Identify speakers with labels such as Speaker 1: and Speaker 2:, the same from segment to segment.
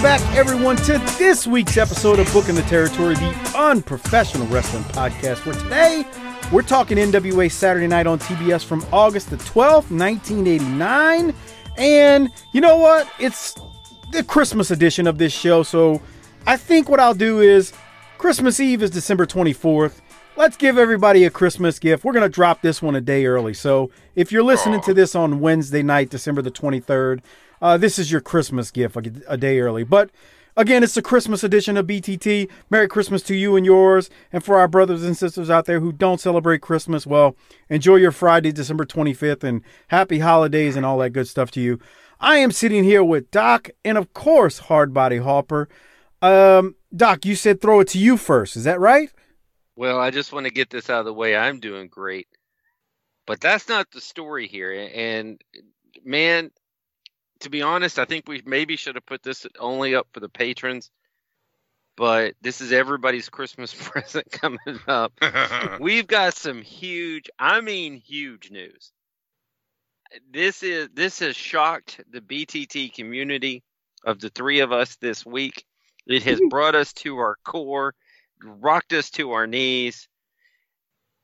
Speaker 1: Welcome back, everyone, to this week's episode of Booking the Territory, the unprofessional wrestling podcast. Where today we're talking NWA Saturday Night on TBS from August the 12th, 1989. And you know what? It's the Christmas edition of this show. So I think what I'll do is Christmas Eve is December 24th. Let's give everybody a Christmas gift. We're going to drop this one a day early. So if you're listening to this on Wednesday night, December the 23rd, uh, this is your Christmas gift a, a day early. But again, it's the Christmas edition of BTT. Merry Christmas to you and yours. And for our brothers and sisters out there who don't celebrate Christmas, well, enjoy your Friday, December 25th, and happy holidays and all that good stuff to you. I am sitting here with Doc and, of course, Hardbody Harper. Um, Doc, you said throw it to you first. Is that right?
Speaker 2: Well, I just want to get this out of the way. I'm doing great. But that's not the story here. And man, to be honest, I think we maybe should have put this only up for the patrons. But this is everybody's Christmas present coming up. We've got some huge, I mean huge news. This is this has shocked the BTT community of the three of us this week. It has brought us to our core rocked us to our knees.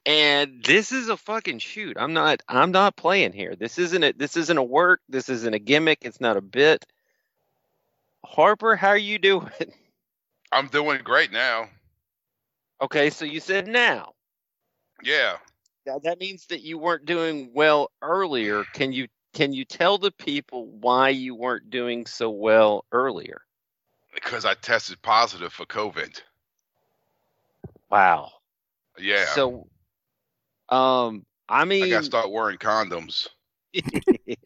Speaker 2: And this is a fucking shoot. I'm not I'm not playing here. This isn't a this isn't a work. This isn't a gimmick. It's not a bit. Harper, how are you doing?
Speaker 3: I'm doing great now.
Speaker 2: Okay, so you said now.
Speaker 3: Yeah.
Speaker 2: Now that means that you weren't doing well earlier. Can you can you tell the people why you weren't doing so well earlier?
Speaker 3: Because I tested positive for COVID.
Speaker 2: Wow.
Speaker 3: Yeah.
Speaker 2: So, um, I mean,
Speaker 3: I got to start wearing condoms.
Speaker 2: it's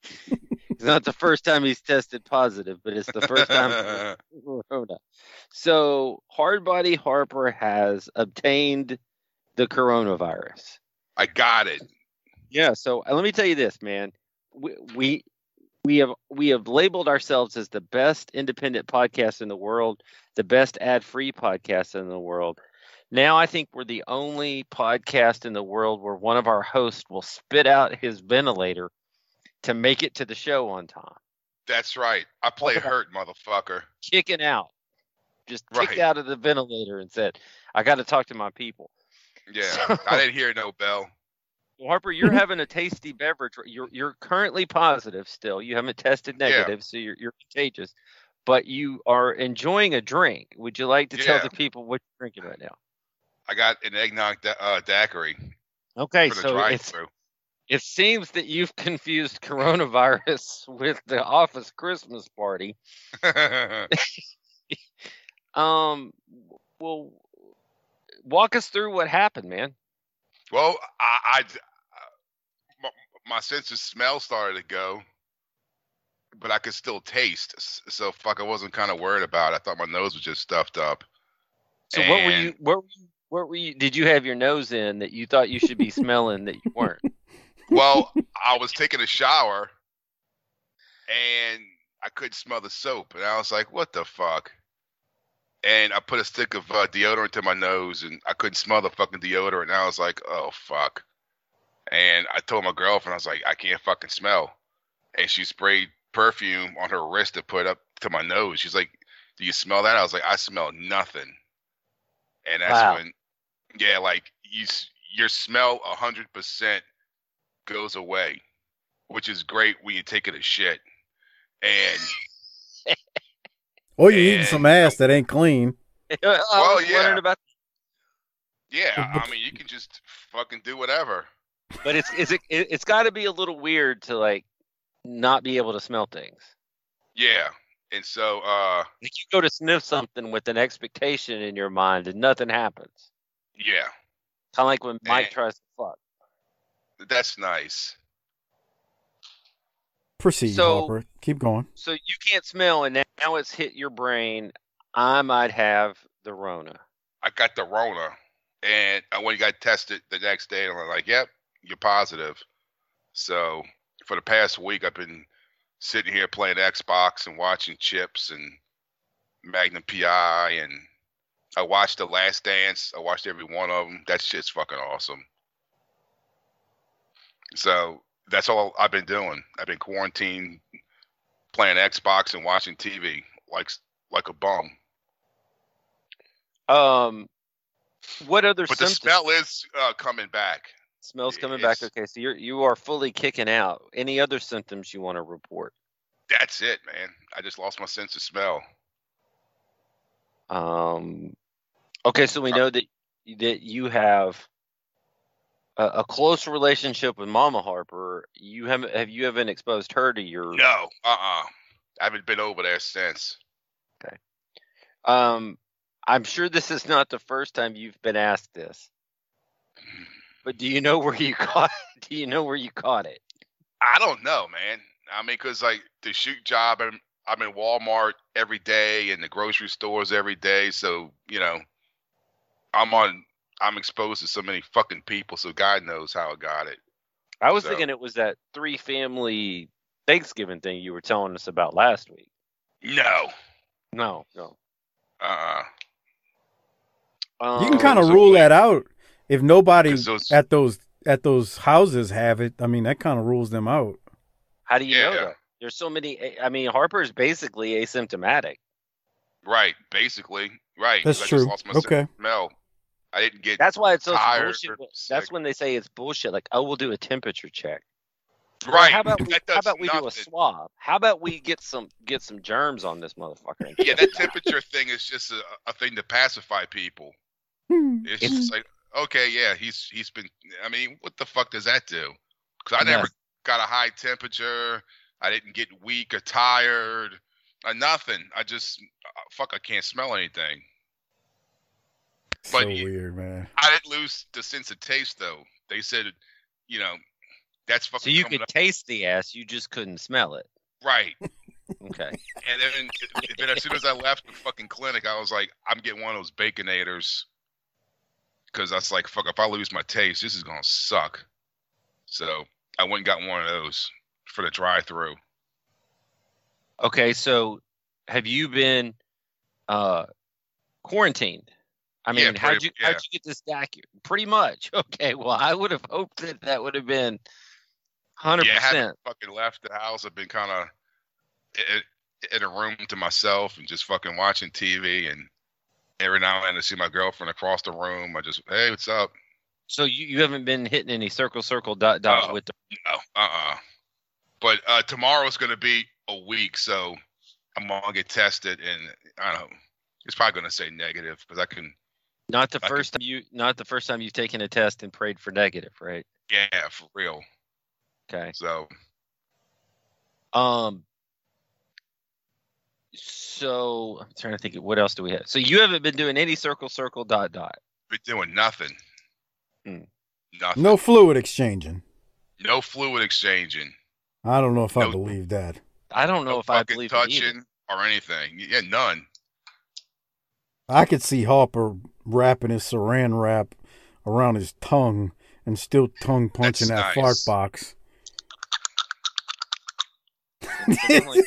Speaker 2: not the first time he's tested positive, but it's the first time Corona. So, Hardbody Harper has obtained the coronavirus.
Speaker 3: I got it.
Speaker 2: Yeah. So uh, let me tell you this, man. We, we we have we have labeled ourselves as the best independent podcast in the world, the best ad-free podcast in the world. Now I think we're the only podcast in the world where one of our hosts will spit out his ventilator to make it to the show on time.
Speaker 3: That's right. I play hurt, motherfucker.
Speaker 2: Kicking out. Just kicked
Speaker 3: Right.
Speaker 2: out of the ventilator and said, I got to talk to my people.
Speaker 3: Yeah. I didn't hear no bell.
Speaker 2: Well, Harper, you're having a tasty beverage. You're you're currently positive still. You haven't tested
Speaker 3: Yeah.
Speaker 2: negative, so you're you're contagious. But you are enjoying a drink. Would you like to tell the people what you're drinking right now?
Speaker 3: I got an eggnog da- uh, daiquiri
Speaker 2: Okay, so it's, it seems that you've confused coronavirus with the office Christmas party. Um, well, walk us through what happened, man.
Speaker 3: well, I, I my, my sense of smell started to go, but I could still taste. So fuck, I wasn't kind of worried about. it. I thought my nose was just stuffed up.
Speaker 2: So what were you? What were you? What were you? Did you have your nose in that you thought you should be smelling that you weren't?
Speaker 3: Well, I was taking a shower and I couldn't smell the soap, and I was like, "What the fuck?" And I put a stick of uh, deodorant to my nose, and I couldn't smell the fucking deodorant. And I was like, "Oh fuck!" And I told my girlfriend, I was like, "I can't fucking smell," and she sprayed perfume on her wrist to put up to my nose. She's like, "Do you smell that?" I was like, "I smell nothing." And that's
Speaker 2: Wow.
Speaker 3: when, yeah, like you your smell hundred percent goes away, which is great when you're taking a shit. And
Speaker 1: Or you're eating some ass that ain't clean.
Speaker 2: I
Speaker 3: Well,
Speaker 2: was
Speaker 3: yeah.
Speaker 2: wondering about,
Speaker 3: yeah, I mean you can just fucking do whatever.
Speaker 2: but it's is it it- it's got to be a little weird to like not be able to smell things.
Speaker 3: Yeah. And so uh
Speaker 2: Like you go to sniff something with an expectation in your mind and nothing happens.
Speaker 3: Yeah,
Speaker 2: Kind of like when Mike
Speaker 3: Eh.
Speaker 2: tries to fuck.
Speaker 3: that's nice.
Speaker 1: Proceed,
Speaker 2: So-
Speaker 1: Harper. Keep going.
Speaker 2: So you can't smell, and now it's hit your brain. I might have the Rona.
Speaker 3: I got the Rona, and I went and got tested the next day, and I'm like, "Yep, you're positive." So for the past week, I've been sitting here playing Xbox and watching Chips and Magnum PI, and I watched The Last Dance. I watched every one of them. That shit's fucking awesome. So that's all I've been doing. I've been quarantined, playing Xbox and watching TV like like a bum.
Speaker 2: Um, what other
Speaker 3: But the
Speaker 2: symptoms?
Speaker 3: smell is uh, coming back.
Speaker 2: Smells coming back. Okay, so you're you are fully kicking out. Any other symptoms you want to report?
Speaker 3: That's it, man. I just lost my sense of smell.
Speaker 2: Um, okay, so we know that that you have a, a close relationship with Mama Harper. You haven't have you haven't exposed her to your
Speaker 3: No, uh, uh I haven't been over there since. Okay.
Speaker 2: Um, I'm sure this is not the first time you've been asked this, but do you know where you caught? Do you know where you caught it?
Speaker 3: I don't know, man. I mean, cause like the shoot job, I'm I'm in Walmart every day and the grocery stores every day, so you know, I'm on. I'm exposed to so many fucking people, so God knows how I got it.
Speaker 2: I was
Speaker 3: So-
Speaker 2: thinking it was that three family Thanksgiving thing you were telling us about last week.
Speaker 3: No,
Speaker 2: No, no.
Speaker 3: uh,
Speaker 2: Um,
Speaker 1: you can kind of rule that out if nobody
Speaker 3: those-
Speaker 1: at those at those houses have it. I mean, that kind of rules them out.
Speaker 2: How do you know
Speaker 3: Yeah.
Speaker 2: that? There's so many. I mean, Harper's basically asymptomatic.
Speaker 3: right, basically, right.
Speaker 1: That's
Speaker 3: 'cause I
Speaker 1: true.
Speaker 3: Just lost my
Speaker 1: Okay.
Speaker 3: smell. I didn't get
Speaker 2: That's why it's so
Speaker 3: Tired
Speaker 2: bullshit. That's when they say it's bullshit. Like, oh, we'll do a temperature check. Well,
Speaker 3: right.
Speaker 2: How about we, how about we do a swab? How about we get some get some germs on this motherfucker?
Speaker 3: Yeah, that temperature thing is just a, a thing to pacify people.
Speaker 1: Hmm.
Speaker 3: It's
Speaker 2: It's-
Speaker 3: just like, okay, yeah, he's he's been. I mean, what the fuck does that do? Because I
Speaker 2: Yeah.
Speaker 3: never got a high temperature. I didn't get weak or tired or nothing. I just uh, fuck. I can't smell anything.
Speaker 1: So
Speaker 3: But you-
Speaker 1: weird, man.
Speaker 3: I didn't lose the sense of taste though. They said, you know, that's fucking.
Speaker 2: So you could
Speaker 3: up.
Speaker 2: taste the ass, you just couldn't smell it.
Speaker 3: right.
Speaker 2: Okay.
Speaker 3: And then, then as soon as I left the fucking clinic, I was like, I'm getting one of those baconators. Because I was like, fuck, if I lose my taste, this is going to suck. So I went and got one of those for the drive through.
Speaker 2: Okay, so have you been uh quarantined? I mean,
Speaker 3: Yeah,
Speaker 2: how'd you how'd you get this docu? Pretty much. Okay, well, I would have hoped that that would have been hundred
Speaker 3: Yeah, I
Speaker 2: percent.
Speaker 3: haven't fucking left the house. I've been kind of in, a room to myself and just fucking watching TV. And every now and then I see my girlfriend across the room. I just, hey, what's up?
Speaker 2: So you, you haven't been hitting any circle circle dot dot
Speaker 3: Oh.
Speaker 2: with the
Speaker 3: No, uh-uh. But uh, tomorrow's going to be a week, so I'm going to get tested, and I don't know. It's probably going to say negative because I can,
Speaker 2: not the
Speaker 3: I
Speaker 2: first time you not the first time you've taken a test and prayed for negative, right?
Speaker 3: yeah, for real.
Speaker 2: Okay.
Speaker 3: So
Speaker 2: Um. So I'm trying to think. of What else do we have? So you haven't been doing any circle circle dot dot.
Speaker 3: been doing nothing.
Speaker 2: Hmm.
Speaker 3: Nothing.
Speaker 1: No fluid exchanging.
Speaker 3: No fluid exchanging.
Speaker 1: I don't know if I believe that.
Speaker 2: I don't know
Speaker 3: No
Speaker 2: if I
Speaker 3: fucking
Speaker 2: believe it either.
Speaker 3: touching or anything. Yeah, none.
Speaker 1: I could see Harper wrapping his saran wrap around his tongue and still tongue punching
Speaker 3: That's
Speaker 1: that fart box.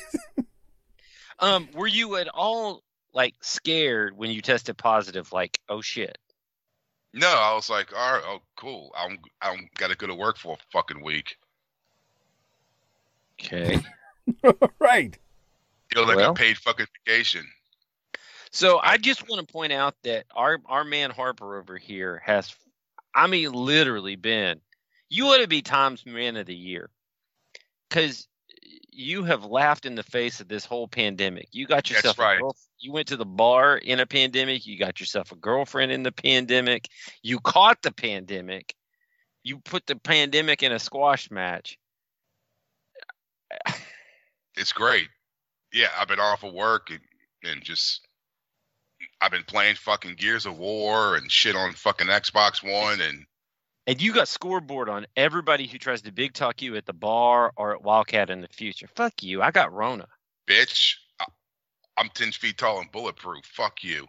Speaker 2: um, were you at all like scared when you tested positive? Like, oh shit.
Speaker 3: No, I was like, all right, oh, cool. I'm, I'm got to go to work for a fucking week.
Speaker 2: Okay.
Speaker 1: right.
Speaker 3: Feel like
Speaker 2: Well.
Speaker 3: a paid fucking vacation.
Speaker 2: So I just want to point out that our our man Harper over here has I mean, literally, been. you ought to be Times Man of the Year because you have laughed in the face of this whole pandemic. You got
Speaker 3: That's
Speaker 2: yourself
Speaker 3: right.
Speaker 2: a girl, you went to the bar in a pandemic. You got yourself a girlfriend in the pandemic. You caught the pandemic. You put the pandemic in a squash match.
Speaker 3: It's great. Yeah, I've been off of work and, and just I've been playing fucking Gears of War and shit on fucking Xbox One and
Speaker 2: And you got scoreboard on everybody who tries to big talk you at the bar or at Wildcat in the future. Fuck you. I got Rona.
Speaker 3: bitch, I, I'm ten feet tall and bulletproof. Fuck you.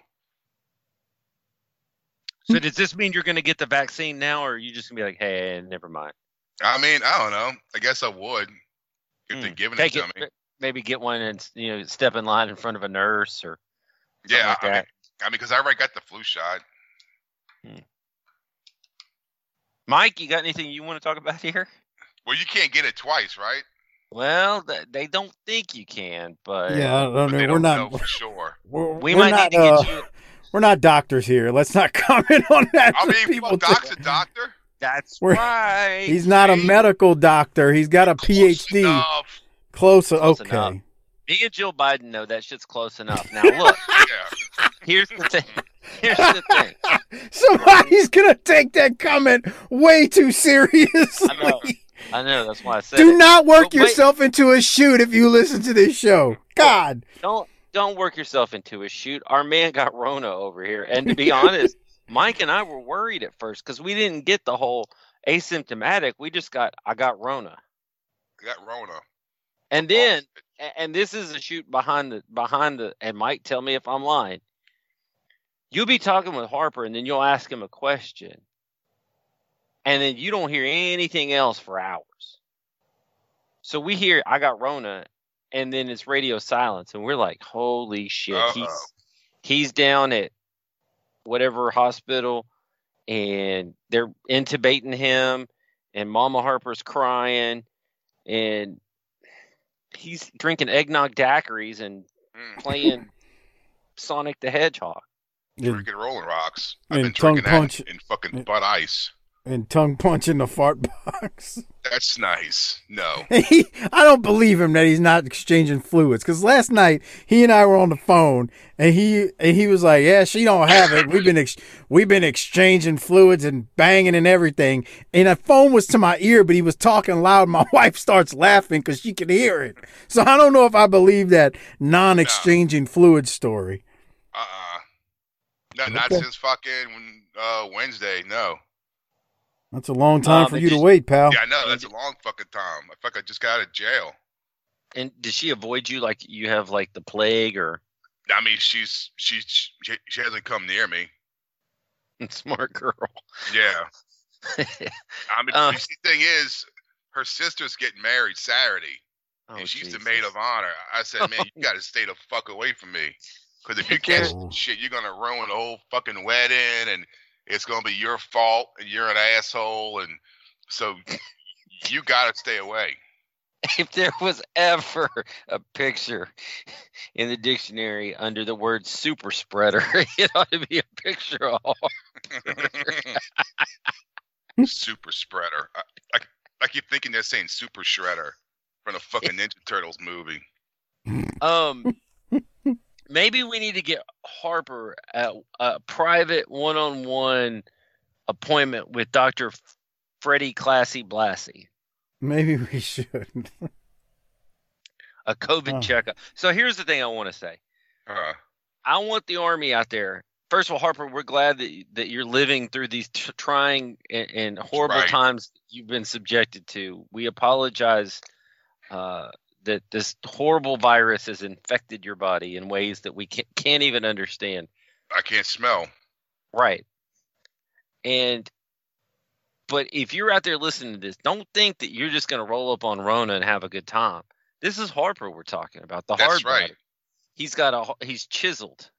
Speaker 2: So does this mean you're going to get the vaccine now, or are you just going to be like, hey, never mind?
Speaker 3: I mean, I don't know. I guess I would if they're
Speaker 2: Hmm.
Speaker 3: giving
Speaker 2: Take
Speaker 3: it to
Speaker 2: it,
Speaker 3: me.
Speaker 2: maybe get one and you know step in line in front of a nurse or something
Speaker 3: Yeah,
Speaker 2: like
Speaker 3: I mean. I mean, because I already got the flu shot.
Speaker 2: Mike, you got anything you want to talk about here?
Speaker 3: Well, you can't get it twice, right?
Speaker 2: Well, they don't think you can, but
Speaker 1: Yeah, I don't
Speaker 3: they
Speaker 1: know.
Speaker 3: don't
Speaker 1: We're
Speaker 3: know
Speaker 1: not.
Speaker 3: for sure.
Speaker 1: We're,
Speaker 2: we
Speaker 1: we're
Speaker 2: might
Speaker 1: not,
Speaker 2: need to
Speaker 1: uh,
Speaker 2: get you.
Speaker 1: We're not doctors here. Let's not comment on that.
Speaker 3: I mean,
Speaker 1: People
Speaker 3: well, Doc's
Speaker 1: think-
Speaker 3: a doctor.
Speaker 2: That's
Speaker 1: we're-
Speaker 2: right.
Speaker 1: He's not a medical doctor. He's got a
Speaker 3: Close
Speaker 1: PhD.
Speaker 3: enough.
Speaker 1: Close.
Speaker 2: Close
Speaker 1: okay.
Speaker 2: enough. Me and Jill Biden know that shit's close enough. Now look, here's the thing. Here's the thing.
Speaker 1: Somebody's gonna take that comment way too seriously.
Speaker 2: I know. I know. That's why I said
Speaker 1: Do
Speaker 2: it.
Speaker 1: not work
Speaker 2: But wait-
Speaker 1: yourself into a shoot if you listen to this show. God.
Speaker 2: don't don't work yourself into a shoot. Our man got Rona over here, and to be honest, Mike and I were worried at first because we didn't get the whole asymptomatic. We just got I got Rona,
Speaker 3: I got Rona.
Speaker 2: and then a- and this is a shoot behind the behind the and Mike, tell me if I'm lying. You'll be talking with Harper, and then you'll ask him a question, and then you don't hear anything else for hours. So we hear I got Rona, and then it's radio silence, and we're like, "Holy shit!" He's
Speaker 3: Uh-oh.
Speaker 2: he's down at whatever hospital, and they're intubating him, and Mama Harper's crying, and he's drinking eggnog daiquiris and
Speaker 3: Mm.
Speaker 2: playing Sonic the Hedgehog.
Speaker 1: And,
Speaker 3: Drinking Rolling Rocks. I've
Speaker 1: and
Speaker 3: been
Speaker 1: tongue
Speaker 3: drinking
Speaker 1: punch-
Speaker 3: that in fucking Bud Ice.
Speaker 1: And tongue punch in the fart box.
Speaker 3: That's nice. No.
Speaker 1: He, I don't believe him that he's not exchanging fluids. Because last night he and I were on the phone, and he and he was like, "Yeah, she don't have it. We've been ex- we've been exchanging fluids and banging and everything." And the phone was to my ear, but he was talking loud. My wife starts laughing because she could hear it. So I don't know if I believe that non-exchanging fluid story.
Speaker 3: Uh-uh. No, not since fucking uh, Wednesday. No.
Speaker 1: That's a long time
Speaker 2: Um,
Speaker 1: for
Speaker 2: it
Speaker 1: you to wait, pal.
Speaker 3: Yeah, I know. That's a long fucking time. I feel like I just got out of jail.
Speaker 2: And does she avoid you like you have like the plague or
Speaker 3: I mean, she's she's she, she hasn't come near me.
Speaker 2: smart girl?
Speaker 3: Yeah. I mean,
Speaker 2: Uh.
Speaker 3: the thing is, her sister's getting married Saturday,
Speaker 2: Oh,
Speaker 3: and she's the maid of honor. I said, man, you got to stay the fuck away from me, because if you catch shit, you're gonna ruin the whole fucking wedding, and it's gonna be your fault, and you're an asshole, and so you got to stay away.
Speaker 2: if there was ever a picture in the dictionary under the word super spreader, it ought to be a picture of
Speaker 3: super spreader. I, I, I keep thinking they're saying super shredder from the fucking Ninja Turtles movie.
Speaker 2: um maybe we need to get Harper a, a private one-on-one appointment with Dr. Freddie Classy Blassie,
Speaker 1: Maybe we should.
Speaker 2: a COVID
Speaker 1: Oh.
Speaker 2: checkup. So here's the thing I want to say.
Speaker 3: Uh,
Speaker 2: I want the army out there. First of all, Harper, we're glad that that you're living through these t- trying and, and horrible
Speaker 3: Right.
Speaker 2: times you've been subjected to. We apologize uh, that this horrible virus has infected your body in ways that we can't, can't even understand.
Speaker 3: I can't smell.
Speaker 2: Right. And but if you're out there listening to this, don't think that you're just going to roll up on Rona and have a good time. This is Harper we're talking about. The
Speaker 3: That's
Speaker 2: hard
Speaker 3: right.
Speaker 2: body. He's got a he's chiseled.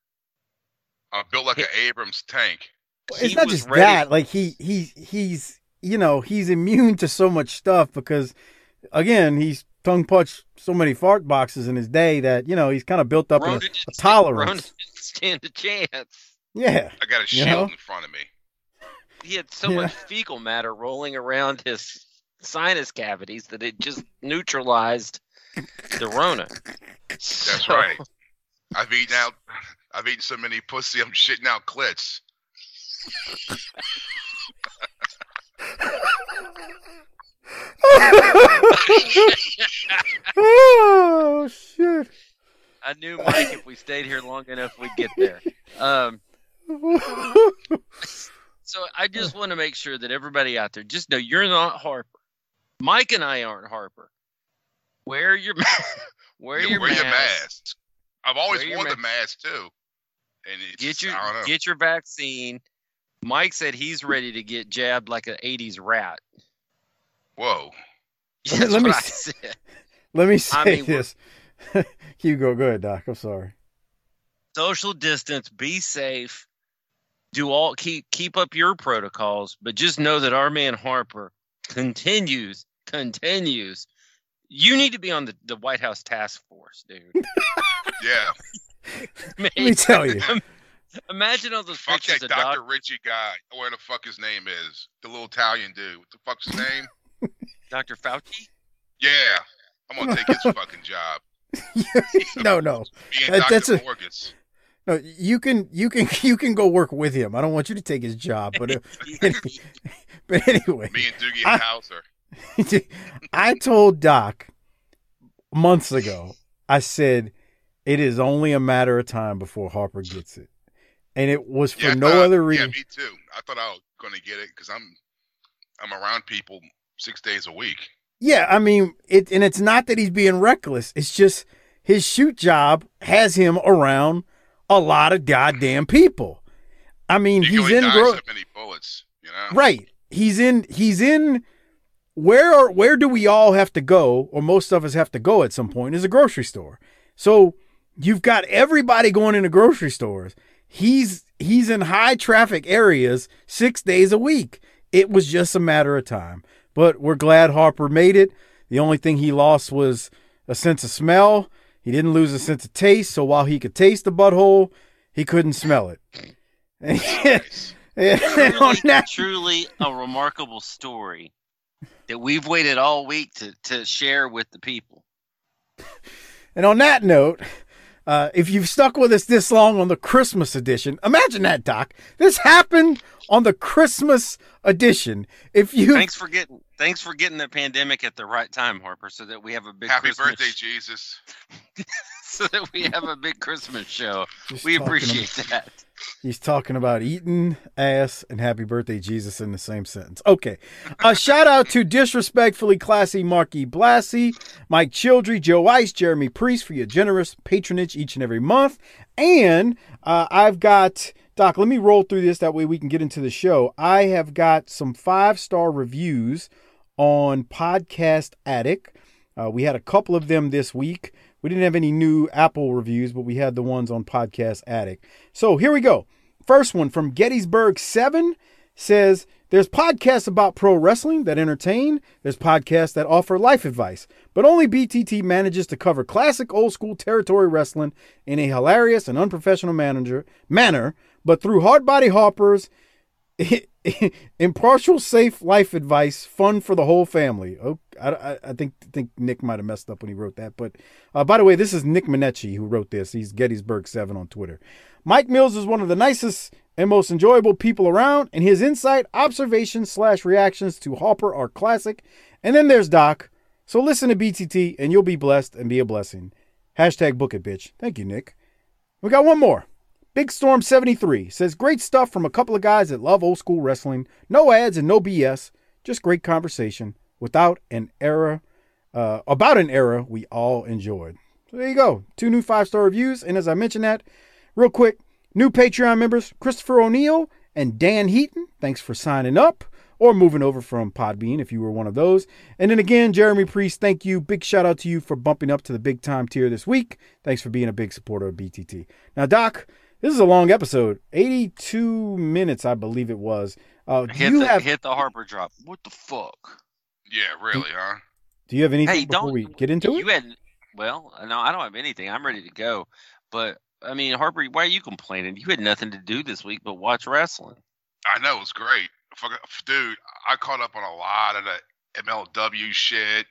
Speaker 3: I'm built like an Abrams tank.
Speaker 1: it's
Speaker 2: He
Speaker 1: not just
Speaker 2: ready-
Speaker 1: that. Like he he he's you know he's immune to so much stuff because again he's tongue punched so many fart boxes in his day that you know he's kind of built up
Speaker 2: Rona
Speaker 1: a,
Speaker 2: didn't
Speaker 1: a
Speaker 2: Rona
Speaker 1: tolerance.
Speaker 2: didn't stand a chance.
Speaker 1: Yeah,
Speaker 3: I got a
Speaker 1: You know?
Speaker 3: in front of me.
Speaker 2: he had so
Speaker 1: Yeah.
Speaker 2: much fecal matter rolling around his sinus cavities that it just neutralized the Rona.
Speaker 3: That's
Speaker 2: So-
Speaker 3: right. I've eaten out. I've eaten so many pussy. I'm shitting out clits.
Speaker 1: oh shit.
Speaker 2: I knew Mike if we stayed here long enough we'd get there. Um, so I just want to make sure that everybody out there just know you're not Harper. Mike and I aren't Harper. Wear your ma- wear
Speaker 3: Yeah,
Speaker 2: your
Speaker 3: wear
Speaker 2: mask.
Speaker 3: your mask. I've always
Speaker 2: Wear your
Speaker 3: worn the mask too. And it's,
Speaker 2: Get your
Speaker 3: I don't know.
Speaker 2: get your vaccine. Mike said he's ready to get jabbed like an '80s rat.
Speaker 3: Whoa.
Speaker 2: That's
Speaker 1: Let me
Speaker 2: what I
Speaker 1: s-
Speaker 2: said.
Speaker 1: Let me say
Speaker 2: mean,
Speaker 1: this. Hugo, go ahead, Doc. I'm sorry.
Speaker 2: social distance, be safe, do all keep keep up your protocols, but just know that our man Harper continues, continues. You need to be on the, the White House task force, dude.
Speaker 3: Yeah.
Speaker 2: Man,
Speaker 1: Let me tell you.
Speaker 2: Imagine all those
Speaker 3: Fuck
Speaker 2: pictures
Speaker 3: that
Speaker 2: of
Speaker 3: Dr.
Speaker 2: doc,
Speaker 3: Richie guy. Where the fuck his name is? The little Italian dude. What the fuck's his name?
Speaker 2: Dr. Fauci.
Speaker 3: Yeah. I'm gonna take his fucking job.
Speaker 1: no, no. That- that's a-
Speaker 3: Morgus.
Speaker 1: No, you can you can you can go work with him. I don't want you to take his job, but uh, but anyway,
Speaker 3: Me and Doogie
Speaker 1: I-
Speaker 3: Howser.
Speaker 1: I told Doc months ago. I said it is only a matter of time before Harper gets it, and it was for
Speaker 3: Yeah,
Speaker 1: no
Speaker 3: thought-
Speaker 1: other
Speaker 3: Yeah,
Speaker 1: reason.
Speaker 3: me too. I thought I was gonna get it because I'm I'm around people six days a week.
Speaker 1: Yeah, I mean it, and it's not that he's being reckless. It's just his shoot job has him around a lot of goddamn people. I mean,
Speaker 3: You
Speaker 1: he's in gro-
Speaker 3: so many bullets, you know.
Speaker 1: right. He's in. He's in. Where are, where do we all have to go, or most of us have to go at some point? Is a grocery store. So you've got everybody going into grocery stores. He's he's in high traffic areas six days a week. It was just a matter of time. But we're glad Harper made it. The only thing he lost was a sense of smell. He didn't lose a sense of taste. So while he could taste the butthole, he couldn't smell it.
Speaker 2: Truly,
Speaker 1: that-
Speaker 2: truly a remarkable story that we've waited all week to, to share with the people.
Speaker 1: And on that note, uh, if you've stuck with us this long on the Christmas edition, imagine that, Doc. This happened on the Christmas edition. If you
Speaker 2: Thanks for getting thanks for getting the pandemic at the right time, Harper, so that we have a big
Speaker 3: Happy
Speaker 2: Christmas
Speaker 3: birthday, Jesus.
Speaker 2: so that we have a big Christmas show.
Speaker 1: Just
Speaker 2: We appreciate that.
Speaker 1: He's talking about eating ass and happy birthday, Jesus, in the same sentence. Okay. A shout out to disrespectfully classy Marky Blassie, Mike Childry, Joe Ice, Jeremy Priest for your generous patronage each and every month. And uh, I've got, Doc, let me roll through this. That way we can get into the show. I have got some five star reviews on Podcast Addict. Uh, we had a couple of them this week. We didn't have any new Apple reviews, but we had the ones on Podcast Addict. So here we go. First one from Gettysburg 7 says there's podcasts about pro wrestling that entertain, there's podcasts that offer life advice, but only BTT manages to cover classic old school territory wrestling in a hilarious and unprofessional manager, manner, but through hard body Harper's, impartial, safe life advice, fun for the whole family. Oh, I, I, think think Nick might have messed up when he wrote that. But uh, by the way, this is Nick Minetti who wrote this. He's Gettysburg Seven on Twitter. Mike Mills is one of the nicest and most enjoyable people around, and his insight, observations slash reactions to Harper are classic. And then there's Doc. So listen to BTT, and you'll be blessed and be a blessing. Hashtag book it, bitch. Thank you, Nick. We got one more. Big Storm 73 says great stuff from a couple of guys that love old school wrestling. No ads and no BS. Just great conversation without an era, uh, about an era we all enjoyed. So there you go. Two new five star reviews. And as I mentioned that, real quick, new Patreon members Christopher O'Neill and Dan Heaton. Thanks for signing up or moving over from Podbean if you were one of those. And then again, Jeremy Priest, thank you. Big shout out to you for bumping up to the big time tier this week. Thanks for being a big supporter of BTT. Now, Doc, this is a long episode, 82 minutes, I believe it was. Uh, do
Speaker 2: Hit
Speaker 1: you
Speaker 2: the,
Speaker 1: have
Speaker 2: hit the Harper drop. What the fuck?
Speaker 3: Yeah, really, huh?
Speaker 1: do you have anything
Speaker 2: Hey,
Speaker 1: before
Speaker 2: don't
Speaker 1: we get into
Speaker 2: you
Speaker 1: it?
Speaker 2: had well, no, I don't have anything. I'm ready to go. But I mean, Harper, why are you complaining? You had nothing to do this week but watch wrestling.
Speaker 3: I know it's great. dude, I caught up on a lot of the MLW shit.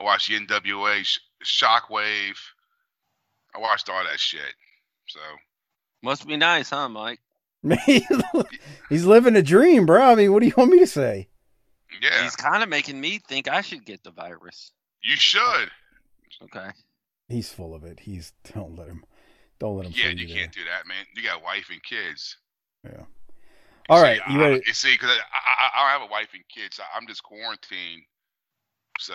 Speaker 3: I watched the NWA Shockwave. I watched all that shit. So
Speaker 2: Must be nice, huh, Mike?
Speaker 1: He's living a dream, bro. I mean, what do you want me to say?
Speaker 3: yeah,
Speaker 2: He's kind of making me think I should get the virus.
Speaker 3: you should.
Speaker 2: Okay.
Speaker 1: He's full of it. He's don't let him. Don't let him.
Speaker 3: Yeah, you
Speaker 1: you
Speaker 3: can't do that, man. You got wife and kids.
Speaker 1: Yeah.
Speaker 3: You
Speaker 1: All
Speaker 3: see,
Speaker 1: right, you
Speaker 3: I,
Speaker 1: ready?
Speaker 3: You see, because I, I, I don't have a wife and kids. I, I'm just quarantined. So,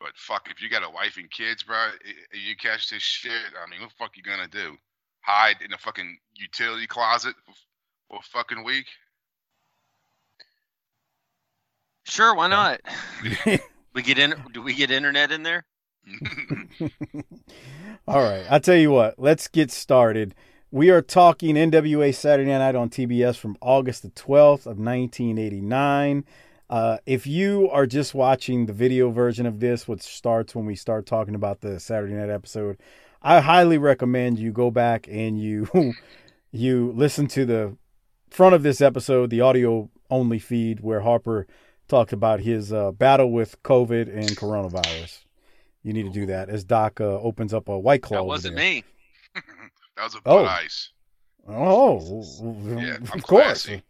Speaker 3: but fuck, if you got a wife and kids, bro, i- i- you catch this shit. I mean, what the fuck you gonna do? Hide in a fucking utility closet for, for a fucking week?
Speaker 2: Sure, why not? we get in. Do we get internet in there?
Speaker 1: All right. I'll tell you what. Let's get started. We are talking NWA Saturday Night on TBS from August the 12th of 1989. Uh, if you are just watching the video version of this, which starts when we start talking about the Saturday night episode, I highly recommend you go back and you you listen to the front of this episode, the audio only feed, where Harper talked about his uh, battle with COVID and coronavirus. You need to do that as Doc uh, opens up a white claw.
Speaker 2: That wasn't me.
Speaker 3: that was a
Speaker 1: Oh.
Speaker 3: Bud Ice.
Speaker 1: Oh,
Speaker 3: Yeah,
Speaker 1: of
Speaker 3: I'm
Speaker 1: course.
Speaker 3: classy.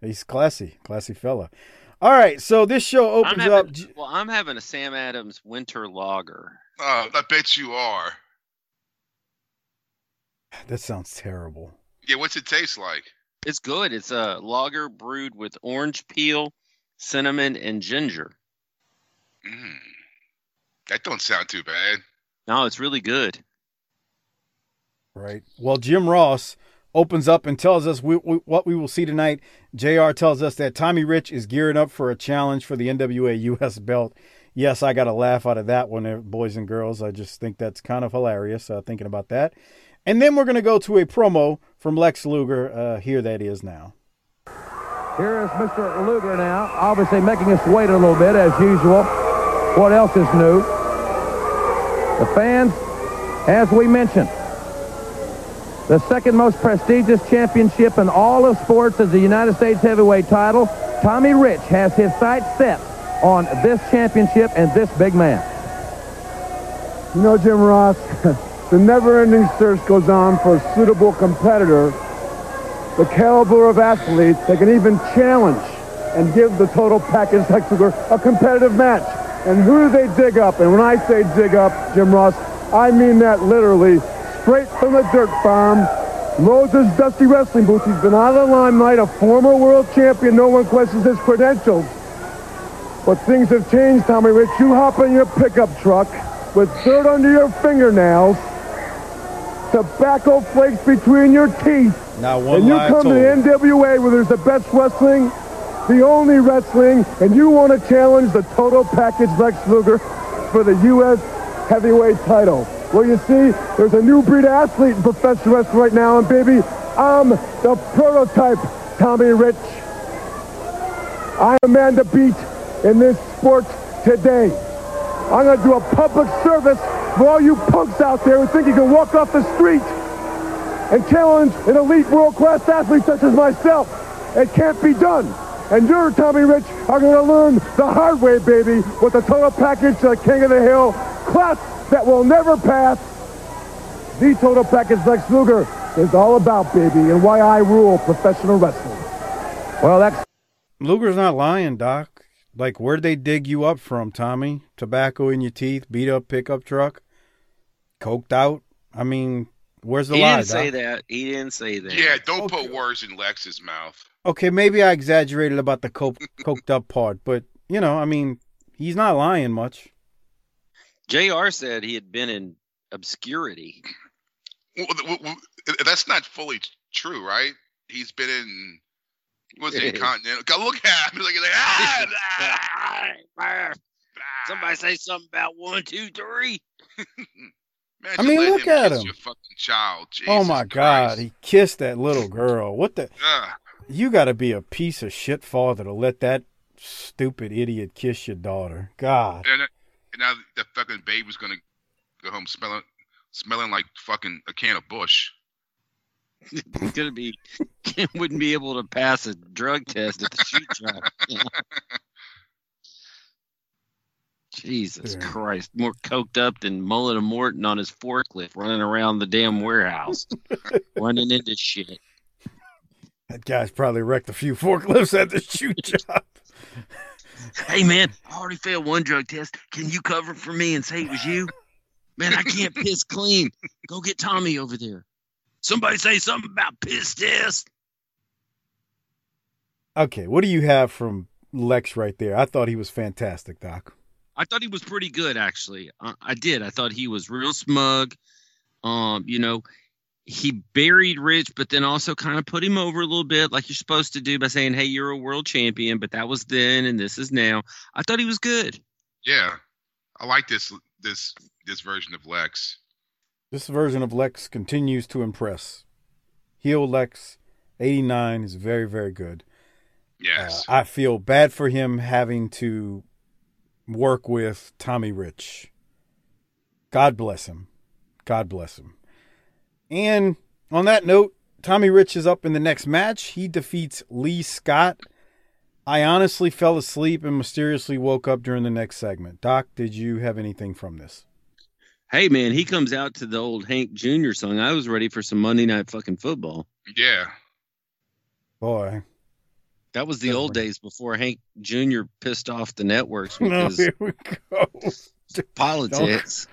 Speaker 1: He's classy, classy fella. All right, so this show
Speaker 2: I'm
Speaker 1: opens
Speaker 2: having,
Speaker 1: up.
Speaker 2: well, I'm having a Sam Adams winter lager.
Speaker 3: Oh, I bet you are.
Speaker 1: That sounds terrible.
Speaker 3: Yeah, what's it taste like?
Speaker 2: It's good. It's a lager brewed with orange peel, cinnamon, and ginger.
Speaker 3: Mm. That don't sound too bad.
Speaker 2: No, it's really good.
Speaker 1: Right. Well, Jim Ross opens up and tells us we, we, what we will see tonight. JR tells us that Tommy Rich is gearing up for a challenge for the NWA US belt. Yes, I got a laugh out of that one, boys and girls. I just think that's kind of hilarious uh, thinking about that. And then we're going to go to a promo from Lex Luger. Uh, here that is now.
Speaker 4: Here is Mr. Luger now, obviously making us wait a little bit as usual. What else is new? The fans, as we mentioned, the second most prestigious championship in all of sports is the United States heavyweight title. Tommy Rich has his sights set on this championship and this big man.
Speaker 5: You know, Jim Ross, the never-ending search goes on for a suitable competitor, the caliber of athletes that can even challenge and give the total package Hexagon a competitive match. And who do they dig up? And when I say dig up, Jim Ross, I mean that literally, straight from the dirt farm. loads Moses Dusty Wrestling Boots. He's been out of the limelight, a former world champion. No one questions his credentials. But things have changed, Tommy Rich. You hop in your pickup truck with dirt under your fingernails, tobacco flakes between your teeth,
Speaker 1: Now, one
Speaker 5: and you come to the. NWA where there's the best wrestling, the only wrestling, and you want to challenge the total package Lex Luger for the U.S. heavyweight title. Well, you see, there's a new breed of athlete in professional wrestling right now, and baby, I'm the prototype, Tommy Rich. I am man to beat in this sport today. I'm going to do a public service for all you punks out there who think you can walk off the street and challenge an elite world-class athlete such as myself. It can't be done. And you're, Tommy Rich, are going to learn the hard way, baby, with the total package, to the King of the Hill, class that will never pass. The total package Lex Luger is all about, baby, and why I rule professional wrestling.
Speaker 4: Well, that's
Speaker 1: Luger's not lying, Doc. Like, where'd they dig you up from, Tommy? Tobacco in your teeth, beat up pickup truck, coked out. I mean, where's the
Speaker 2: he
Speaker 1: lie?
Speaker 2: He didn't say
Speaker 1: Doc?
Speaker 2: that. He didn't say that.
Speaker 3: Yeah, don't
Speaker 1: Okay.
Speaker 3: put words in Lex's mouth.
Speaker 1: Okay, maybe I exaggerated about the coke, coked up part, but you know, I mean, he's not lying much.
Speaker 2: Jr. said he had been in obscurity.
Speaker 3: Well, w- w- that's not fully true, right? He's been in. Was it Continental? God, look at him. Look at that. Ah, ah,
Speaker 2: Somebody say something about one, two, three.
Speaker 3: Man,
Speaker 1: I mean, look
Speaker 3: him
Speaker 1: at
Speaker 3: kiss
Speaker 1: him.
Speaker 3: Your fucking child.
Speaker 1: oh
Speaker 3: Jesus
Speaker 1: my God, he kissed that little girl. What the?
Speaker 3: Ugh.
Speaker 1: You got to be a piece of shit father to let that stupid idiot kiss your daughter. God.
Speaker 3: And, and now the fucking baby's gonna go home smelling, smelling like fucking a can of Bush.
Speaker 2: It's gonna be wouldn't be able to pass a drug test at the shoot job. Jesus
Speaker 1: Yeah.
Speaker 2: Christ, more coked up than Mullet and Morton on his forklift running around the damn warehouse, running into shit.
Speaker 1: That guy's probably wrecked a few forklifts at the shoot job.
Speaker 2: Hey man, I already failed one drug test. Can you cover for me and say it was you? Man, I can't piss clean. Go get Tommy over there. Somebody say something about piss test.
Speaker 1: Okay, what do you have from Lex right there? I thought he was fantastic, Doc.
Speaker 2: I thought he was pretty good, actually. I, I did. I thought he was real smug. Um, you know, he buried Rich, but then also kind of put him over a little bit, like you're supposed to do by saying, "Hey, you're a world champion," but that was then, and this is now. I thought he was good.
Speaker 3: Yeah, I like this this this version of Lex.
Speaker 1: This version of Lex continues to impress. Heel Lex 89 is very, very good.
Speaker 3: Yes,
Speaker 1: Uh, I feel bad for him having to work with Tommy Rich. God bless him. God bless him. And on that note, Tommy Rich is up in the next match. He defeats Lee Scott. I honestly fell asleep and mysteriously woke up during the next segment. Doc, did you have anything from this?
Speaker 2: Hey, man, he comes out to the old Hank Jr. song. I was ready for some Monday Night fucking football.
Speaker 3: yeah.
Speaker 1: Boy.
Speaker 2: That was the
Speaker 1: That's
Speaker 2: old days before Hank Jr. pissed off the networks
Speaker 1: No,
Speaker 2: because
Speaker 1: here we go.
Speaker 2: politics.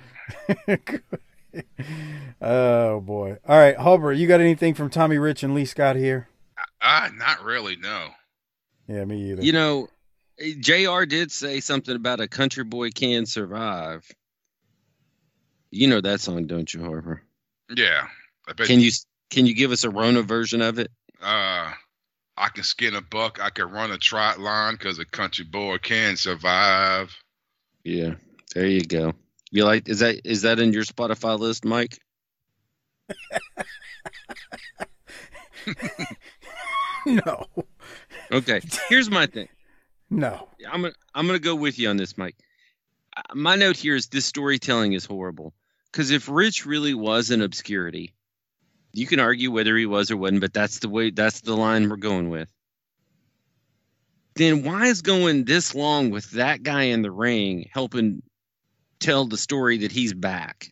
Speaker 1: oh boy. All right, Hubbard, you got anything from Tommy Rich and Lee Scott here?
Speaker 3: Uh, not really. No.
Speaker 1: Yeah, me either.
Speaker 2: You know, Jr. did say something about a country boy can survive. You know that song, don't you, Harper?
Speaker 3: Yeah. I bet.
Speaker 2: Can you can you give us a Rona version of it?
Speaker 3: Uh, I can skin a buck. I can run a trot line because a country boy can survive.
Speaker 2: Yeah, there you go. You like is that is that in your Spotify list, Mike?
Speaker 1: no.
Speaker 2: Okay, here's my thing.
Speaker 1: No.
Speaker 2: I'm gonna I'm gonna go with you on this, Mike. My note here is this storytelling is horrible because if Rich really was in obscurity, you can argue whether he was or wasn't, but that's the way that's the line we're going with. Then why is going this long with that guy in the ring helping tell the story that he's back?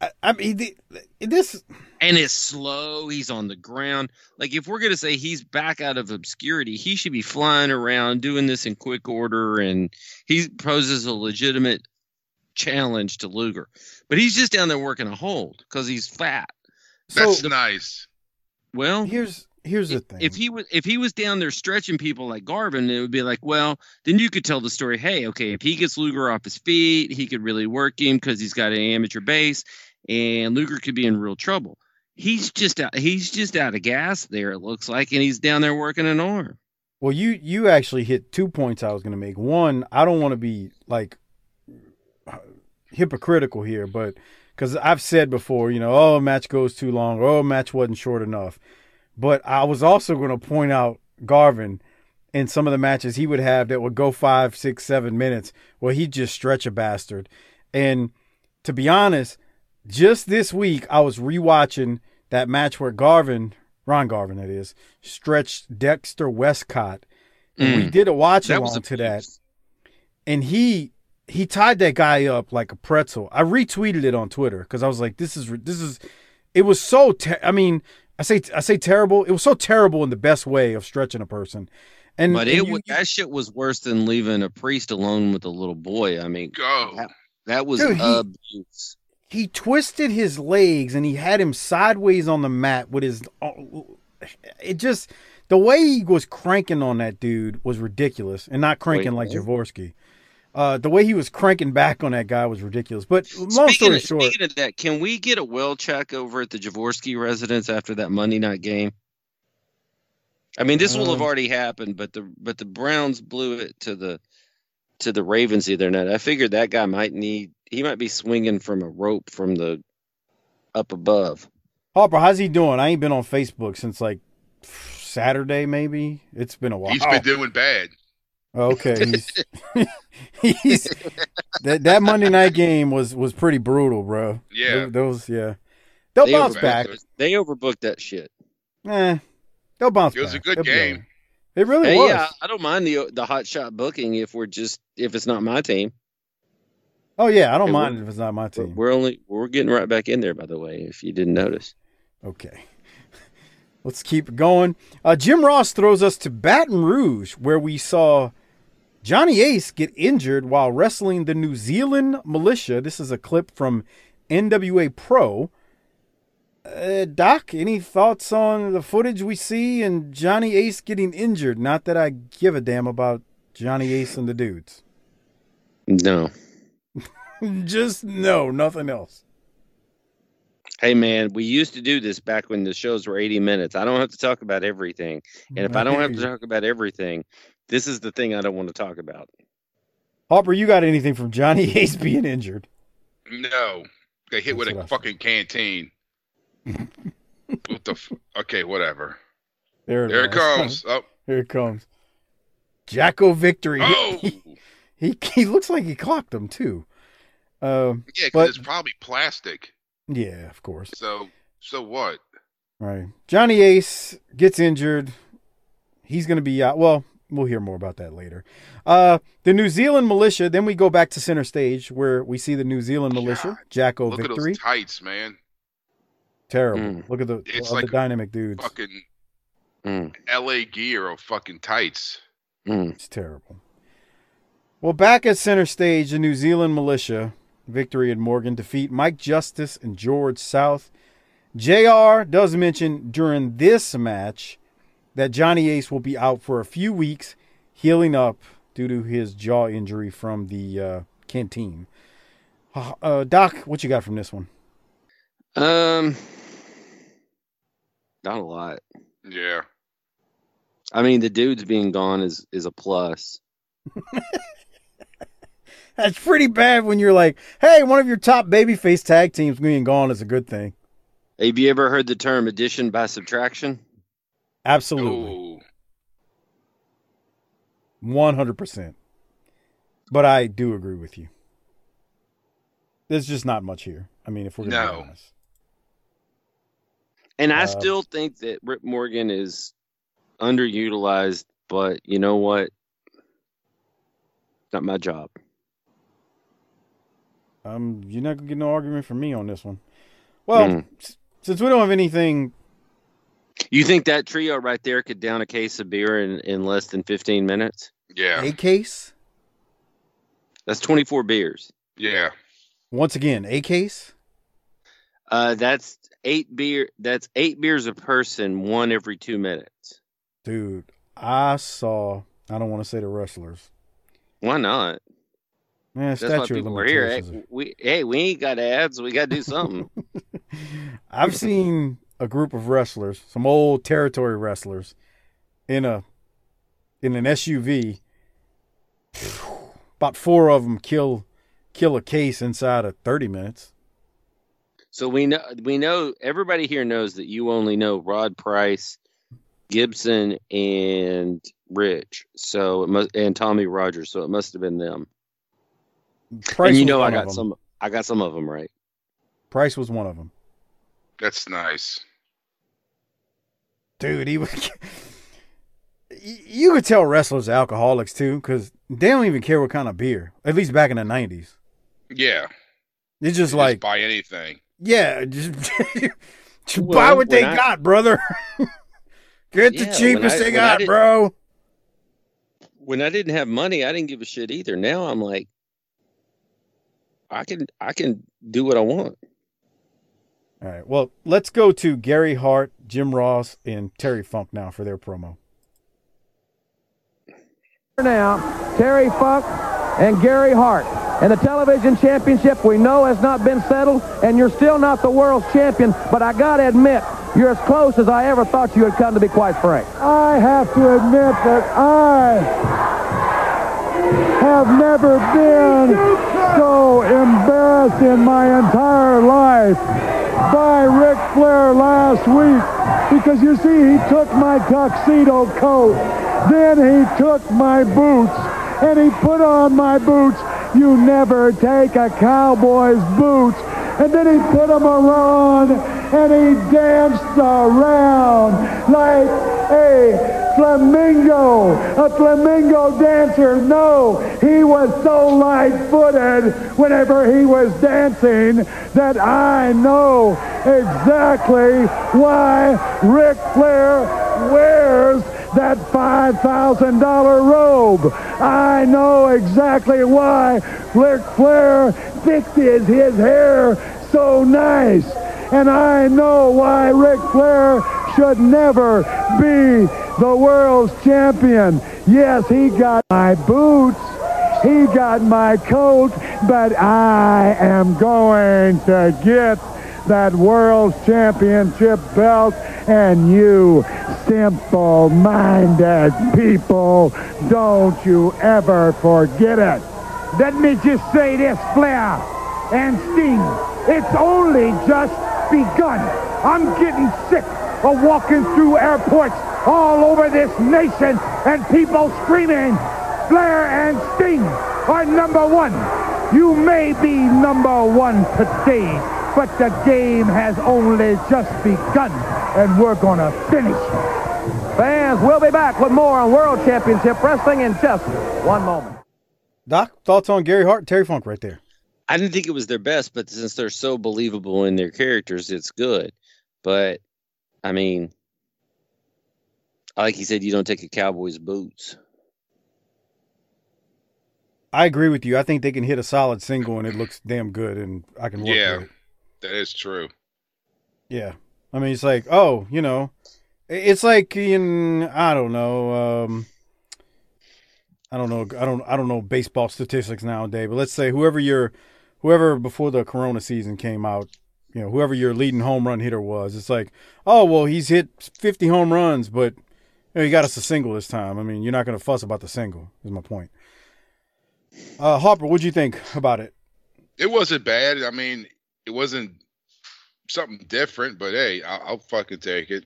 Speaker 1: I, I mean the, this
Speaker 2: and it's slow. He's on the ground. Like if we're gonna say he's back out of obscurity, he should be flying around doing this in quick order, and he poses a legitimate challenge to Luger. But he's just down there working a hold because he's fat.
Speaker 1: so
Speaker 3: That's nice.
Speaker 2: Well,
Speaker 1: here's here's the thing.
Speaker 2: if he was if he was down there stretching people like Garvin, it would be like, well, then you could tell the story. Hey, okay, if he gets Luger off his feet, he could really work him because he's got an amateur base, and Luger could be in real trouble. He's just out. He's just out of gas there. It looks like, and he's down there working an arm.
Speaker 1: Well, you you actually hit two points I was going to make. One, I don't want to be like hypocritical here, but because I've said before, you know, oh, match goes too long, or oh, match wasn't short enough. But I was also going to point out Garvin in some of the matches he would have that would go five, six, seven minutes, where he'd just stretch a bastard. And to be honest, just this week I was rewatching that match where Garvin, Ron Garvin, that is, stretched Dexter Westcott. And we
Speaker 2: Mm.
Speaker 1: did a watch
Speaker 2: That was
Speaker 1: along to that and he he tied that guy up like a pretzel. I retweeted it on Twitter because I was like, "This is this is." It was so. Ter- I mean, I say I say terrible. It was so terrible in the best way of stretching a person. And
Speaker 2: But
Speaker 1: and
Speaker 2: it
Speaker 1: you-
Speaker 2: wa- that shit was worse than leaving a priest alone with a little boy. I mean,
Speaker 3: Go.
Speaker 2: That- that was
Speaker 1: Dude, he-
Speaker 2: abuse.
Speaker 1: He twisted his legs and he had him sideways on the mat with his. It just the way he was cranking on that dude was ridiculous, and not cranking
Speaker 2: Wait,
Speaker 1: like? Javorsky. Uh, the way he was cranking back on that guy was ridiculous. But long
Speaker 2: Speaking
Speaker 1: story
Speaker 2: of,
Speaker 1: short,
Speaker 2: speaking of that, can we get a well check over at the Javorsky residence after that Monday night game? I mean, this will have
Speaker 1: Um,
Speaker 2: already happened, but the but the Browns blew it to the to the Ravens the other night. I figured that guy might need he might be swinging from a rope from the up above.
Speaker 1: Harper, how's he doing? I ain't been on Facebook since like Saturday, maybe. It's been a while.
Speaker 3: He's been doing bad.
Speaker 1: okay, he's, he's that that Monday night game was was pretty brutal, bro.
Speaker 3: Yeah.
Speaker 1: Those yeah. They'll
Speaker 2: They
Speaker 1: bounce
Speaker 2: overbooked
Speaker 1: back.
Speaker 2: They overbooked that shit.
Speaker 1: Eh, they'll bounce
Speaker 3: It was a good
Speaker 1: They'll
Speaker 3: game.
Speaker 1: It really
Speaker 2: Hey,
Speaker 1: was.
Speaker 2: yeah, I don't mind the the hot shot booking if we're just if it's not my team.
Speaker 1: Oh yeah, I don't mind if it's not my team.
Speaker 2: We're only we're getting right back in there, by the way. If you didn't notice.
Speaker 1: Okay. Let's keep going. Uh, Jim Ross throws us to Baton Rouge, where we saw Johnny Ace get injured while wrestling the New Zealand militia. This is a clip from NWA Pro. Uh, Doc, any thoughts on the footage we see and Johnny Ace getting injured? Not that I give a damn about Johnny Ace and the dudes.
Speaker 2: No.
Speaker 1: Just no, nothing else.
Speaker 2: Hey man, we used to do this back when the shows were 80 minutes. I don't have to talk about everything. And if I don't have to talk about everything, this is the thing I don't want to talk about.
Speaker 1: Hopper, you got anything from Johnny Ace being injured?
Speaker 3: No, got hit with
Speaker 1: That's
Speaker 3: a
Speaker 1: what I
Speaker 3: fucking canteen. what the? F- okay, whatever.
Speaker 1: There it,
Speaker 3: There it comes. Oh,
Speaker 1: Here it comes. Jacko victory.
Speaker 3: oh,
Speaker 1: He, he looks like he clocked him too. Um,
Speaker 3: yeah, because it's probably plastic.
Speaker 1: yeah, of course.
Speaker 3: So, so what?
Speaker 1: Right. Johnny Ace gets injured. He's going to be out. Well, we'll hear more about that later. Uh, the New Zealand militia. Then we go back to center stage where we see the New Zealand militia.
Speaker 3: God,
Speaker 1: Jacko
Speaker 3: Look at
Speaker 1: victory.
Speaker 3: those tights, man.
Speaker 1: Terrible.
Speaker 2: Mm.
Speaker 1: Look at the,
Speaker 3: It's like
Speaker 1: the dynamic dudes.
Speaker 3: Fucking
Speaker 2: Mm,
Speaker 3: L.A. gear of fucking tights.
Speaker 2: mm.
Speaker 1: It's terrible. Well, back at center stage, the New Zealand militia, Victory and Morgan defeat Mike Justice and George South. JR does mention during this match that Johnny Ace will be out for a few weeks, healing up due to his jaw injury from the uh, canteen. Uh, uh, Doc, what you got from this one?
Speaker 2: Um not a lot.
Speaker 3: Yeah.
Speaker 2: I mean, the dudes being gone is is a plus.
Speaker 1: That's pretty bad when you're like, hey, one of your top babyface tag teams being gone is a good thing.
Speaker 2: Have you ever heard the term addition by subtraction?
Speaker 1: Absolutely. One hundred percent. But I do agree with you. There's just not much here. I mean, if we're gonna
Speaker 3: No.
Speaker 1: be honest.
Speaker 2: And I
Speaker 1: Uh,
Speaker 2: still think that Rip Morgan is underutilized, but you know what? Not my job.
Speaker 1: Um, you're not gonna get no argument from me on this one. Well,
Speaker 2: Mm.
Speaker 1: s- since we don't have anything,
Speaker 2: You think that trio right there could down a case of beer in, in less than 15 minutes?
Speaker 3: yeah,
Speaker 1: a case.
Speaker 2: That's 24 beers.
Speaker 3: yeah.
Speaker 1: Once again, a case.
Speaker 2: Uh, that's eight beer. That's eight beers a person, one every two minutes.
Speaker 1: Dude, I saw. I don't want to say the wrestlers.
Speaker 2: Why not?
Speaker 1: Man,
Speaker 2: That's why people are here. Hey, we hey, we ain't got ads. We got to do something.
Speaker 1: I've seen a group of wrestlers, some old territory wrestlers, in a in an SUV. About four of them kill kill a case inside of thirty minutes.
Speaker 2: so we know we know everybody here knows that you only know Rod Price, Gibson, and Rich. So it must and Tommy Rogers. So it must have been them.
Speaker 1: Price
Speaker 2: and you know I got some. I got some of them right.
Speaker 1: Price was one of them.
Speaker 3: That's nice.
Speaker 1: Dude, he was. You could tell wrestlers are alcoholics too, because they don't even care what kind of beer. At least back in the nineties,
Speaker 3: Yeah.
Speaker 1: it's just
Speaker 3: You
Speaker 1: like,
Speaker 3: buy anything.
Speaker 1: yeah, just, just buy what they
Speaker 2: I-
Speaker 1: got, brother. Get the
Speaker 2: Yeah, when
Speaker 1: cheapest
Speaker 2: I-
Speaker 1: they got, bro.
Speaker 2: When I didn't have money, I didn't give a shit either. Now I'm like, I can I can do what I want.
Speaker 1: All right. Well, let's go to Gary Hart, Jim Ross, and Terry Funk now for their promo.
Speaker 4: Now, Terry Funk and Gary Hart. And the television championship we know has not been settled, and you're still not the world's champion, but I gotta admit, you're as close as I ever thought you would come, to be quite frank.
Speaker 5: I have to admit that I have never been so embarrassed in my entire life by Ric Flair last week. Because you see he took my tuxedo coat then he took my boots and he put on my boots. You never take a cowboy's boots.
Speaker 6: And then he put them around and he danced around like a flamingo, a flamingo dancer. No, he was so light-footed whenever he was dancing that I know exactly why Ric Flair wears that $5,000 robe. I know exactly why Ric Flair fixes his hair so nice. And I know why Ric Flair should never be the world's champion. Yes, he got my boots. He got my coat, but I am going to get that world championship belt and you simple-minded people, don't you ever forget it. Let me just say this, Flair and Sting, it's only just begun. I'm getting sick of walking through airports all over this nation and people screaming, Flair and Sting are number one. You may be number one today, but the game has only just begun, and we're going to finish.
Speaker 4: Fans, we'll be back with more on World Championship Wrestling in just one moment.
Speaker 1: Doc, thoughts on Gary Hart and Terry Funk right there?
Speaker 2: I didn't think it was their best, but since they're so believable in their characters, it's good. But I mean, like he said, you don't take a cowboy's boots.
Speaker 1: I agree with you. I think they can hit a solid single and it looks damn good, and I can work
Speaker 3: Yeah.
Speaker 1: with it.
Speaker 3: That is true.
Speaker 1: Yeah. I mean, it's like, oh, you know, it's like in I don't know, um, I don't know, I don't, I don't know baseball statistics nowadays, but let's say whoever your, whoever before the Corona season came out, you know, whoever your leading home run hitter was, it's like, oh well, he's hit 50 home runs, but you know, he got us a single this time. I mean, you're not going to fuss about the single. Is my point. Uh, Harper, what'd you think about it?
Speaker 3: It wasn't bad. I mean, it wasn't something different, but hey, I'll, I'll fucking take it.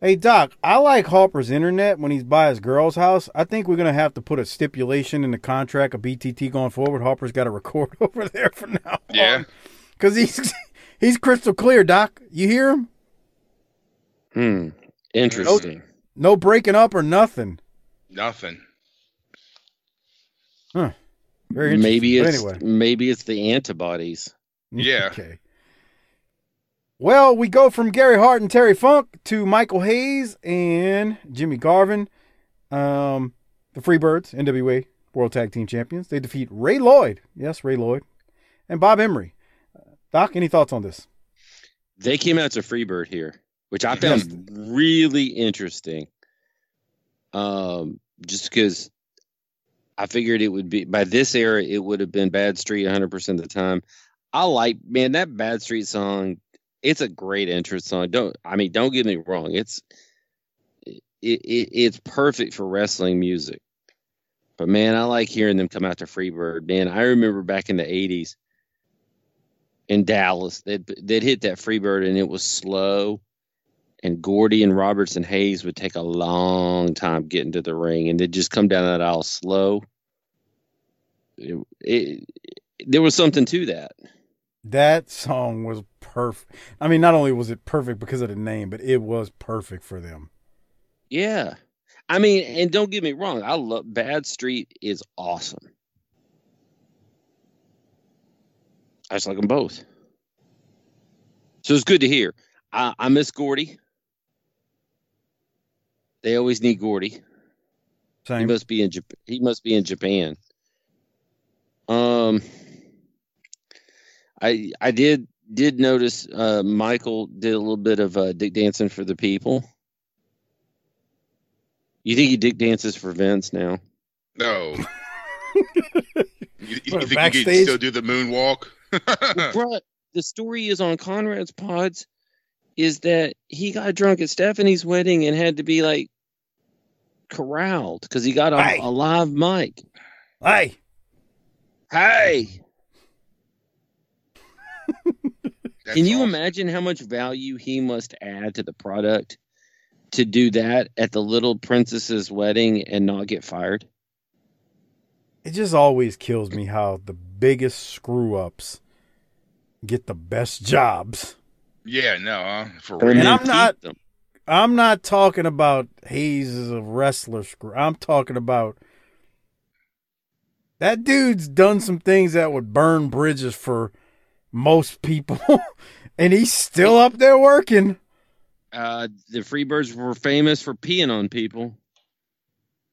Speaker 1: Hey Doc, I like Harper's internet when he's by his girl's house. I think we're gonna have to put a stipulation in the contract of BTT going forward. Harper's got to record over there from now
Speaker 3: Yeah.
Speaker 1: because he's he's crystal clear. Doc, you hear him?
Speaker 2: Hmm. Interesting.
Speaker 1: No breaking up or nothing.
Speaker 3: Nothing.
Speaker 1: Huh. Very interesting.
Speaker 2: Maybe it's
Speaker 1: anyway.
Speaker 2: maybe it's the antibodies.
Speaker 3: Yeah.
Speaker 1: Okay. Well, we go from Gary Hart and Terry Funk to Michael Hayes and Jimmy Garvin. Um, the Freebirds, NWA World Tag Team Champions. They defeat Ray Lloyd. Yes, Ray Lloyd. And Bob Emery. Doc, any thoughts on this?
Speaker 2: They came out to Freebird here, which I found really interesting. Um, just because I figured it would be by this era, it would have been Bad Street 100 percent of the time. I like man that Bad Street song. It's a great entrance song. Don't I mean? Don't get me wrong. It's it, it it's perfect for wrestling music. But man, I like hearing them come out to Freebird. Man, I remember back in the 80s in Dallas. They'd, they'd hit that Freebird and it was slow. And Gordy and Roberts and Hayes would take a long time getting to the ring and they'd just come down that aisle slow. It, it, there was something to that.
Speaker 1: That song was perfect. I mean, not only was it perfect because of the name, but it was perfect for them.
Speaker 2: Yeah. I mean, and don't get me wrong, I love Bad Street is awesome. I just like them both. So it's good to hear. I, I miss Gordy. They always need Gordy. He must be in Jap- he must be in Japan. Um I I did did notice uh Michael did a little bit of uh dick dancing for the people. You think he dick dances for Vince now?
Speaker 3: No. you, you think you could still do the moonwalk?
Speaker 2: Well, bruh, the story is on Conrad's pods is that he got drunk at Stephanie's wedding and had to be like corralled because he got a,
Speaker 1: Hey.
Speaker 2: a live mic.
Speaker 1: Hey,
Speaker 2: Hey,
Speaker 3: That's
Speaker 2: can you
Speaker 3: awesome.
Speaker 2: imagine how much value he must add to the product to do that at the little princess's wedding and not get fired?
Speaker 1: It just always kills me how the biggest screw ups get the best jobs.
Speaker 3: Yeah, no, huh? for
Speaker 7: And
Speaker 3: real.
Speaker 1: And I'm not-
Speaker 7: them.
Speaker 1: I'm not talking about Hayes as a wrestler. screw- I'm talking about that dude's done some things that would burn bridges for most people, and he's still up there working.
Speaker 2: Uh, the Freebirds were famous for peeing on people.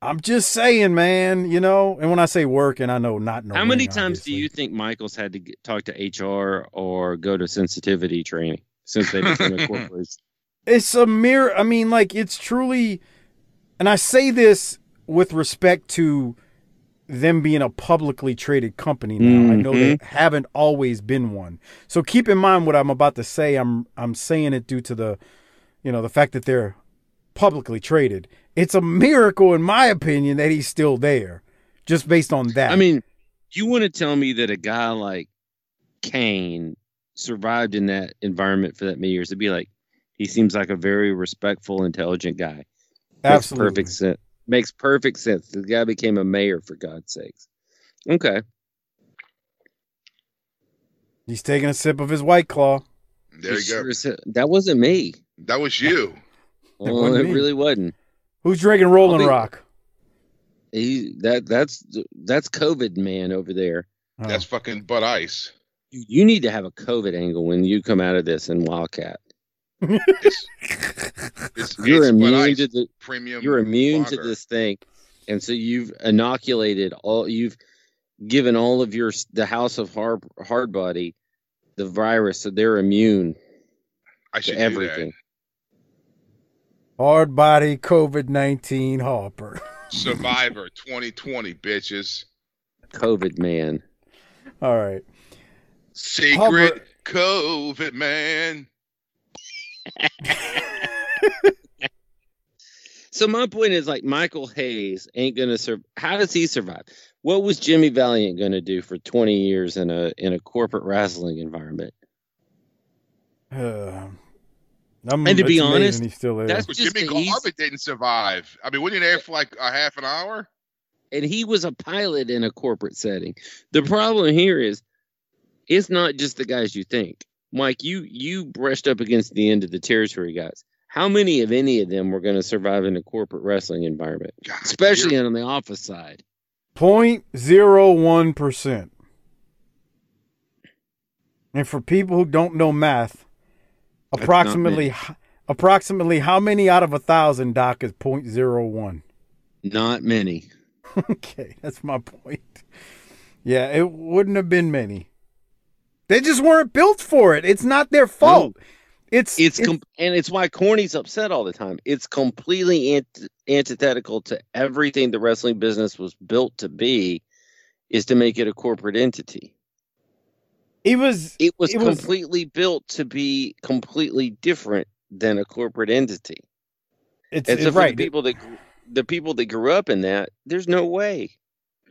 Speaker 1: I'm just saying, man. You know, and when I say working, I know not. In
Speaker 2: How many
Speaker 1: ring,
Speaker 2: times
Speaker 1: obviously.
Speaker 2: do you think Michaels had to get, talk to HR or go to sensitivity training since they became a corporation?
Speaker 1: it's a mere. I mean, like it's truly, and I say this with respect to them being a publicly traded company now. I know they mm-hmm. haven't always been one. So keep in mind what I'm about to say. I'm I'm saying it due to the, you know, the fact that they're publicly traded. It's a miracle, in my opinion, that he's still there, just based on that.
Speaker 2: I mean, you want to tell me that a guy like Kane survived in that environment for that many years? It'd be like he seems like a very respectful, intelligent guy. Makes
Speaker 1: absolutely.
Speaker 2: perfect sense. Makes perfect sense. The guy became a mayor for God's sakes. Okay.
Speaker 1: He's taking a sip of his white claw.
Speaker 3: There you
Speaker 2: He
Speaker 3: go.
Speaker 2: sure That wasn't me.
Speaker 3: That was you.
Speaker 2: Well, oh,
Speaker 1: wasn't
Speaker 2: it
Speaker 1: me.
Speaker 2: really wasn't.
Speaker 1: Who's drinking Rolling
Speaker 2: be-
Speaker 1: Rock?
Speaker 2: He that that's that's COVID man over there.
Speaker 1: Oh.
Speaker 3: That's fucking Bud Ice.
Speaker 2: You, you need to have a COVID angle when you come out of this in Wildcat.
Speaker 3: It's, it's,
Speaker 2: You're
Speaker 3: it's
Speaker 2: immune to the
Speaker 3: premium.
Speaker 2: you're immune to this thing, and so you've inoculated all. You've given all of your the House of Hard Hardbody the virus, so they're immune
Speaker 3: I
Speaker 2: to
Speaker 3: should
Speaker 2: everything.
Speaker 1: Hard body COVID 19 Harper.
Speaker 3: Survivor 2020, bitches.
Speaker 2: COVID man.
Speaker 1: All right.
Speaker 3: Secret
Speaker 1: Hover-
Speaker 3: COVID man.
Speaker 2: So my point is like Michael Hayes ain't gonna survive. How does he survive? What was Jimmy Valiant gonna do for 20 years in a in a corporate wrestling environment?
Speaker 1: Um, Uh, I'm,
Speaker 2: And to be honest,
Speaker 1: he's still there.
Speaker 2: that's
Speaker 3: But
Speaker 2: just
Speaker 3: Jimmy
Speaker 2: the
Speaker 3: Garvin didn't survive. I mean, wasn't he there for like a half an hour?
Speaker 2: and he was a pilot in a corporate setting. The problem here is it's not just the guys you think. Mike, you you brushed up against the end of the territory guys. How many of any of them were going to survive in a corporate wrestling environment,
Speaker 3: God,
Speaker 2: especially
Speaker 3: you're-
Speaker 2: on the office side?
Speaker 1: 0.01%. And for people who don't know math,
Speaker 2: not
Speaker 1: approximately approximately how many out of a thousand, Doc, is 0.01?
Speaker 2: Not many.
Speaker 1: okay, that's my point. Yeah, it wouldn't have been many. They just weren't built for it. It's not their fault. It's
Speaker 2: It's com- and it's why Corny's upset all the time. It's completely ant- antithetical to everything the wrestling business was built to be, is to make it a corporate entity.
Speaker 1: It was
Speaker 2: It was
Speaker 1: It was-
Speaker 2: completely built to be completely different than a corporate entity.
Speaker 1: it's,
Speaker 2: And so
Speaker 1: it's
Speaker 2: for
Speaker 1: right.
Speaker 2: the people that the people that grew up in that, there's no way.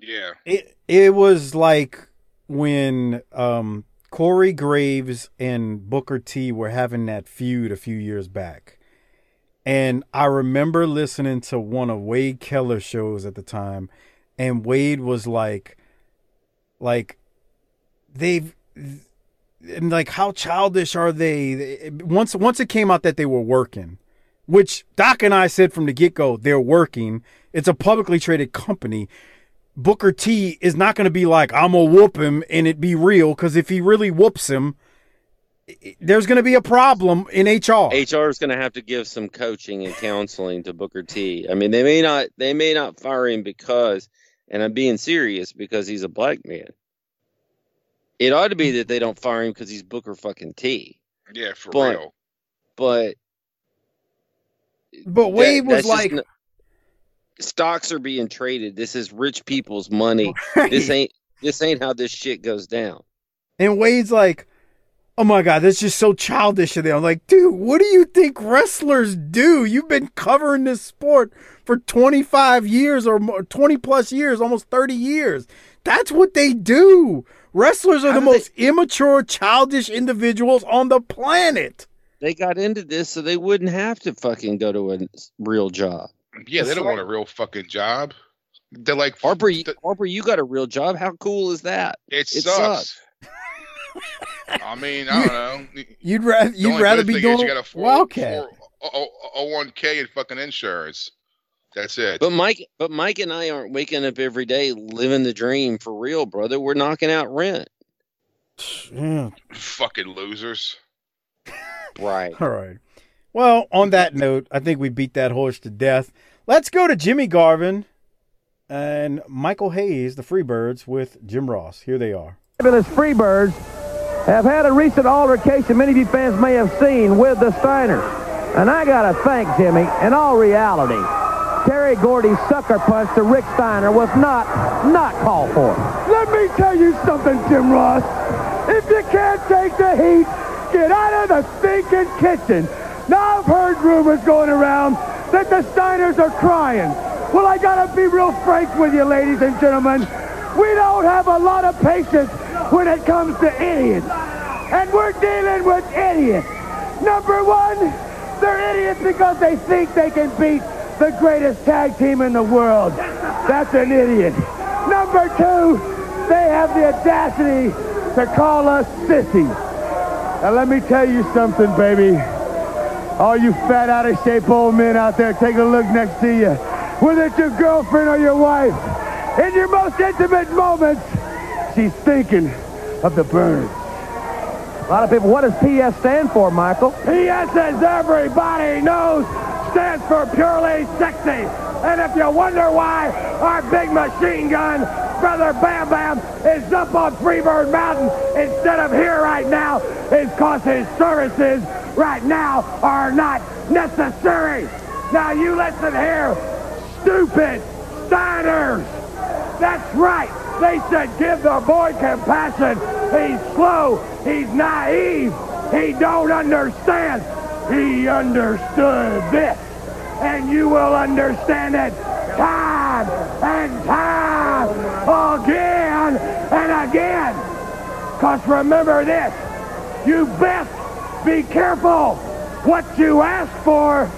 Speaker 3: Yeah.
Speaker 1: It it was like when um Corey Graves and Booker T were having that feud a few years back. And I remember listening to one of Wade Keller's shows at the time, and Wade was like like they've and like how childish are they? Once once it came out that they were working, which Doc and I said from the get go, they're working. It's a publicly traded company. Booker T is not going to be like, I'm to whoop him and it be real. Because if he really whoops him, there's going to be a problem in HR.
Speaker 2: HR is going to have to give some coaching and counseling to Booker T. I mean, they may not they may not fire him because, and I'm being serious because he's a black man. It ought to be that they don't fire him because he's Booker fucking T.
Speaker 3: Yeah, for
Speaker 2: But-
Speaker 3: real.
Speaker 2: But
Speaker 1: but Wade
Speaker 2: that-
Speaker 1: was like,
Speaker 2: n- stocks are being traded. This is rich people's money. This ain't this ain't how this shit goes down.
Speaker 1: and Wade's like, oh my God, that's just so childish of them. I'm like, dude, what do you think wrestlers do? You've been covering this sport for 25 years or more, 20 plus years, almost 30 years. That's what they do. Wrestlers are
Speaker 2: How
Speaker 1: the
Speaker 2: do they-
Speaker 1: most immature, childish individuals on the planet.
Speaker 2: They got into this so they wouldn't have to fucking go to a real job.
Speaker 3: Yeah, they don't want a real fucking job. They're like
Speaker 2: Harper, you,
Speaker 3: th-
Speaker 2: Harper, you got a real job. How cool is that?
Speaker 3: it,
Speaker 2: it
Speaker 3: sucks. I mean, I don't know.
Speaker 1: You'd rather you'd rather be doing
Speaker 3: you got a four,
Speaker 1: Wildcat.
Speaker 3: four, oh oh, oh, oh, oh, one k in fucking insurance. That's it.
Speaker 8: But Mike, but Mike and I aren't waking up every day living the dream for real, brother. We're knocking out rent.
Speaker 1: Yeah.
Speaker 3: fucking losers.
Speaker 8: Right.
Speaker 1: All right. Well, on that note, I think we beat that horse to death. Let's go to Jimmy Garvin and Michael Hayes, the Freebirds, with Jim Ross. Here they are.
Speaker 4: Fabulous Freebirds have had a recent altercation many of you fans may have seen with the Steiners. And I got to thank Jimmy, in all reality, Terry Gordy's sucker punch to Rick Steiner was not, not called for.
Speaker 6: Let me tell you something, Jim Ross. If you can't take the heat, get out of the stinking kitchen. Now I've heard rumors going around that the Steiners are crying. Well, I gotta be real frank with you, ladies and gentlemen. We don't have a lot of patience when it comes to idiots. And we're dealing with idiots. Number one, they're idiots because they think they can beat the greatest tag team in the world. That's an idiot. Number two, they have the audacity to call us sissies. Now let me tell you something, baby. All you fat, out of shape old men out there, take a look next to you. Whether it's your girlfriend or your wife, in your most intimate moments, she's thinking of the birds.
Speaker 4: A lot of people, what does PS stand for, Michael?
Speaker 6: PS, as everybody knows, stands for purely sexy. And if you wonder why our big machine gun, Brother Bam Bam, is up on Freebird Mountain instead of here right now, is because his services right now are not necessary. Now you listen here, stupid Steiners. That's right. They said give the boy compassion. He's slow. He's naive. He don't understand. He understood this. And you will understand it time and time again and again. Because remember this. You best be careful what you ask for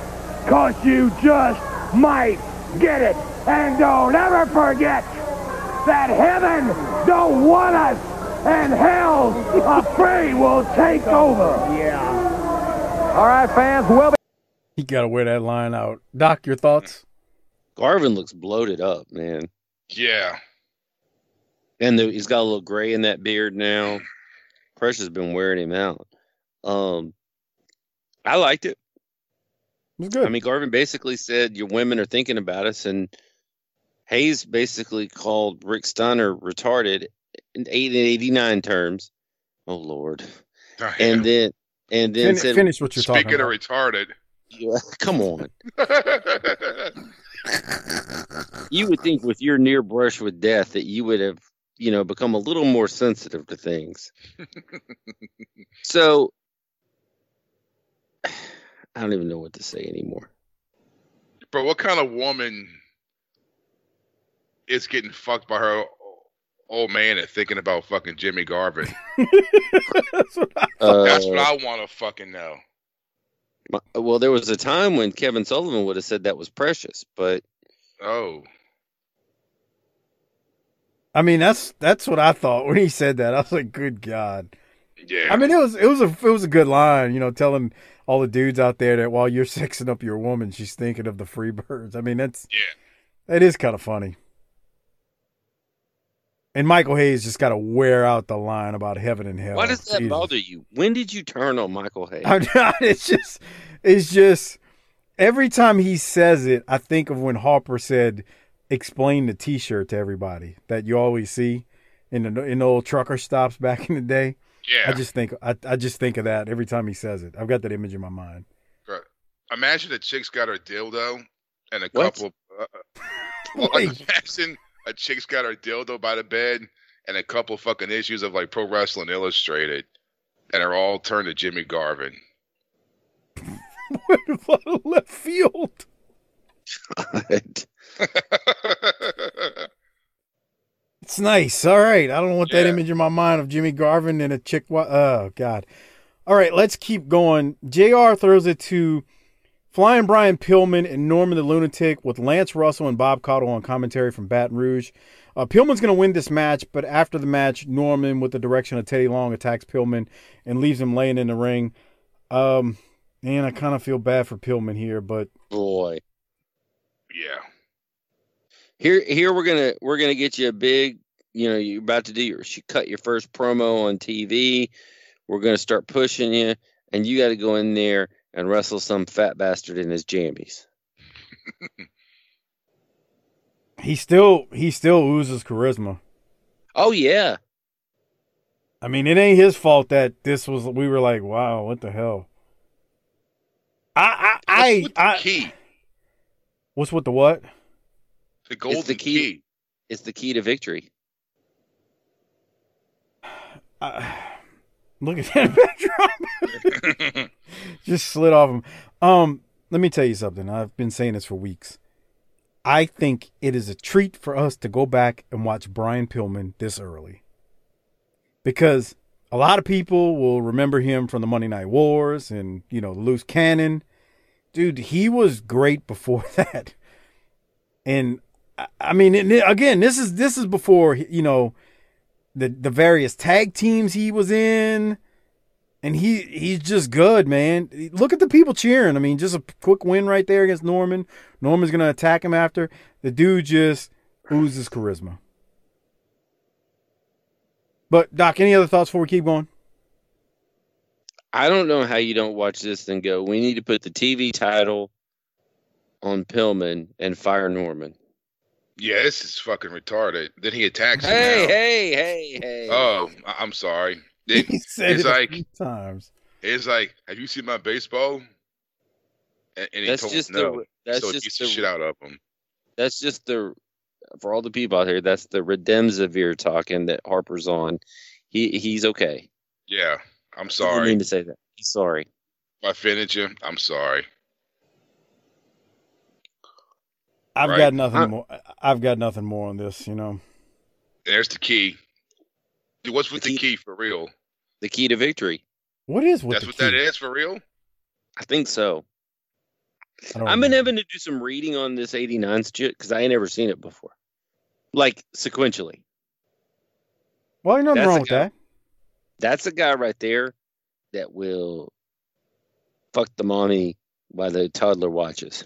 Speaker 6: because you just might get it. And don't ever forget that heaven don't want us and hell afraid will take over.
Speaker 4: Yeah. All right, fans, we'll be
Speaker 1: You got to wear that line out. Doc, your thoughts?
Speaker 8: Garvin looks bloated up, man.
Speaker 3: Yeah.
Speaker 8: And the, he's got a little gray in that beard now. Pressure's been wearing him out. Um, I liked it.
Speaker 1: It was good.
Speaker 8: I mean, Garvin basically said your women are thinking about us, and Hayes basically called Rick Steiner retarded in eight and eighty nine terms. Oh Lord! And then and then
Speaker 1: Fin-
Speaker 8: said,
Speaker 1: finish what you're talking
Speaker 3: Speaking of
Speaker 1: about.
Speaker 3: retarded.
Speaker 8: Yeah, come on. you would think with your near brush with death that you would have, you know, become a little more sensitive to things. so I don't even know what to say anymore.
Speaker 3: Bro, what kind of woman is getting fucked by her old man and thinking about fucking Jimmy Garvin?
Speaker 1: That's what I
Speaker 8: Uh,
Speaker 3: I want to fucking know.
Speaker 8: my- well, there was a time when Kevin Sullivan would have said that was precious, but
Speaker 3: Oh,
Speaker 1: I mean, that's that's what I thought when he said that. I was like, "Good God!"
Speaker 3: yeah.
Speaker 1: I mean, it was it was a it was a good line, you know, telling all the dudes out there that while you're sexing up your woman, she's thinking of the free birds. I mean, that's
Speaker 3: Yeah.
Speaker 1: that is kind of funny. And Michael Hayes just got to wear out the line about heaven and hell.
Speaker 8: why does that
Speaker 1: Jesus.
Speaker 8: bother you? When did you turn on Michael Hayes?
Speaker 1: I'm not, it's just it's just every time he says it, I think of when Harper said, "Explain the T-shirt to everybody that you always see in the in the old trucker stops back in the day."
Speaker 3: yeah.
Speaker 1: I just think I, I just think of that every time he says it. I've got that image in my mind.
Speaker 3: Right. Imagine a chick's got her dildo and a
Speaker 8: What?
Speaker 3: couple. Uh, well,
Speaker 1: Wait.
Speaker 3: imagine a chick's got her dildo by the bed and a couple fucking issues of like Pro Wrestling Illustrated, and are all turned to Jimmy Garvin.
Speaker 1: what a left field. It's nice. All right. I don't want that image in my mind of Jimmy Garvin and a chick. Wa- oh God. All right. Let's keep going. Jr. throws it to Flying Brian Pillman and Norman the Lunatic with Lance Russell and Bob Caudle on commentary from Baton Rouge. Uh, Pillman's going to win this match, but after the match, Norman, with the direction of Teddy Long, attacks Pillman and leaves him laying in the ring. Um, man, I kind of feel bad for Pillman here, but
Speaker 2: Boy.
Speaker 3: Yeah.
Speaker 2: Here here we're gonna we're gonna get you a big you know, you're about to do your you cut your first promo on TV. We're gonna start pushing you, and you gotta go in there and wrestle some fat bastard in his jambies.
Speaker 1: he still he still oozes charisma.
Speaker 2: Oh yeah.
Speaker 1: I mean, it ain't his fault that this was. We were like, wow, what the hell? I I I,
Speaker 3: What's with the
Speaker 1: I
Speaker 3: key?
Speaker 1: what's with the what?
Speaker 3: The golden
Speaker 2: the key. It's the key to victory.
Speaker 1: Uh, look at that backdrop. Just slid off him. Um, let me tell you something. I've been saying this for weeks. I think it is a treat for us to go back and watch Brian Pillman this early. Because a lot of people will remember him from the Monday Night Wars and, you know, Loose Cannon. Dude, he was great before that. And I- mean, again, this is this is before, you know, the the various tag teams he was in. And he he's just good man. Look at the people cheering. I mean just a quick win right there against norman. Norman's gonna attack him after. The dude just oozes charisma. But doc any other thoughts before we keep going?
Speaker 2: I don't know how you don't watch this and go, we need to put the TV title on Pillman and fire Norman.
Speaker 3: Yeah, this is fucking retarded. Then he attacks him
Speaker 2: Hey,
Speaker 3: now.
Speaker 2: hey, hey, hey.
Speaker 3: Oh, I- I'm sorry. It-
Speaker 1: he said
Speaker 3: it's
Speaker 1: it a
Speaker 3: like
Speaker 1: few times
Speaker 3: it's like, have you seen my baseball? And, and he
Speaker 2: That's
Speaker 3: told
Speaker 2: just
Speaker 3: no.
Speaker 2: the that's
Speaker 3: so it
Speaker 2: just the
Speaker 3: the shit out of him.
Speaker 2: that's just the for all the people out here, that's the Remdesivir talking that Harper's on. He he's okay.
Speaker 3: Yeah, I'm sorry.
Speaker 2: I didn't mean to say that. He's sorry.
Speaker 3: If I offended you, I'm sorry.
Speaker 1: I've
Speaker 3: Right.
Speaker 1: got nothing
Speaker 2: I-
Speaker 1: more i've got nothing more on this you know
Speaker 3: There's the key. Dude, what's with
Speaker 2: The
Speaker 3: the
Speaker 2: key-
Speaker 3: key for real?
Speaker 2: The key to victory.
Speaker 1: what is with
Speaker 3: That's
Speaker 1: the
Speaker 3: what
Speaker 1: key?
Speaker 3: that is for real?
Speaker 2: I think so.
Speaker 1: I don't
Speaker 2: I've been having to do some reading on this 89 shit because I ain't never seen it before. Like sequentially.
Speaker 1: well ain't nothing
Speaker 2: That's
Speaker 1: wrong with
Speaker 2: guy-
Speaker 1: that
Speaker 2: That's a guy right there that will fuck the mommy while the toddler watches.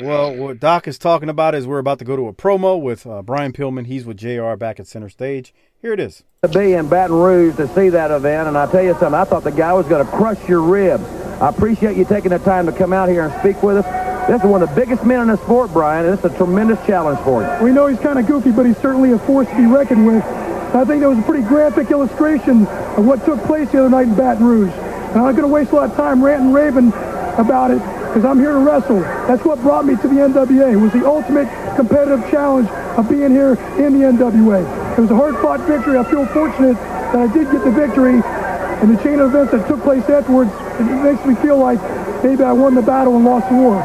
Speaker 1: Well, what Doc is talking about is we're about to go to a promo with uh, Brian Pillman. He's with JR back at center stage. Here it is.
Speaker 4: to be in Baton Rouge to see that event, and I tell you something, I thought the guy was going to crush your ribs. I appreciate you taking the time to come out here and speak with us. This is one of the biggest men in the sport, Brian, and it's a tremendous challenge for you.
Speaker 9: We know he's kind of goofy, but he's certainly a force to be reckoned with. I think that was a pretty graphic illustration of what took place the other night in Baton Rouge. And I'm not going to waste a lot of time ranting and raving about it because I'm here to wrestle. That's what brought me to the NWA. It was the ultimate competitive challenge of being here in the NWA. It was a hard-fought victory. I feel fortunate that I did get the victory. And the chain of events that took place afterwards, it makes me feel like maybe I won the battle and lost the war.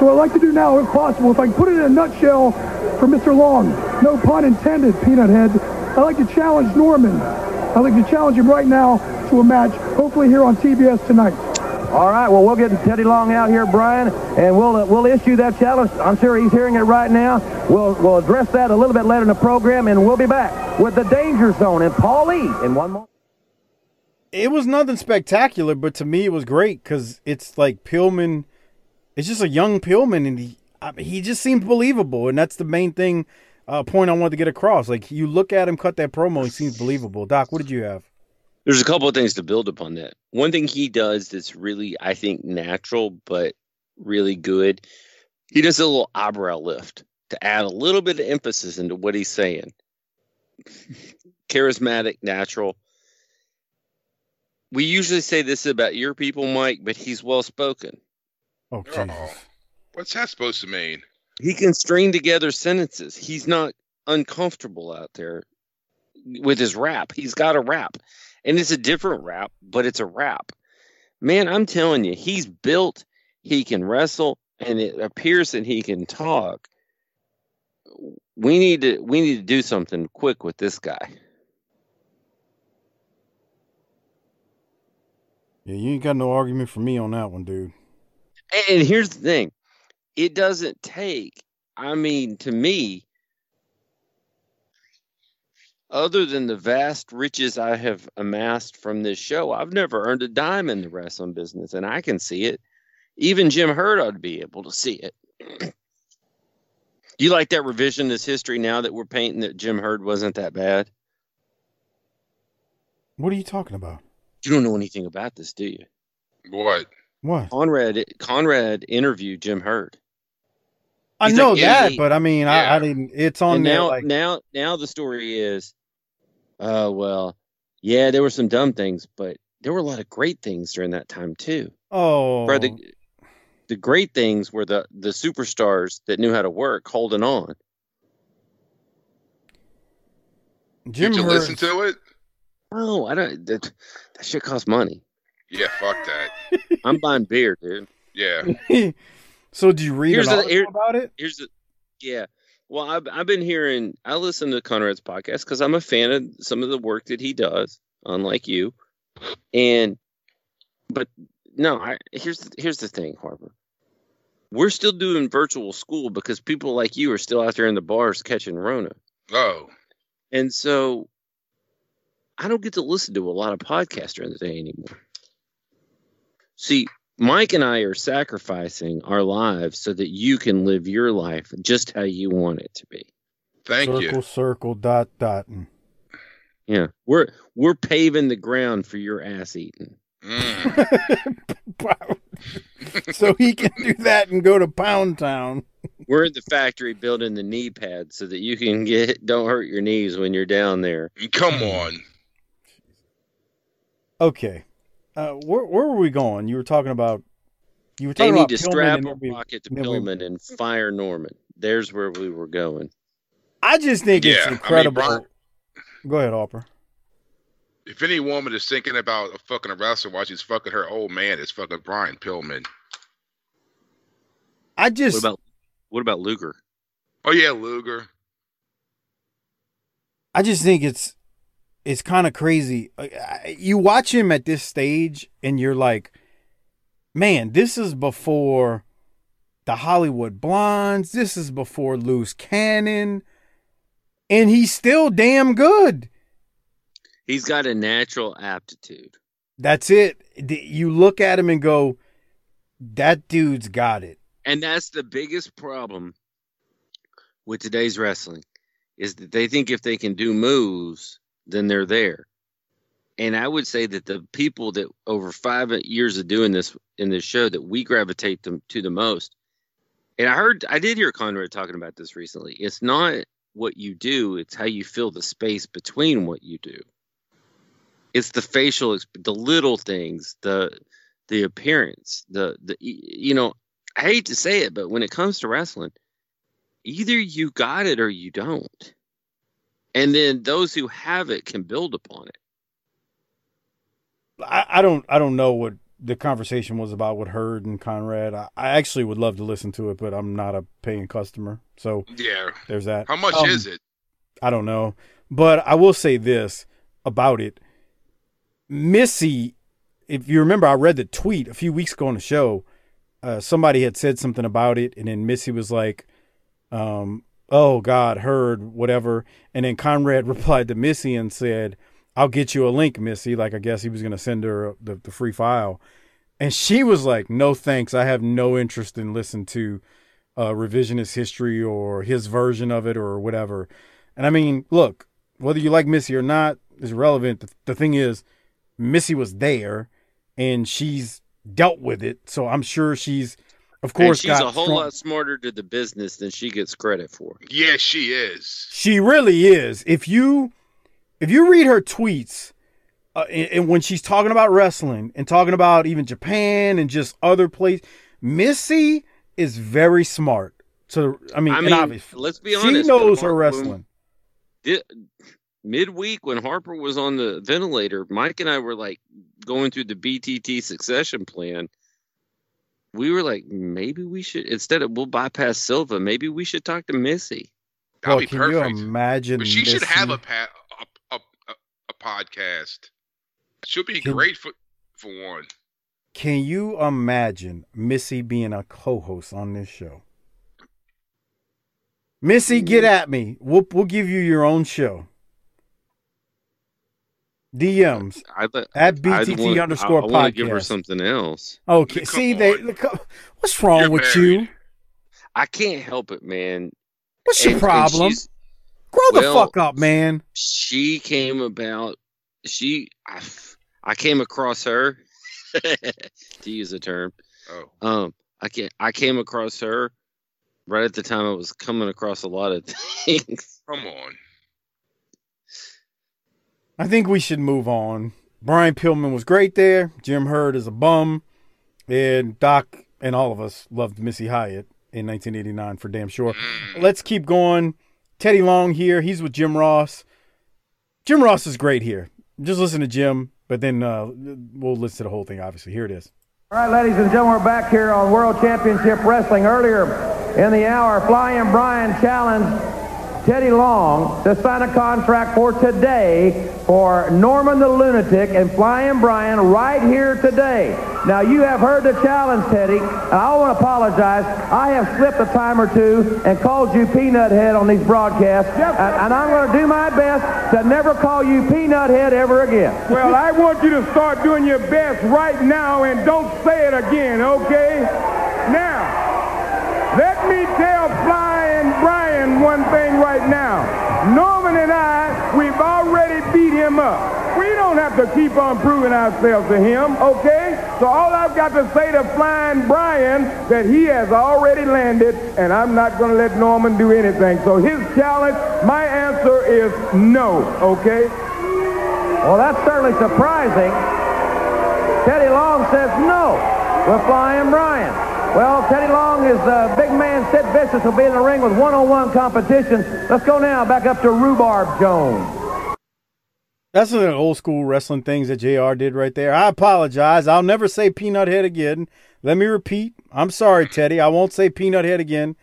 Speaker 9: So what I'd like to do now, if possible, if I can put it in a nutshell for Mr. Long, no pun intended, Peanut Head, I'd like to challenge Norman. I'd like to challenge him right now to a match, hopefully here on TBS tonight.
Speaker 4: All right, well, we'll get Teddy Long out here, Brian, and we'll uh, we'll issue that challenge. I'm sure he's hearing it right now. We'll we'll address that a little bit later in the program, and we'll be back with the Danger Zone and Paul Lee in one more.
Speaker 1: It was nothing spectacular, but to me it was great because it's like Pillman. It's just a young Pillman, and he I mean, he just seemed believable, and that's the main thing uh, point I wanted to get across. Like you look at him cut that promo, he seems believable. Doc, what did you have?
Speaker 2: There's a couple of things to build upon that. One thing he does that's really, I think, natural but really good. He does a little eyebrow lift to add a little bit of emphasis into what he's saying. Charismatic, natural. We usually say this about your people, Mike, but he's well spoken.
Speaker 1: Oh Jesus!
Speaker 3: What's that supposed to mean?
Speaker 2: He can string together sentences. He's not uncomfortable out there with his rap. He's got a rap. And it's a different rap, but it's a rap. Man, I'm telling you, he's built, he can wrestle, and it appears that he can talk. We need to we need to do something quick with this guy.
Speaker 1: Yeah, you ain't got no argument for me on that one, dude.
Speaker 2: And here's the thing it doesn't take, I mean, to me, other than the vast riches I have amassed from this show, I've never earned a dime in the wrestling business, and I can see it. Even Jim Herd ought to be able to see it. Do you like that revisionist history now that we're painting that Jim Herd wasn't that bad?
Speaker 1: What are you talking about?
Speaker 2: You don't know anything about this, do you?
Speaker 3: What?
Speaker 1: What?
Speaker 2: Conrad Conrad interviewed Jim Herd.
Speaker 1: I
Speaker 2: He's
Speaker 1: know
Speaker 2: like,
Speaker 1: that,
Speaker 2: "Hey,
Speaker 1: but I mean, I, I didn't. It's on
Speaker 2: and
Speaker 1: there.
Speaker 2: now
Speaker 1: Like,
Speaker 2: now now the story is uh well yeah there were some dumb things but there were a lot of great things during that time too
Speaker 1: oh,
Speaker 2: Bro, the, the great things were the the superstars that knew how to work holding on
Speaker 1: Jim
Speaker 3: Did you
Speaker 1: Herd.
Speaker 3: listen to it?
Speaker 2: oh i don't that, that shit costs money
Speaker 3: Yeah, fuck that.
Speaker 2: i'm buying beer dude
Speaker 3: Yeah.
Speaker 1: so do you read
Speaker 2: Here's
Speaker 1: an
Speaker 2: the- here-
Speaker 1: about it?
Speaker 2: here's the yeah well i've, I've been hearing i listen to conrad's podcast because i'm a fan of some of the work that he does unlike you. And but no i here's the, here's the thing harper. We're still doing virtual school because people like you are still out there in the bars catching rona.
Speaker 3: Oh.
Speaker 2: and so i don't get to listen to a lot of podcasts during the day anymore. See Mike and I are sacrificing our lives so that you can live your life just how you want it to be.
Speaker 3: Thank
Speaker 1: circle,
Speaker 3: you.
Speaker 1: circle, dot, dot. and-
Speaker 2: Yeah, we're we're paving the ground for your ass eating.
Speaker 1: so he can do that and go to Pound Town.
Speaker 2: We're in the factory building the knee pads so that you can get don't hurt your knees when you're down there.
Speaker 3: Come on.
Speaker 1: Okay, uh, where where were we going? You were talking about. You were
Speaker 2: They need
Speaker 1: about
Speaker 2: to
Speaker 1: Pillman
Speaker 2: strap
Speaker 1: and
Speaker 2: a
Speaker 1: then we-
Speaker 2: rocket to
Speaker 1: then we-
Speaker 2: and fire Norman. There's where we were going.
Speaker 1: I just think
Speaker 3: Yeah,
Speaker 1: it's
Speaker 3: I mean,
Speaker 1: incredible.
Speaker 3: Brian-
Speaker 1: Go ahead, Harper.
Speaker 3: If any woman is thinking about a fucking wrestler while she's fucking her old man, it's fucking Brian Pillman.
Speaker 1: I just
Speaker 2: What about what about Luger?
Speaker 3: Oh yeah, Luger.
Speaker 1: I just think it's it's kind of crazy. Uh, You watch him at this stage, and you're like, man, this is before the Hollywood Blondes. This is before Loose Cannon, and he's still damn good.
Speaker 2: He's got a natural aptitude.
Speaker 1: That's it. You look at him and go, that dude's got it.
Speaker 2: And that's the biggest problem with today's wrestling is that they think if they can do moves, then they're there. And I would say that the people that over five years of doing this in this show that we gravitate them to the most. And I heard I did hear Conrad talking about this recently. It's not what you do, it's how you fill the space between what you do. It's the facial the little things, the the appearance, the the you know, I hate to say it, but when it comes to wrestling, either you got it or you don't. And then those who have it can build upon it.
Speaker 1: I, I don't I don't know what the conversation was about with Herd and Conrad. I, I actually would love to listen to it, but I'm not a paying customer, so
Speaker 3: Yeah.
Speaker 1: there's that.
Speaker 3: How much
Speaker 1: Um,
Speaker 3: is it?
Speaker 1: I don't know. But I will say this about it. Missy, if you remember, I read the tweet a few weeks ago on the show. Uh, somebody had said something about it, and then Missy was like, um, oh, God, Herd, whatever. And then Conrad replied to Missy and said, I'll get you a link, Missy. Like, I guess he was going to send her the, the free file. And she was like, no thanks. I have no interest in listening to uh, revisionist history or his version of it or whatever. And I mean, look, whether you like Missy or not is irrelevant. The, the thing is, Missy was there and she's dealt with it. So I'm sure she's, of
Speaker 2: And
Speaker 1: course,
Speaker 2: she's
Speaker 1: got
Speaker 2: a whole
Speaker 1: strong-
Speaker 2: lot smarter to the business than she gets credit for.
Speaker 3: Yeah, she is.
Speaker 1: She really is. If you if you read her tweets, uh, and, and when she's talking about wrestling and talking about even Japan and just other places, Missy is very smart. So I mean,
Speaker 2: I mean,
Speaker 1: obviously,
Speaker 2: let's be honest,
Speaker 1: she
Speaker 2: knows
Speaker 1: her wrestling.
Speaker 2: when- Di- midweek when Harper was on the ventilator, Mike and I were like going through the BTT succession plan. We were like, maybe we should instead of we'll bypass Silva. Maybe we should talk to Missy.
Speaker 3: That'll
Speaker 1: Well,
Speaker 3: be
Speaker 1: can
Speaker 3: perfect.
Speaker 1: you imagine?
Speaker 3: But she should have a, pa- a, a, a, a podcast. She'll be
Speaker 1: Can-
Speaker 3: great for for one.
Speaker 1: Can you imagine Missy being a co-host on this show? Missy, get mm. at me. We'll we'll give you your own show. DMs
Speaker 2: I'd, let-
Speaker 1: at
Speaker 2: I'd
Speaker 1: BTT
Speaker 2: want-
Speaker 1: underscore
Speaker 2: I, I want to give her something else.
Speaker 1: Okay,
Speaker 3: Come
Speaker 1: see they look, what's wrong
Speaker 3: You're
Speaker 1: with
Speaker 3: married.
Speaker 1: you?
Speaker 2: I can't help it, man.
Speaker 1: What's your
Speaker 2: And- and
Speaker 1: problem?
Speaker 2: she's-
Speaker 1: Grow the
Speaker 2: well,
Speaker 1: fuck up, man.
Speaker 2: she came about she I, I came across her to use a term
Speaker 3: Oh,
Speaker 2: um i can i came across her right at the time i was coming across a lot of things
Speaker 3: come on.
Speaker 1: I think we should move on. Brian Pillman was great there. Jim Herd is a bum. And Doc and all of us loved Missy Hyatt in 1989 for damn sure.
Speaker 3: Mm.
Speaker 1: Let's keep going. Teddy Long here. He's with Jim Ross. Jim Ross is great here. Just listen to Jim, but then uh, we'll listen to the whole thing, obviously. Here it is.
Speaker 4: All right, ladies and gentlemen, we're back here on World Championship Wrestling. Earlier in the hour, Flying Brian challenged Teddy Long to sign a contract for today for Norman the Lunatic and Flying Brian right here today. Now, you have heard the challenge, Teddy, and I want to apologize. I have slipped a time or two and called you Peanut Head on these broadcasts, and, and I'm going to do my best to never call you Peanut Head ever again.
Speaker 10: Well, I want you to start doing your best right now and don't say it again, okay? Now, let me tell One thing right now. Norman and I, we've already beat him up. We don't have to keep on proving ourselves to him, okay? So all I've got to say to Flying Brian that he has already landed, and I'm not going to let Norman do anything. So his challenge, my answer is no, okay?
Speaker 4: Well, that's certainly surprising. Teddy Long says no. We're flying Brian. Well, Teddy Long is uh, big man Sid Vicious will be in the ring with one-on-one competition. Let's go now back up to Rhubarb Jones.
Speaker 1: That's the old school wrestling things that JR did right there. I apologize. I'll never say peanut head again. Let me repeat. I'm sorry, Teddy. I won't say peanut head again.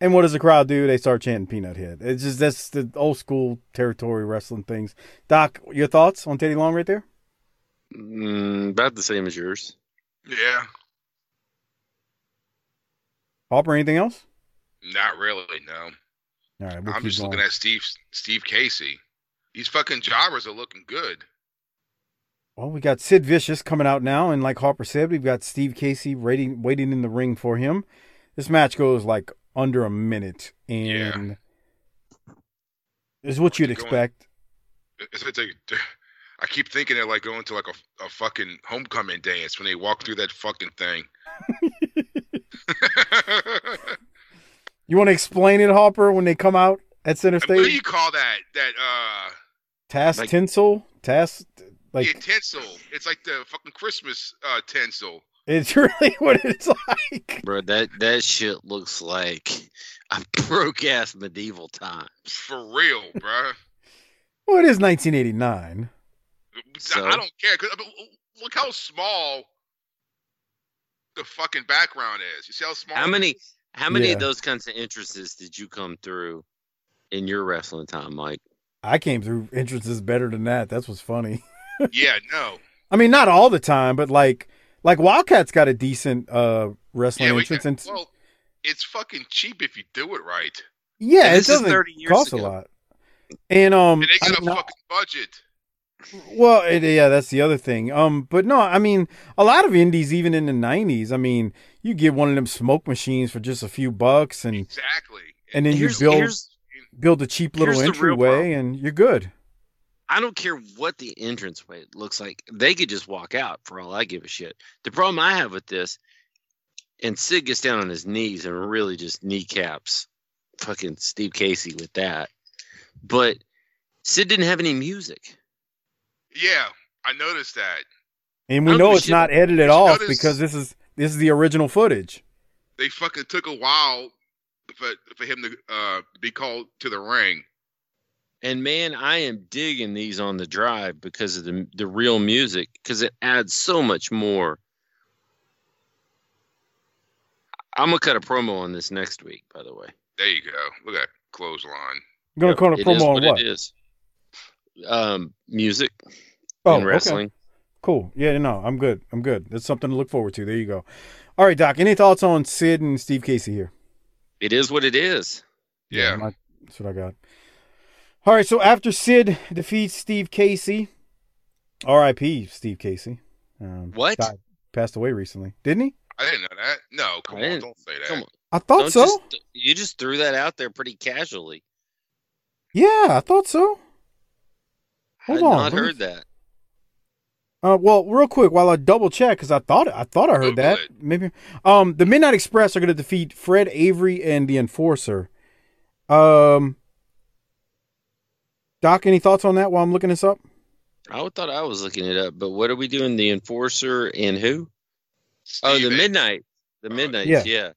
Speaker 1: And what does the crowd do? They start chanting peanut head. It's just that's the old school territory wrestling things. Doc, your thoughts on Teddy Long right there?
Speaker 2: mm, about the same as yours
Speaker 3: Yeah,
Speaker 1: Hopper, anything else?
Speaker 3: not really. No,
Speaker 1: All right, we'll
Speaker 3: I'm just
Speaker 1: going.
Speaker 3: looking at Steve Steve Casey. These fucking jobbers are looking good.
Speaker 1: Well, we got Sid Vicious coming out now, and like Harper said, we've got Steve Casey waiting, waiting in the ring for him. This match goes like under a minute, and is what you'd
Speaker 3: going-
Speaker 1: expect.
Speaker 3: It's, it's like, I keep thinking they're like going to like a, a fucking homecoming dance when they walk through that fucking thing.
Speaker 1: You want to explain it, Hopper, when they come out at center stage?
Speaker 3: what do you call that? That uh,
Speaker 1: Task
Speaker 2: Like-
Speaker 1: tinsel, task like
Speaker 3: yeah, tinsel. It's like the fucking Christmas uh tinsel.
Speaker 1: it's really what it's like.
Speaker 2: bro that that shit looks like a broke ass medieval time
Speaker 3: For real, bro.
Speaker 1: Well, it is 1989.
Speaker 2: So?
Speaker 3: I don't care. 'cause, I mean, look how small the fucking background is. You see how small?
Speaker 2: how many how many
Speaker 1: Yeah.
Speaker 2: of those kinds of entrances did you come through in your wrestling time mike
Speaker 1: I came through entrances better than that. That's what's funny.
Speaker 3: Yeah, no.
Speaker 1: I mean, not all the time, but like like Wildcats got a decent uh wrestling
Speaker 3: Yeah, we
Speaker 1: entrance,
Speaker 3: got-
Speaker 1: and
Speaker 3: well, it's fucking cheap if you do it right.
Speaker 1: yeah,
Speaker 2: And
Speaker 1: it
Speaker 2: this
Speaker 1: doesn't
Speaker 2: 30 years
Speaker 1: cost
Speaker 2: ago.
Speaker 1: a lot. And um,
Speaker 3: And they
Speaker 1: I
Speaker 3: got a
Speaker 1: mean,
Speaker 3: fucking budget.
Speaker 1: Well, it, yeah, that's the other thing. Um, but no, I mean, a lot of indies, even in the '90s, I mean, you get one of them smoke machines for just a few bucks, and
Speaker 3: Exactly.
Speaker 1: and then you build build a cheap little
Speaker 2: here's the real
Speaker 1: entryway, and you're good.
Speaker 2: I don't care what the entranceway looks like. They could just walk out for all I give a shit. The problem I have with this, and Sid gets down on his knees and really just kneecaps fucking Steve Casey with that. But Sid didn't have any music.
Speaker 3: Yeah, I noticed that.
Speaker 1: And we know it's
Speaker 2: shit.
Speaker 1: not edited
Speaker 3: you
Speaker 1: off
Speaker 3: notice-
Speaker 1: because this is this is the original footage.
Speaker 3: They fucking took a while for for him to uh, be called to the ring.
Speaker 2: And man, I am digging these on the drive because of the the real music because it adds so much more. I'm gonna cut a promo on this next week, by the way.
Speaker 3: There you go. Look at that clothesline.
Speaker 1: You're gonna cut a promo on
Speaker 2: what
Speaker 1: what?
Speaker 2: it is. Um, music
Speaker 1: Oh,
Speaker 2: in
Speaker 1: okay.
Speaker 2: wrestling.
Speaker 1: Cool. Yeah, no, I'm good. I'm good. That's something to look forward to. There you go. All right, Doc. Any thoughts on Sid and Steve Casey here?
Speaker 2: It is what it is.
Speaker 3: Yeah.
Speaker 1: My- That's what I got. All right. So after Sid defeats Steve Casey, R.I.P. Steve Casey. Um,
Speaker 2: What?
Speaker 1: died- passed away recently, didn't he?
Speaker 3: I didn't know that. No, come
Speaker 2: I
Speaker 3: on, don't say that.
Speaker 2: Come on.
Speaker 1: I thought
Speaker 2: Don't
Speaker 1: so.
Speaker 2: just- you just threw that out there pretty casually.
Speaker 1: Yeah, I thought so.
Speaker 2: I
Speaker 1: Hold
Speaker 2: had
Speaker 1: on,
Speaker 2: not
Speaker 1: let me-
Speaker 2: heard that.
Speaker 1: Uh, well, real quick, while I double check, because I thought I thought I heard
Speaker 3: Google
Speaker 1: that.
Speaker 3: it.
Speaker 1: Maybe. Um, the Midnight Express are going to defeat Fred Avery and the Enforcer. Um, Doc, any thoughts on that while I'm looking this up?
Speaker 2: I thought I was looking it up, but what are we doing? The enforcer and who? Oh, the midnight. The midnight.
Speaker 1: yeah.
Speaker 2: Yeah.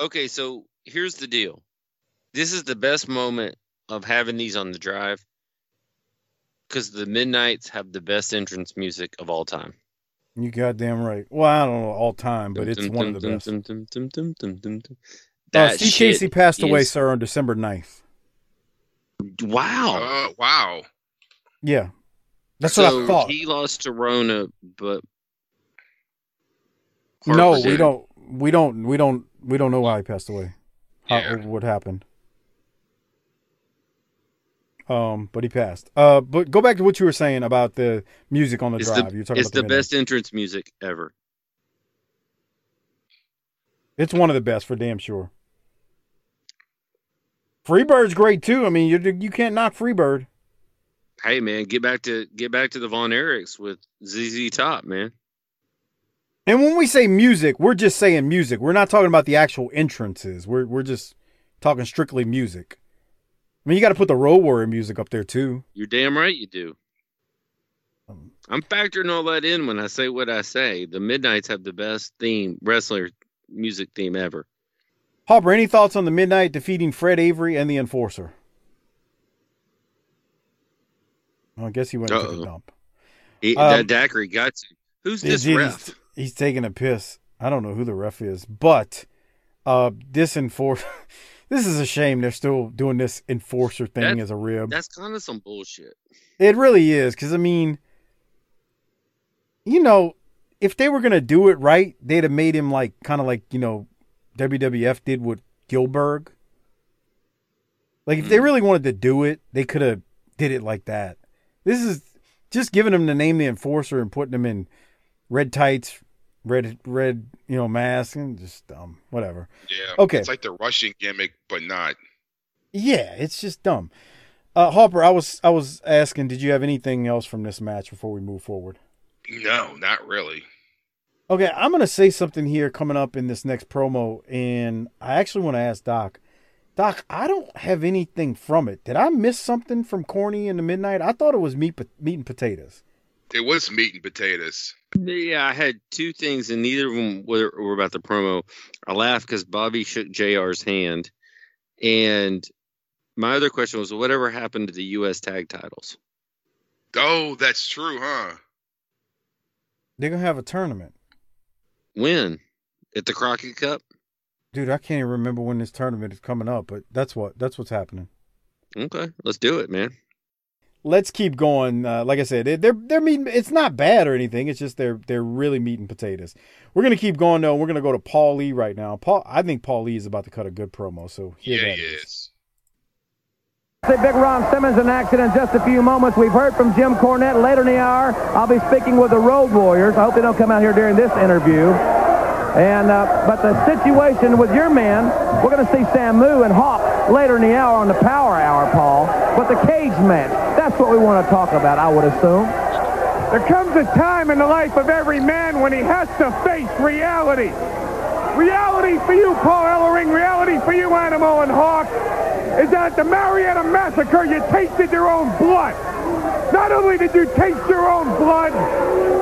Speaker 2: Okay, so here's the deal. This is the best moment of having these on the drive because the midnights have the best entrance music of all time.
Speaker 1: You goddamn right. Well, I don't know all time, but it's one of the best.
Speaker 2: dum.
Speaker 1: Uh, Steve Casey passed away,
Speaker 2: is-
Speaker 1: sir, on December 9th.
Speaker 2: Wow.
Speaker 3: Uh, wow.
Speaker 1: Yeah, that's
Speaker 2: so
Speaker 1: what I thought.
Speaker 2: he lost to Rona, but
Speaker 1: no, we
Speaker 2: did.
Speaker 1: don't. We don't. We don't. We don't know why he passed away. How,
Speaker 3: Yeah.
Speaker 1: what happened? Um, but he passed. Uh, but go back to what you were saying about the music on the
Speaker 2: It's
Speaker 1: drive.
Speaker 2: the,
Speaker 1: You're talking
Speaker 2: it's
Speaker 1: about
Speaker 2: the
Speaker 1: midnight.
Speaker 2: best entrance music ever.
Speaker 1: It's one of the best for damn sure. Freebird's great too. I mean, you you can't knock Freebird.
Speaker 2: Hey man, get back to get back to the Von Erichs with ZZ Top, man.
Speaker 1: And when we say music, we're just saying music. We're not talking about the actual entrances. We're we're just talking strictly music. I mean, you got to put the Road Warrior music up there too.
Speaker 2: You're damn right you do.
Speaker 1: Um,
Speaker 2: I'm factoring all that in when I say what I say. The Midnights have the best theme wrestler music theme ever.
Speaker 1: Hopper, any thoughts on the Midnight defeating Fred Avery and the Enforcer? Well, I guess he went to the dump.
Speaker 2: He,
Speaker 1: Um,
Speaker 2: that Daiquiri got to. Who's this
Speaker 1: He's-
Speaker 2: ref?
Speaker 1: He's, taking a piss. I don't know who the ref is, but uh, this enforcer. this is a shame they're still doing this enforcer thing
Speaker 2: That-
Speaker 1: as a rib.
Speaker 2: That's kind of some bullshit.
Speaker 1: It really is, because I mean, you know, if they were gonna do it right, they'd have made him like kind of like you know, WWF did with Gilbert. Like if they mm. really wanted to do it, they could have did it like that. This is just giving him the name the enforcer and putting him in red tights, red red you know mask, and just um whatever.
Speaker 3: Yeah.
Speaker 1: Okay.
Speaker 3: It's like the Russian gimmick, but not.
Speaker 1: Yeah, it's just dumb. Uh, Harper, I was I was asking, did you have anything else from this match before we move forward?
Speaker 3: No, not really.
Speaker 1: Okay, I'm gonna say something here coming up in this next promo, and I actually want to ask Doc. Doc, I don't have anything from it. Did I miss something from Corny in the Midnight? I thought it was meat, meat and potatoes.
Speaker 3: It was meat and potatoes.
Speaker 2: Yeah, I had two things, and neither of them were, were about the promo. I laughed because Bobby shook JR's hand, and my other question was, whatever happened to the U.S. tag titles?
Speaker 3: Oh, that's true, huh?
Speaker 1: They're gonna have a tournament,
Speaker 2: When? At the Crockett Cup?
Speaker 1: dude. I can't even remember when this tournament is coming up, but that's what that's what's happening.
Speaker 2: Okay, let's do it, man.
Speaker 1: Let's keep going. Uh, like I said, they- they're they're meat. It's not bad or anything. It's just they're they're really meat and potatoes. We're gonna keep going though. We're gonna go to Paul Lee right now. Paul, I think Paul Lee is about to cut a good promo. So here
Speaker 3: Yeah,
Speaker 1: that
Speaker 3: he
Speaker 1: is.
Speaker 3: is.
Speaker 4: Big Ron Simmons in action in just a few moments. We've heard from Jim Cornette later in the hour. I'll be speaking with the Road Warriors. I hope they don't come out here during this interview. And uh, but the situation with your man, we're going to see Samu and Hawk later in the hour on the Power Hour, Paul. The cage match, that's what we want to talk about, I would assume.
Speaker 6: There comes a time in the life of every man when he has to face reality. Reality for you, Paul Ellering, reality for you, Animal and Hawk, is that at the Marietta Massacre, you tasted your own blood. Not only did you taste your own blood,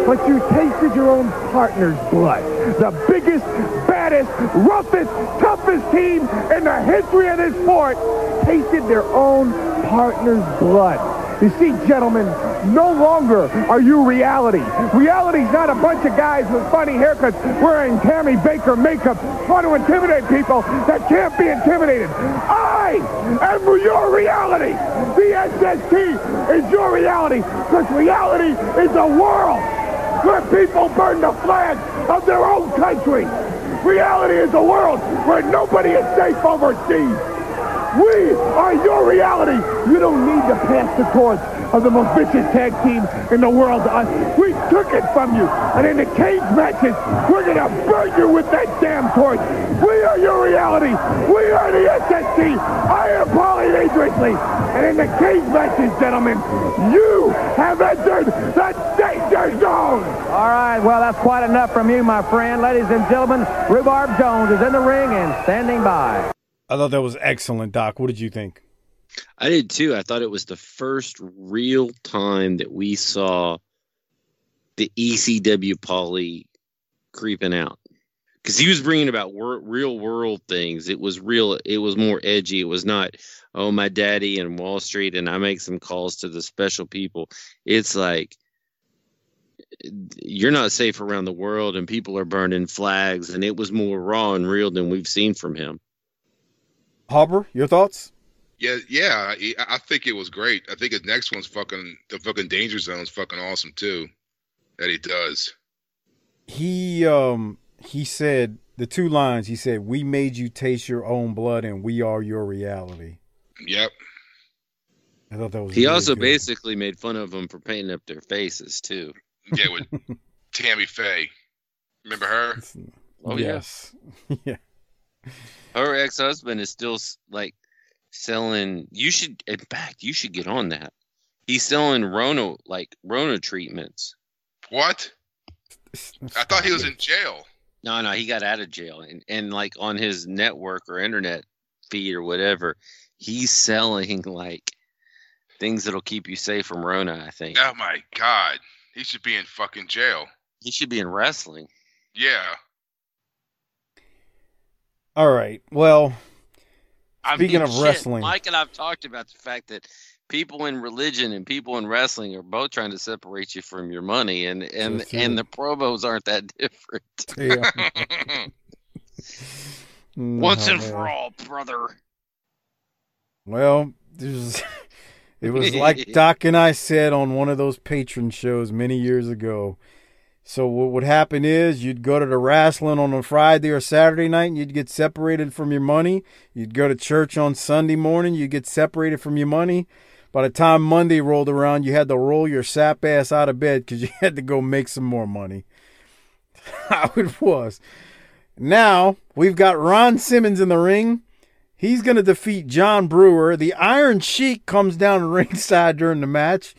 Speaker 6: but you tasted your own partner's blood. The biggest, baddest, roughest, toughest team in the history of this sport tasted their own partner's blood. You see, gentlemen, no longer are you reality. Reality's not a bunch of guys with funny haircuts wearing Tammy Bakker makeup trying to intimidate people that can't be intimidated. I am your reality. The SST is your reality because reality is a world where people burn the flag of their own country. Reality is a world where nobody is safe overseas. We are your reality. You don't need to pass the torch of the most vicious tag team in the world to us. We took it from you. And in the cage matches, we're going to burn you with that damn torch. We are your reality. We are the SST. I am Paulie Dangerously. And in the cage matches, gentlemen, you have entered the danger zone.
Speaker 4: All right, well, that's quite enough from you, my friend. Ladies and gentlemen, Rhubarb Jones is in the ring and standing by.
Speaker 1: I thought that was excellent, Doc. What did you think?
Speaker 2: I did too. I thought it was the first real time that we saw the ECW Polly creeping out because he was bringing about wor- real world things. It was real. It was more edgy. It was not, oh, my daddy in Wall Street and I make some calls to the special people. It's like you're not safe around the world and people are burning flags, and it was more raw and real than we've seen from him.
Speaker 1: Hopper, your thoughts?
Speaker 3: Yeah, yeah, I, I think it was great. I think his next one's fucking the fucking danger zone's fucking awesome too. That he does.
Speaker 1: He um he said the two lines. He said, "We made you taste your own blood, and we are your reality."
Speaker 3: Yep.
Speaker 1: I thought that was.
Speaker 2: He
Speaker 1: really
Speaker 2: also
Speaker 1: good.
Speaker 2: basically made fun of them for painting up their faces too.
Speaker 3: Yeah, with Tammy Faye. Remember her?
Speaker 2: Oh yeah.
Speaker 1: yes. yeah.
Speaker 2: Her ex-husband is still like selling. You should, in fact, you should get on that. He's selling Rona like Rona treatments.
Speaker 3: What? I thought he was in jail.
Speaker 2: No, no, he got out of jail, and and like on his network or internet feed or whatever, he's selling like things that'll keep you safe from Rona. I think
Speaker 3: Oh my god. He should be in fucking jail.
Speaker 2: he should be in wrestling.
Speaker 3: Yeah.
Speaker 1: All right. Well,
Speaker 2: I
Speaker 1: Speaking
Speaker 2: mean,
Speaker 1: of
Speaker 2: shit,
Speaker 1: wrestling.
Speaker 2: Mike and I've talked about the fact that people in religion and people in wrestling are both trying to separate you from your money, and and
Speaker 1: That's true.
Speaker 2: and the promos aren't that different.
Speaker 1: yeah.
Speaker 2: Once and for all, brother.
Speaker 1: Well, there's, it was like Doc and I said on one of those Patreon shows many years ago. So what would happen is you'd go to the wrestling on a Friday or Saturday night and you'd get separated from your money. You'd go to church on Sunday morning, you'd get separated from your money. By the time Monday rolled around, you had to roll your sap ass out of bed because you had to go make some more money. How it was. Now we've got Ron Simmons in the ring. He's going to defeat John Brewer. The Iron Sheik comes down ringside during the match.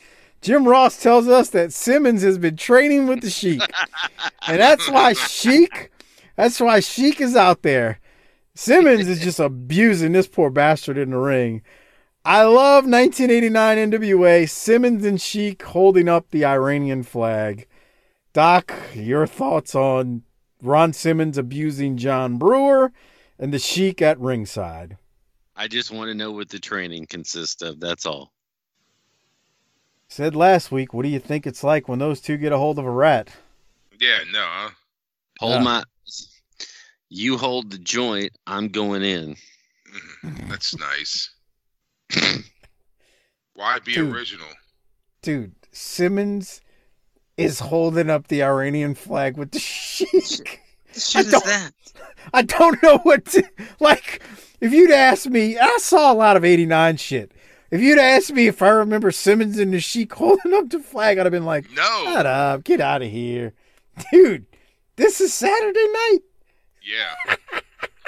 Speaker 1: Jim Ross tells us that Simmons has been training with the Sheik. and that's why Sheik, that's why Sheik is out there. Simmons is just abusing this poor bastard in the ring. I love 1989 NWA, Simmons and Sheik holding up the Iranian flag. Doc, your thoughts on Ron Simmons abusing John Brewer and the Sheik at ringside?
Speaker 2: I just want to know what the training consists of. That's all.
Speaker 1: Said last week, what do you think it's like when those two get a hold of a rat?
Speaker 3: Yeah, no. huh?
Speaker 2: Hold
Speaker 1: Yeah.
Speaker 2: my. You hold the joint. I'm going in.
Speaker 3: Mm, that's nice. Why be
Speaker 1: Dude.
Speaker 3: original?
Speaker 1: Dude, Simmons is holding up the Iranian flag with the Sheik.
Speaker 2: Shit
Speaker 1: don't-
Speaker 2: that?
Speaker 1: I don't know what to like. If you'd asked me, I saw a lot of '89 shit. If you'd asked me if I remember Simmons and the Sheik holding up the flag, I'd have been like,
Speaker 3: No.
Speaker 1: "Shut up, get out of here, dude." This is Saturday night.
Speaker 3: Yeah.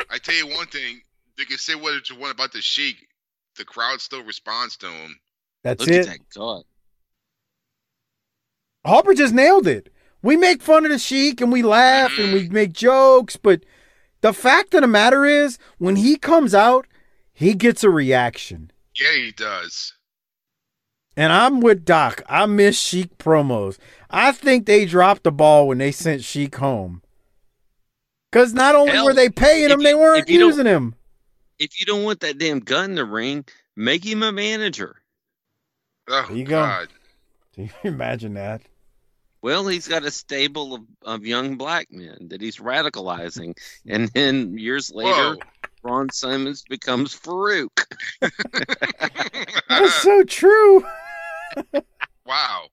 Speaker 3: I tell you one thing, they can say what you want about the Sheik. The crowd still responds to him.
Speaker 1: That's
Speaker 2: Look
Speaker 1: it.
Speaker 2: at that god.
Speaker 1: Harper just nailed it. We make fun of the Sheik and we laugh and we mm-hmm. make jokes, but the fact of the matter is, when he comes out, he gets a reaction.
Speaker 3: Yeah, he does.
Speaker 1: And I'm with Doc. I miss Sheik promos. I think they dropped the ball when they sent Sheik home. Because not only
Speaker 2: Hell,
Speaker 1: were they paying
Speaker 2: if
Speaker 1: him, they weren't
Speaker 2: if you don't-
Speaker 1: using him.
Speaker 2: If you don't want that damn gun in the ring, make him a manager.
Speaker 3: Oh,
Speaker 1: There you go.
Speaker 3: God.
Speaker 1: Can you imagine that?
Speaker 2: Well, he's got a stable of, of young black men that he's radicalizing, and then years later,
Speaker 3: Whoa.
Speaker 2: Ron Simmons becomes Faarooq.
Speaker 1: That's so true.
Speaker 3: wow.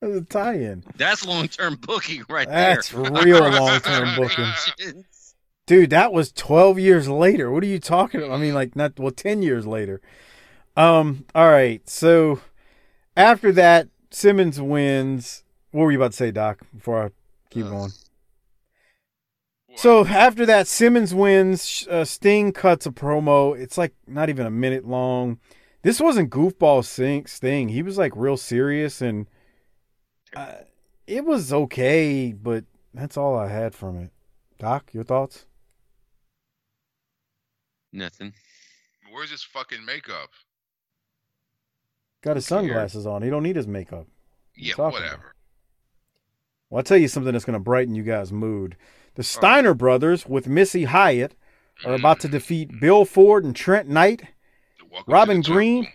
Speaker 1: That's a tie-in.
Speaker 2: That's long term booking right
Speaker 1: That's
Speaker 2: there.
Speaker 1: That's real long-term booking. Dude, that was 12 years later. What are you talking about? I mean, like, not, well, 10 years later. Um, all right. So after that, Simmons wins. What were you about to say, Doc, before I keep going? So after that, Simmons wins. Uh, Sting cuts a promo. It's like not even a minute long. This wasn't goofball Sting. Sting. He was like real serious, and uh, it was okay, but that's all I had from it. Doc, your thoughts?
Speaker 2: Nothing.
Speaker 3: Where's his fucking makeup?
Speaker 1: Got his sunglasses on. He don't need his makeup.
Speaker 3: Yeah,
Speaker 1: talking
Speaker 3: whatever.
Speaker 1: Well, I'll tell you something that's going to brighten you guys' mood. The Steiner brothers with Missy Hyatt are about to defeat Bill Ford and Trent Knight. Robin Green,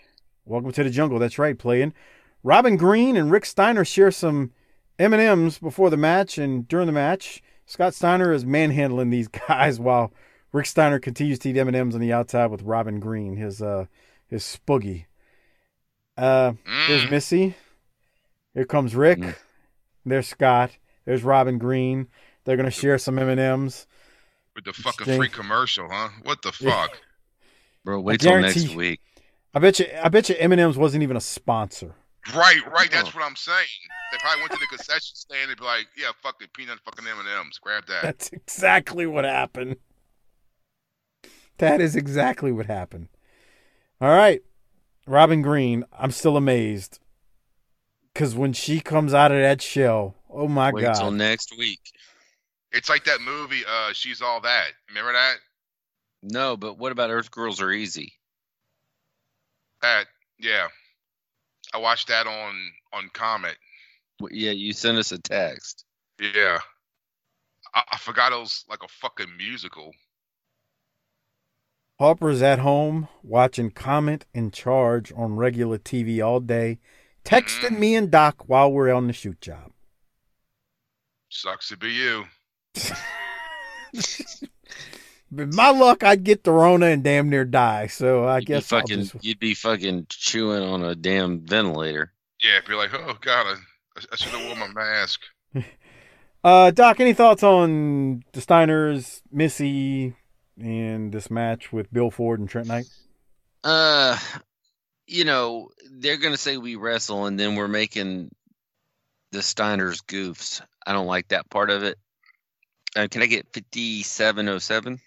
Speaker 1: welcome to the jungle. That's right, playing. Robin Green and Rick Steiner share some M and M's before the match and during the match. Scott Steiner is manhandling these guys while Rick Steiner continues to eat M and M's on the outside with Robin Green, his uh his spoogie. Uh, there's Missy. Here comes Rick. There's Scott. There's Robin Green. They're gonna share some M and M's.
Speaker 3: With the fucking
Speaker 1: Sting.
Speaker 3: free commercial, huh? What the fuck?
Speaker 2: Bro, wait till next week.
Speaker 1: I bet you. I bet you M and M's wasn't even a sponsor.
Speaker 3: Right, right. That's what I'm saying. They probably went to the concession stand and be like, "Yeah, fuck the peanut fucking M and M's. Grab that."
Speaker 1: That's exactly what happened. That is exactly what happened. All right, Robin Green. I'm still amazed because when she comes out of that shell, oh my god.
Speaker 2: Wait
Speaker 1: god!
Speaker 2: till next week.
Speaker 3: It's like that movie, uh, She's All That. Remember that?
Speaker 2: No, but what about Earth Girls Are Easy?
Speaker 3: That, yeah. I watched that on on Comet.
Speaker 2: Yeah, you sent us a text.
Speaker 3: Yeah. I, I forgot it was like a fucking musical.
Speaker 1: Harper's at home watching Comet in Charge on regular TV all day, texting me and Doc while we're on the shoot job.
Speaker 3: Sucks to be you.
Speaker 1: With my luck, I'd get the Rona and damn near die. So I
Speaker 2: You'd
Speaker 1: guess
Speaker 2: fucking,
Speaker 1: just
Speaker 2: you'd be fucking chewing on a damn ventilator.
Speaker 3: Yeah, be like, oh god, I, I should have worn my mask.
Speaker 1: Uh, Doc, any thoughts on the Steiners, Missy, and this match with Bill Ford and Trent Knight?
Speaker 2: Uh, you know, they're gonna say we wrestle, and then we're making the Steiners goofs. I don't like that part of it. Uh, can I get fifty-seven oh seven?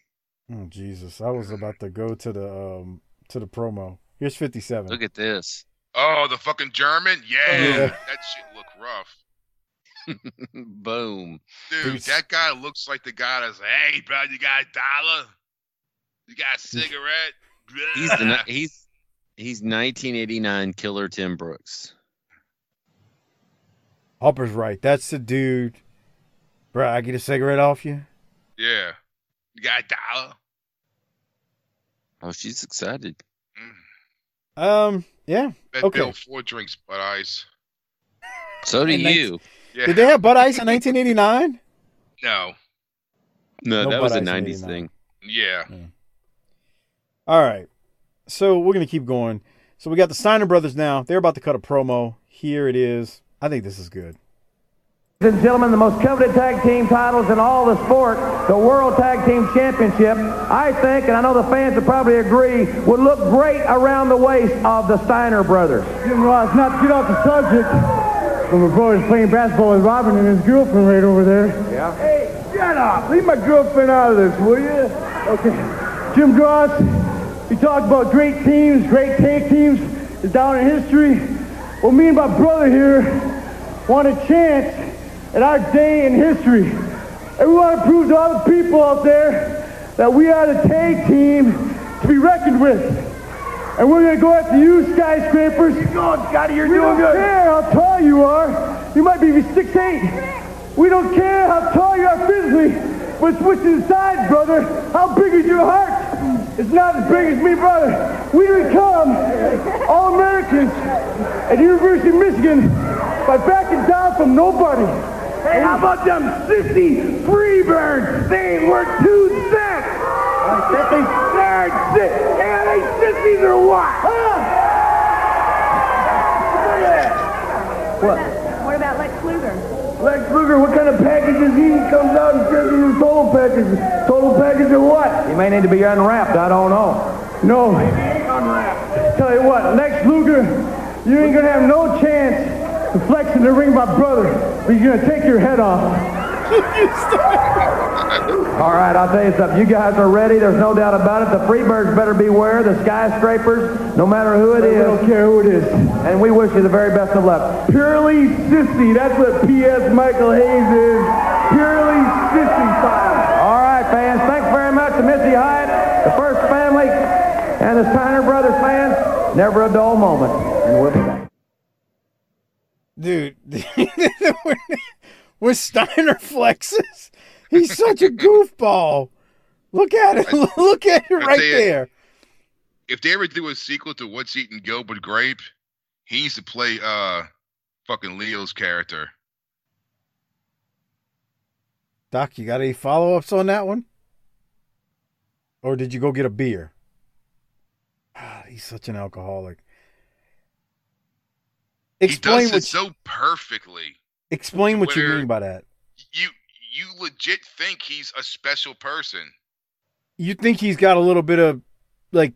Speaker 1: Oh Jesus, I was about to go to the um to the promo. Here's 57.
Speaker 2: Look at this.
Speaker 3: Oh, the fucking German? Yeah,
Speaker 1: Yeah.
Speaker 3: that shit look rough.
Speaker 2: Boom.
Speaker 3: Dude,
Speaker 1: Dude.
Speaker 3: that guy looks like the guy that's, hey, bro, you got a dollar? You got a cigarette?
Speaker 2: He's the he's he's 1989 Killer Tim Brooks.
Speaker 1: Harper's right. That's the dude. Bro, I get a cigarette off you.
Speaker 3: yeah. You got a dollar?
Speaker 2: Oh, she's excited.
Speaker 1: Um, yeah.
Speaker 3: Bet
Speaker 1: Okay.
Speaker 3: Bill Ford drinks Bud Ice.
Speaker 2: So do
Speaker 1: And
Speaker 2: you.
Speaker 3: Yeah.
Speaker 1: Did they have Bud Ice in 1989?
Speaker 3: No.
Speaker 2: No,
Speaker 1: No
Speaker 2: that was a 90s
Speaker 1: 89.
Speaker 2: thing.
Speaker 3: Yeah.
Speaker 1: All right. So we're gonna keep going. So we got the Steiner brothers now. They're about to cut a promo. Here it is. I think this is good.
Speaker 4: Ladies and gentlemen, the most coveted tag team titles in all the sport, the World Tag Team Championship, I think, and I know the fans would probably agree, would look great around the waist of the Steiner brothers.
Speaker 5: Jim Ross, not to get off the subject, but my brother's playing basketball with Robin and his girlfriend right over there. Yeah. Hey, shut up. Leave my girlfriend out of this, will you? Okay. Jim Ross, you talk about great teams, great tag teams is down in history. Well, me and my brother here want a chance at our day in history. And we want to prove to all the people out there that we are the tag team to be reckoned with. And we're gonna go after you, skyscrapers. You're going, Scotty. You're we doing good. We don't care how tall you are. You might be six eight. We don't care how tall you are physically. But switching sides, brother. How big is your heart? It's not as big as me, brother. We become all Americans at University of Michigan by backing down from nobody. Hey, how about them sissy Freebirds? They ain't worth two cents. That they third sit. Yeah, they sissies or what? Huh?
Speaker 11: What about Lex
Speaker 12: Luger.
Speaker 6: Lex Luger, what kind of packages he? He comes out and says he's a total package. Total package of what?
Speaker 4: He may need to be unwrapped. I don't know.
Speaker 6: No. Unwrapped. Tell you what, Lex Luger, you ain't gonna have no chance to flex in the ring, my brother. you're gonna take your head off.
Speaker 4: All right, I'll tell you something. You guys are ready. There's no doubt about it. The Freebirds better beware. The skyscrapers, no matter who it
Speaker 6: I
Speaker 4: is.
Speaker 6: don't care who it is.
Speaker 4: And we wish you the very best of luck.
Speaker 6: Purely sissy. That's what P.S. Michael Hayes is. Purely sissy fire.
Speaker 4: All right, fans. Thanks very much to Missy Hyatt, the First Family, and the Steiner Brothers fans. Never a dull moment. And we'll be back.
Speaker 1: Dude, when, when Steiner flexes, he's such a goofball. Look at it. Look at it right there.
Speaker 3: If they ever do a sequel to What's Eating Gilbert Grape, he needs to play uh fucking Leo's character.
Speaker 1: Doc, you got any follow ups on that one? Or did you go get a beer? Ah, he's such an alcoholic. Explain
Speaker 3: he does
Speaker 1: what
Speaker 3: it so perfectly.
Speaker 1: explain what you mean by that.
Speaker 3: You you legit think he's a special person.
Speaker 1: You think he's got a little bit of like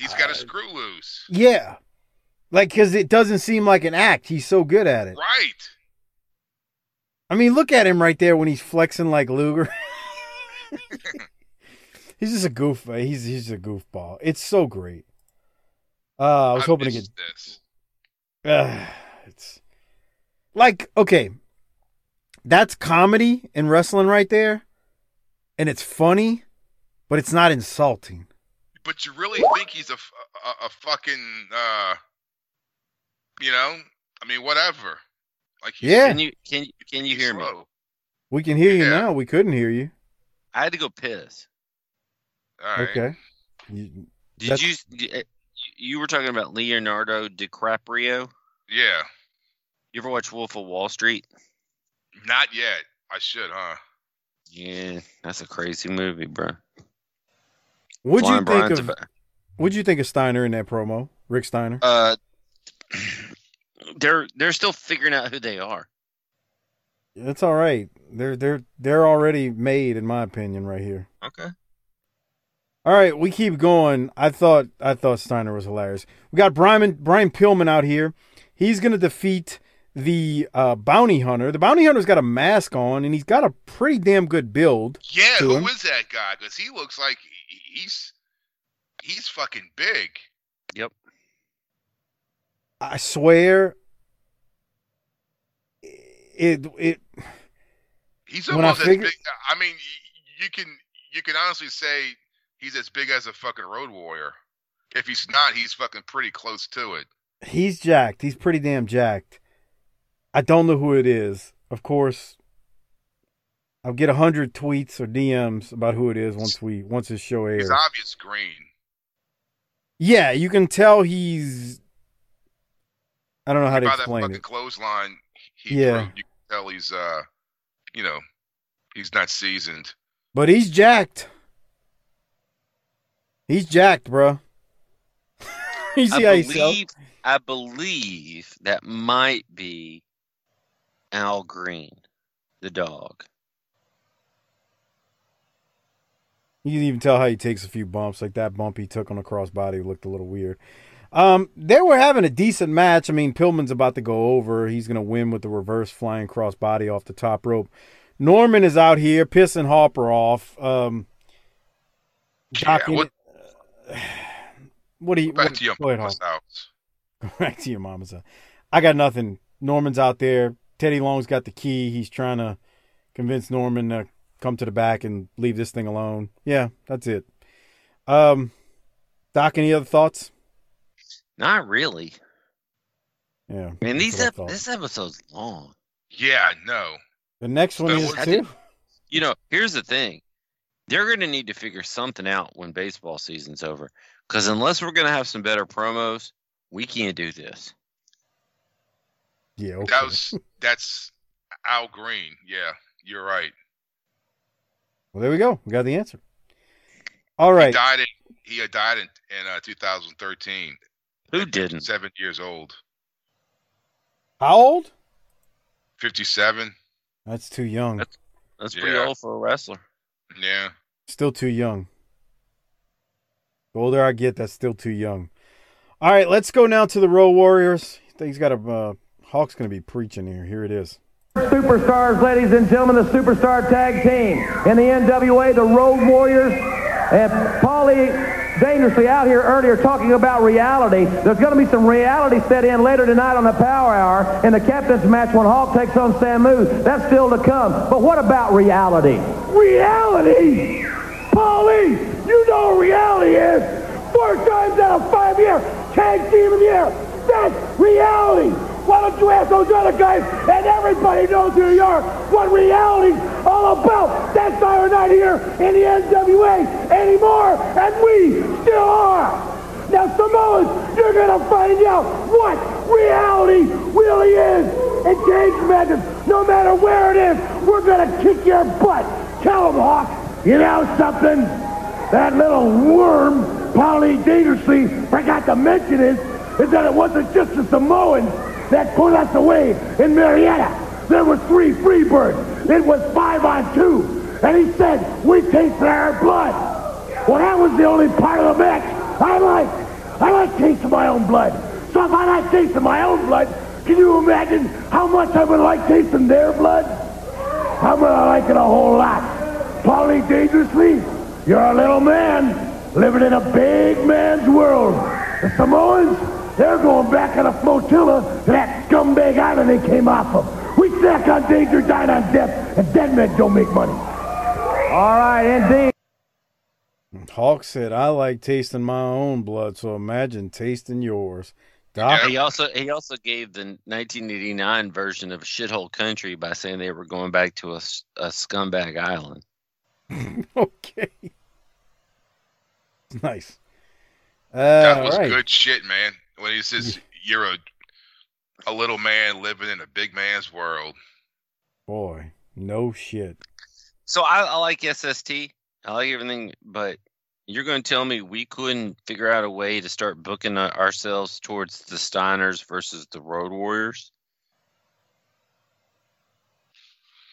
Speaker 3: He's got a screw loose.
Speaker 1: yeah. Like cuz it doesn't seem like an act. He's so good at it.
Speaker 3: Right.
Speaker 1: I mean, look at him right there when he's flexing like Luger. he's just a goof. He's he's a goofball. It's so great. Uh, I was hoping to get
Speaker 3: this.
Speaker 1: Uh, it's like okay, that's comedy in wrestling right there, and it's funny, but it's not insulting.
Speaker 3: But you really think he's a a fucking uh you know? I mean whatever. Like
Speaker 1: Yeah.
Speaker 2: Can you can you can you hear me?
Speaker 1: We can hear you
Speaker 3: Yeah.
Speaker 1: now. We couldn't hear you.
Speaker 2: I had to go piss.
Speaker 3: All right.
Speaker 1: Okay. You-
Speaker 2: Did you you were talking about Leonardo DiCaprio?
Speaker 3: Yeah.
Speaker 2: You ever watch Wolf of Wall Street?
Speaker 3: Not yet. I should, huh?
Speaker 2: Yeah, that's a crazy movie, bro.
Speaker 1: What'd you think
Speaker 2: Brian's
Speaker 1: of? What'd you think of Steiner in that promo? Rick Steiner.
Speaker 2: Uh, they're they're still figuring out who they are.
Speaker 1: That's all right. They're they're they're already made, in my opinion, right here.
Speaker 2: Okay.
Speaker 1: All right, we keep going. I thought I thought Steiner was hilarious. We got Brian Brian Pillman out here. He's gonna defeat the uh, bounty hunter. The bounty hunter's got a mask on, and he's got a pretty damn good build.
Speaker 3: Yeah,
Speaker 1: to
Speaker 3: who
Speaker 1: him.
Speaker 3: is that guy? Because he looks like he's he's fucking big.
Speaker 2: Yep.
Speaker 1: I swear, it it.
Speaker 3: He's
Speaker 1: When I
Speaker 3: almost as
Speaker 1: figure-
Speaker 3: big. I mean, you can you can honestly say he's as big as a fucking road warrior. If he's not, he's fucking pretty close to it.
Speaker 1: He's jacked. He's pretty damn jacked. I don't know who it is. Of course, I'll get a hundred tweets or DMs about who it is once we once this show airs.
Speaker 3: It's obvious green.
Speaker 1: Yeah, you can tell he's. I don't know how to
Speaker 3: that
Speaker 1: explain
Speaker 3: fucking
Speaker 1: it.
Speaker 3: clothesline, he
Speaker 1: Yeah.
Speaker 3: threw, you can tell he's uh, you know, he's not seasoned.
Speaker 1: But he's jacked. He's jacked, bro. you see how
Speaker 2: I
Speaker 1: he sells?
Speaker 2: Believe I believe that might be Al Greene, the dog.
Speaker 1: You can even tell how he takes a few bumps, like that bump he took on the crossbody looked a little weird. Um, they were having a decent match. I mean, Pillman's about to go over. He's going to win with the reverse flying crossbody off the top rope. Norman is out here pissing Hopper off. Um,
Speaker 3: Yeah, what-
Speaker 1: it- what do you
Speaker 3: Back
Speaker 1: what,
Speaker 3: to your
Speaker 1: go ahead,
Speaker 3: mama's house.
Speaker 1: Go back to your mama's house. I got nothing. Norman's out there. Teddy Long's got the key. He's trying to convince Norman to come to the back and leave this thing alone. Yeah, that's it. Um, Doc, any other thoughts?
Speaker 2: Not really.
Speaker 1: Yeah.
Speaker 2: Man, these
Speaker 1: that's what I
Speaker 2: ep- this episode's long.
Speaker 3: Yeah, no.
Speaker 1: The next one
Speaker 3: But
Speaker 1: is
Speaker 3: what-
Speaker 1: too.
Speaker 2: You know, here's the thing. They're going to need to figure something out when baseball season's over. Because unless we're going to have some better promos, we can't do this.
Speaker 1: Yeah. Okay.
Speaker 3: That was that's Al Greene. Yeah, you're right.
Speaker 1: Well, there we go. We got the answer. All right.
Speaker 3: He died in he died in, in uh, 2013.
Speaker 2: Who didn't?
Speaker 3: Seven years old.
Speaker 1: How old?
Speaker 3: 57.
Speaker 1: That's too young.
Speaker 8: That's- That's pretty old for a wrestler.
Speaker 3: Yeah.
Speaker 1: Still too young. The older I get, that's still too young. All right, let's go now to the Road Warriors. I think he's got a uh, Hawk's going to be preaching here. Here it is.
Speaker 4: Superstars, ladies and gentlemen, the superstar tag team in the NWA, the Road Warriors. And Paulie dangerously out here earlier talking about reality. There's going to be some reality set in later tonight on the Power Hour in the captain's match when Hawk takes on Samu. That's still to come. But what about reality?
Speaker 6: Reality? Paulie, you know what reality is. Four times out of five year, tag team of the year. That's reality. Why don't you ask those other guys and everybody knows New York what reality's all about? That's why we're not here in the NWA anymore, and we still are. Now, Samoans, you're going to find out what reality really is. And cage matches, no matter where it is, we're going to kick your butt. Tell them, Hawk. You know something? That little worm, Paulie Dangerously, forgot to mention is, is that it wasn't just the Samoans that put us away in Marietta. There were three Freebirds. It was five on two. And he said, we tasted our blood. Well, that was the only part of the match I like. I like tasting my own blood. So if I like tasting my own blood, can you imagine how much I would like tasting their blood? I'm gonna like it a whole lot. Paulie Dangerously, you're a little man living in a big man's world. The Samoans, they're going back on a flotilla to that scumbag island they came off of. We snack on danger, dine on death, and dead men don't make money.
Speaker 4: All right, indeed.
Speaker 1: Hawk said, I like tasting my own blood, so imagine tasting yours. Doc,
Speaker 8: He also he also gave the 1989 version of Shithole Country by saying they were going back to a, a scumbag island.
Speaker 1: okay. Nice. Uh,
Speaker 3: That was
Speaker 1: all right.
Speaker 3: good shit, man. When he says you're a a little man living in a big man's world.
Speaker 1: Boy, no shit.
Speaker 8: So I, I like SST. I like everything, but you're going to tell me we couldn't figure out a way to start booking uh, ourselves towards the Steiners versus the Road Warriors?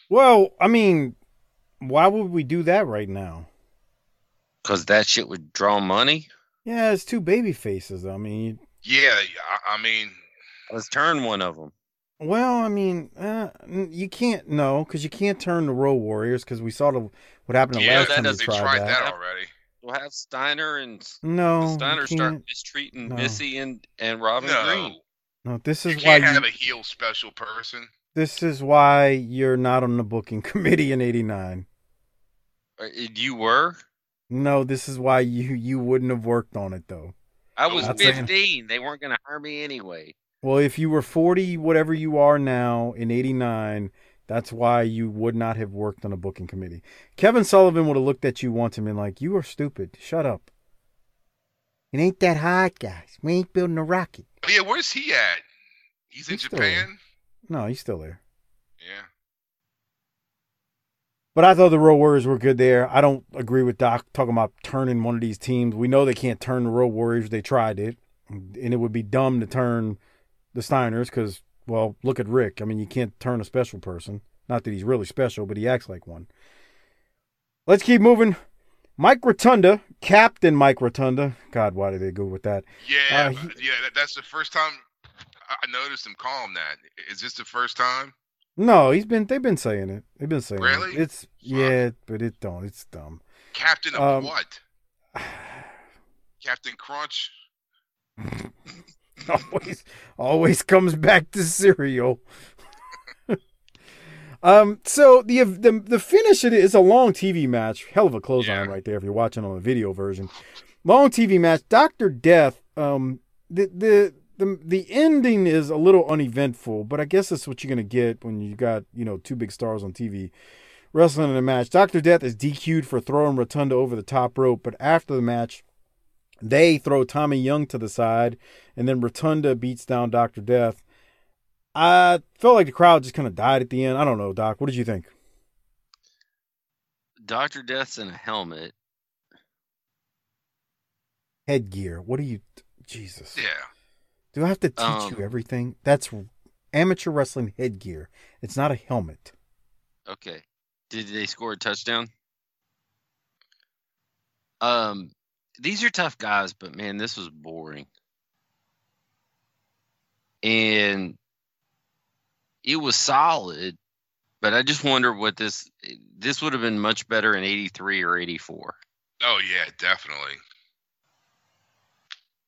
Speaker 1: Well, I mean, why would we do that right now?
Speaker 8: Because that shit would draw money.
Speaker 1: Yeah, it's two baby faces. I mean,
Speaker 3: Yeah, I, I mean,
Speaker 8: Let's turn one of them.
Speaker 1: well, I mean, uh, you can't no, because you can't turn the Road Warriors because we saw the, what happened the
Speaker 3: yeah,
Speaker 1: last
Speaker 8: that
Speaker 1: time we
Speaker 8: doesn't
Speaker 3: they
Speaker 1: tried,
Speaker 3: tried
Speaker 1: that.
Speaker 3: that already.
Speaker 8: We'll have Steiner and
Speaker 1: No,
Speaker 8: Steiner start mistreating
Speaker 1: No.
Speaker 8: Missy and, and Robin
Speaker 3: No,
Speaker 8: Green.
Speaker 1: No, this
Speaker 3: you
Speaker 1: is why
Speaker 3: can't
Speaker 1: you,
Speaker 3: have a heel special person.
Speaker 1: this is why you're not on the booking committee in '89.
Speaker 8: Uh, You were?
Speaker 1: No, this is why you you wouldn't have worked on it though.
Speaker 8: I was
Speaker 1: Not saying-
Speaker 8: 15. They weren't going to hire me anyway.
Speaker 1: Well, if you were 40, whatever you are now in 89, that's why you would not have worked on a booking committee. Kevin Sullivan would have looked at you once and been like, You are stupid. Shut up. It ain't that hard, guys. We ain't building a rocket.
Speaker 3: Oh, yeah, where's he at? He's in
Speaker 1: He's still
Speaker 3: Japan.
Speaker 1: No, he's still there.
Speaker 3: Yeah.
Speaker 1: But I thought the Road Warriors were good there. I don't agree with Doc talking about turning one of these teams. We know they can't turn the Road Warriors. They tried it. And it would be dumb to turn the Steiners because, well, look at Rick. I mean, you can't turn a special person. Not that he's really special, but he acts like one. Let's keep moving. Mike Rotunda, Captain Mike Rotunda. God, why did they go with that?
Speaker 3: Yeah,
Speaker 1: Uh,
Speaker 3: but- yeah. That's the first time I I noticed him call him that. Is this the first time?
Speaker 1: No, he's been. They've been saying it. They've been saying
Speaker 3: Really?
Speaker 1: it. It's yeah, but it don't. It's dumb.
Speaker 3: Captain of
Speaker 1: Um,
Speaker 3: what? Captain Crunch.
Speaker 1: always always comes back to cereal. um so the the the finish it is a long TV match. Hell of a clothesline
Speaker 3: Yeah.
Speaker 1: right there if you're watching on the video version. Long TV match. Dr. Death um the the the the ending is a little uneventful, but I guess that's what you're gonna get when you got, you know, two big stars on TV wrestling in a match. Dr. Death is DQ'd for throwing Rotunda over the top rope, but after the match, they throw Tommy Young to the side, and then Rotunda beats down Dr. Death. I felt like the crowd just kind of died at the end. I don't know, Doc. What did you think?
Speaker 8: Dr. Death's in a helmet.
Speaker 1: Headgear. What are you. Jesus.
Speaker 3: Yeah.
Speaker 1: Do I have to teach
Speaker 8: Um,
Speaker 1: you everything? That's amateur wrestling headgear. It's not a helmet.
Speaker 2: Okay. Did they score a touchdown? Um, these are tough guys, but man, this was boring. And it was solid, but I just wonder what this this would have been much better in 83 or 84.
Speaker 3: Oh yeah, definitely.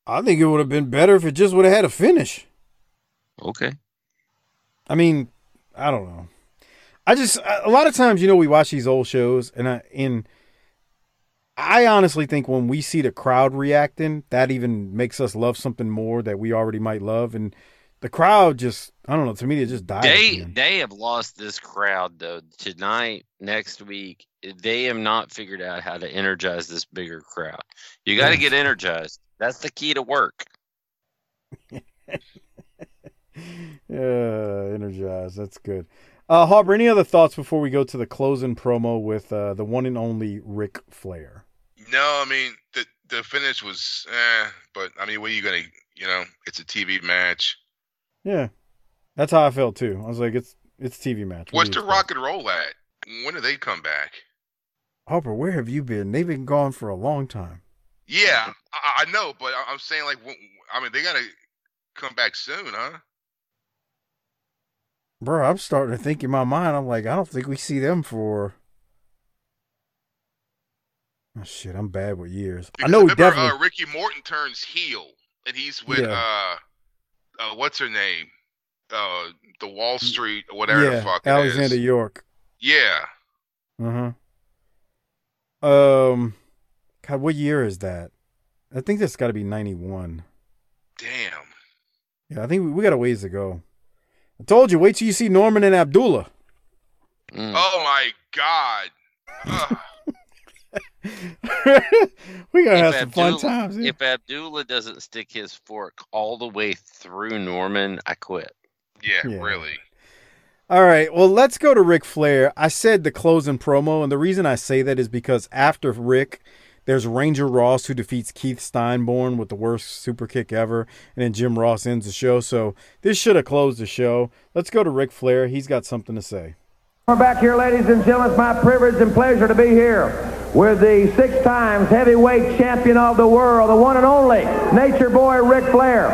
Speaker 1: I think it would have been better if it just would have had a finish.
Speaker 2: Okay.
Speaker 1: I mean, I don't know. I just a lot of times, you know, we watch these old shows, and I in I honestly think when we see the crowd reacting, that even makes us love something more that we already might love, and the crowd just I don't know. To me, it just died.
Speaker 2: They they have lost this crowd though. Tonight, next week, they have not figured out how to energize this bigger crowd. You got to
Speaker 1: Yeah.
Speaker 2: get energized. That's the key to work.
Speaker 1: Yeah, energized. That's good. Uh, Harper, any other thoughts before we go to the closing promo with uh, the one and only Ric Flair?
Speaker 3: No, I mean the the finish was eh, but I mean what are you gonna you know, it's a TV match.
Speaker 1: Yeah, that's how I felt too. I was like, it's it's a TV match. What
Speaker 3: What's the rock and roll at? When do they come back?
Speaker 1: Harper, where have you been? They've been gone for a long time.
Speaker 3: Yeah, I, I know, but I- I'm saying like, I mean, they gotta come back soon, huh?
Speaker 1: Bro, I'm starting to think in my mind. I'm like, I don't think we see them for. Oh shit, I'm bad with years. I
Speaker 3: Because
Speaker 1: know we
Speaker 3: remember,
Speaker 1: definitely.
Speaker 3: uh, Ricky Morton turns heel, and he's with
Speaker 1: Yeah.
Speaker 3: uh, uh, what's her name? Uh, the Wall Street or whatever
Speaker 1: yeah,
Speaker 3: the fuck
Speaker 1: Alexander
Speaker 3: is.
Speaker 1: York.
Speaker 3: Yeah,
Speaker 1: Uh huh. Um, God, what year is that? I think that's got to be '91.
Speaker 3: damn.
Speaker 1: Yeah, I think we, we got a ways to go. I told you, wait till you see Norman and Abdullah.
Speaker 2: Mm.
Speaker 3: Oh my god. Ugh.
Speaker 1: we gotta have
Speaker 2: If
Speaker 1: some fun times. yeah.
Speaker 2: If Abdullah doesn't stick his fork all the way through Norman, I quit.
Speaker 3: yeah,
Speaker 1: Yeah.
Speaker 3: really.
Speaker 1: All right, well, let's go to Ric Flair. I said the closing promo, and the reason I say that is because after Ric, there's Ranger Ross who defeats Keith Steinborn with the worst super kick ever, and then Jim Ross ends the show. So this should have closed the show. Let's go to Ric Flair. He's got something to say.
Speaker 4: We're back here, ladies and gentlemen. It's my privilege and pleasure to be here with the six times heavyweight champion of the world, the one and only Nature Boy Ric Flair.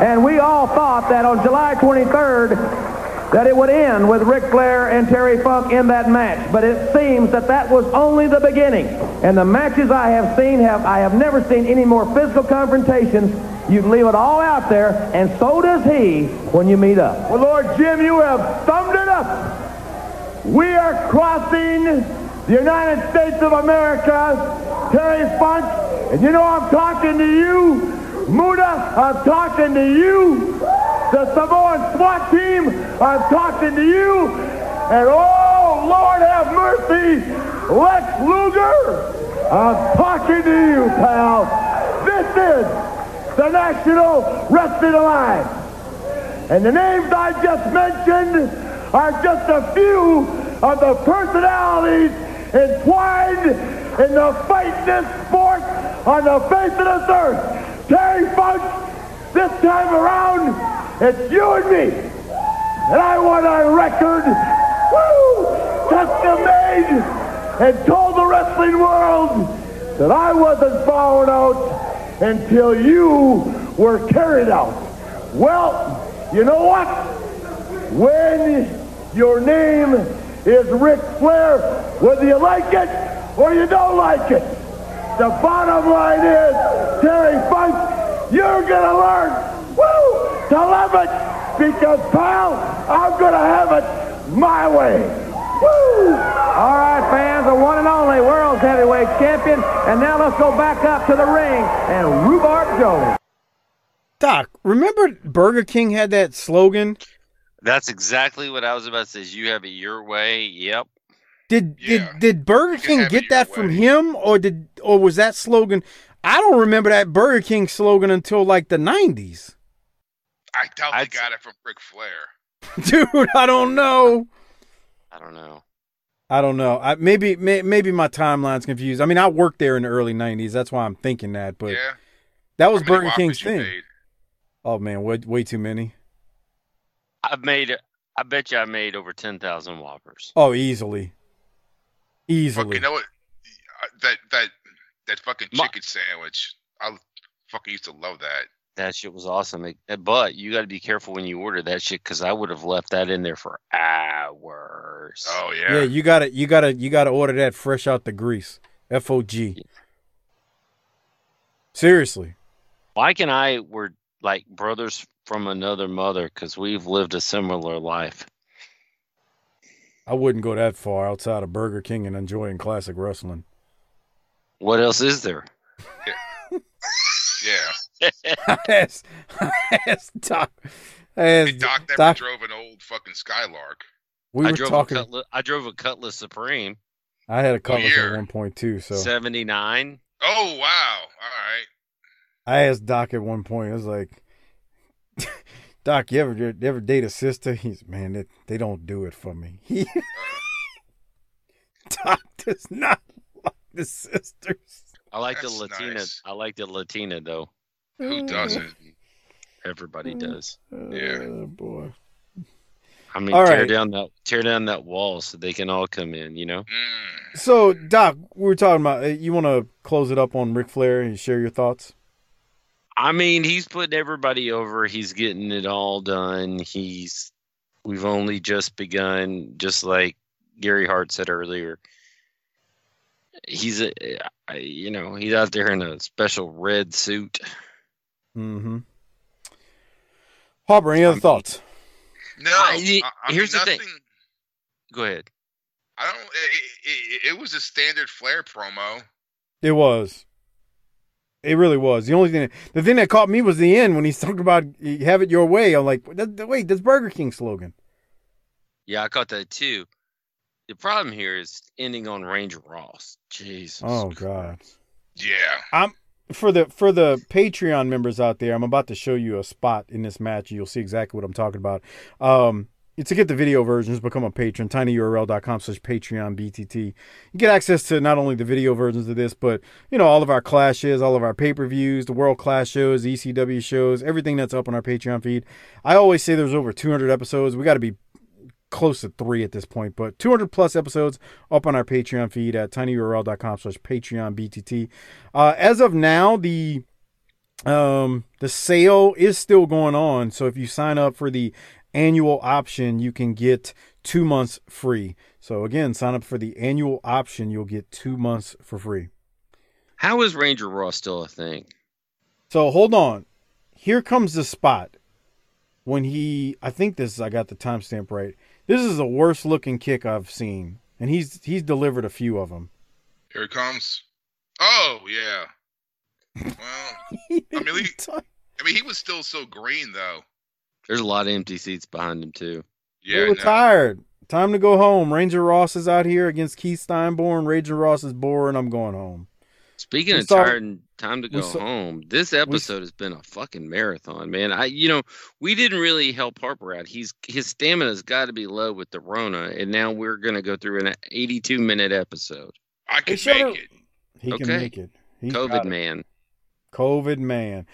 Speaker 4: And we all thought that on July 23rd that it would end with Ric Flair and Terry Funk in that match. But it seems that that was only the beginning. And the matches I have seen have I have never seen any more physical confrontations. You leave it all out there, and so does he when you meet up.
Speaker 10: Well, Lord Jim, you have summed it up. We are crossing the United States of America, Terry Funk, and you know I'm talking to you, Muta, I'm talking to you, the Samoan SWAT team, I'm talking to you, and oh, Lord have mercy, Lex Luger, I'm talking to you, pal. This is the National Wrestling Alliance. And the names I just mentioned are just a few of the personalities entwined in the fight this sport on the face of this earth. Terry Funk, this time around, it's you and me. And I want on record, woo, custom made, and told the wrestling world that I wasn't found out until you were carried out. Well, you know what? When your name is Ric Flair, whether you like it or you don't like it, the bottom line is, Terry Funk, you're gonna learn, woo, to love it, because pal, I'm gonna have it my way. Woo!
Speaker 4: All right, fans, the one and only world's heavyweight champion. And now let's go back up to the ring and Rhubarb Jones.
Speaker 1: Doc, remember Burger King had that slogan?
Speaker 2: That's exactly what I was about to say. You have it your way. Yep.
Speaker 1: Did
Speaker 3: Yeah.
Speaker 1: did did Burger King get
Speaker 3: your
Speaker 1: that from
Speaker 3: way.
Speaker 1: him, or did or was that slogan? I don't remember that Burger King slogan until like the '90s,
Speaker 3: I doubt they
Speaker 2: I'd-
Speaker 3: got it from Ric Flair.
Speaker 1: dude. I don't know.
Speaker 2: I don't know.
Speaker 1: I don't know. I maybe may, maybe my timeline's confused. I mean, I worked there in the early '90s. That's why I'm thinking that. But
Speaker 3: yeah.
Speaker 1: that was Burger King's thing.
Speaker 3: made?
Speaker 1: Oh man, way way too many.
Speaker 2: I've made. I bet you I made over ten thousand whoppers.
Speaker 1: Oh, easily.
Speaker 3: Fuck, you know what? That that that fucking
Speaker 2: Ma-
Speaker 3: chicken sandwich. I fucking used to love that.
Speaker 2: That shit was awesome. But you got to be careful when you order that shit because I would have left that in there for hours.
Speaker 3: Oh
Speaker 1: yeah.
Speaker 3: yeah.
Speaker 1: you gotta you gotta you gotta order that fresh out the grease. F O G. Seriously.
Speaker 2: Mike and I were like brothers from another mother because we've lived a similar life.
Speaker 1: I wouldn't go that far outside of Burger King and enjoying classic wrestling.
Speaker 2: What else is there?
Speaker 3: Yeah.
Speaker 1: I asked, I asked Doc. I asked
Speaker 3: Hey, Doc never
Speaker 1: Doc,
Speaker 3: drove an old fucking Skylark.
Speaker 1: we
Speaker 2: I
Speaker 1: were
Speaker 2: drove
Speaker 1: talking.
Speaker 2: a Cutlass, I drove a Cutlass Supreme,
Speaker 1: I had a Cutlass at one point too, so
Speaker 2: seventy nine.
Speaker 3: Oh wow. All right.
Speaker 1: I asked Doc at one point. I was like, "Doc, you ever you ever date a sister?" He's man, they, they don't do it for me. He, Doc does not like the sisters.
Speaker 2: I like
Speaker 3: That's
Speaker 2: the Latina.
Speaker 3: nice.
Speaker 2: I like the Latina though.
Speaker 3: Who doesn't?
Speaker 2: Everybody does.
Speaker 3: Yeah.
Speaker 1: Oh, boy.
Speaker 2: I mean,
Speaker 1: All
Speaker 2: tear
Speaker 1: right.
Speaker 2: down that tear down that wall so they can all come in. You know.
Speaker 3: Mm.
Speaker 1: So, Doc, we were talking about. uh, You want to close it up on Ric Flair and share your thoughts?
Speaker 2: I mean, he's putting everybody over. He's getting it all done. He's we've only just begun, just like Gary Hart said earlier. He's a, I- you know, he's out there in a special red suit.
Speaker 1: Mm-hmm. Harper, any other
Speaker 2: mean-
Speaker 1: thoughts?
Speaker 3: No.
Speaker 2: I-
Speaker 3: I, I
Speaker 2: here's
Speaker 3: mean,
Speaker 2: the thing. Go ahead.
Speaker 3: I don't. It, it, it was a standard Flair promo.
Speaker 1: It was. It really was. The only thing, that, the thing that caught me was the end when he's talking about "have it your way." I'm like, that, that- wait, that's Burger King slogan.
Speaker 2: Yeah, I caught that too. The problem here is ending on Ranger Ross. Jesus.
Speaker 1: Oh God.
Speaker 3: Yeah.
Speaker 1: I'm For the for the Patreon members out there, I'm about to show you a spot in this match. You'll see exactly what I'm talking about. Um, to get the video versions, become a patron. tinyurl.com slash Patreon BTT. You get access to not only the video versions of this, but you know all of our clashes, all of our pay per views, the world class shows, ECW shows, everything that's up on our Patreon feed. I always say there's over 200 episodes. We got to be close to three at this point, but 200 plus episodes up on our Patreon feed at tinyurl.com slash Patreon BTT. Uh, as of now, the um the sale is still going on. So if you sign up for the annual option, you can get two months free. So again, sign up for the annual option, you'll get two months for free.
Speaker 2: How is Ranger Ross still a thing?
Speaker 1: So hold on. Here comes the spot when he I think this I got the timestamp right. This is the worst looking kick I've seen. And he's he's delivered a few of them.
Speaker 3: Here it comes. Oh yeah. Well, I mean, he, I mean, he was still so green though.
Speaker 2: There's a lot of empty seats behind him too.
Speaker 3: Yeah.
Speaker 1: They're
Speaker 3: no.
Speaker 1: retired. Time to go home. Ranger Ross is out here against Keith Steinborn. Ranger Ross is boring. I'm going home.
Speaker 2: Speaking
Speaker 1: We
Speaker 2: of
Speaker 1: saw-
Speaker 2: tired and time to go
Speaker 1: saw-
Speaker 2: home, this episode has been a fucking marathon, man. I, you know, we didn't really help Harper out. He's his stamina's got to be low with the Rona, and now we're gonna go through an 82 minute episode.
Speaker 3: I can make
Speaker 1: up-
Speaker 3: it.
Speaker 1: He can make it. He's got
Speaker 2: COVID
Speaker 1: it. COVID man.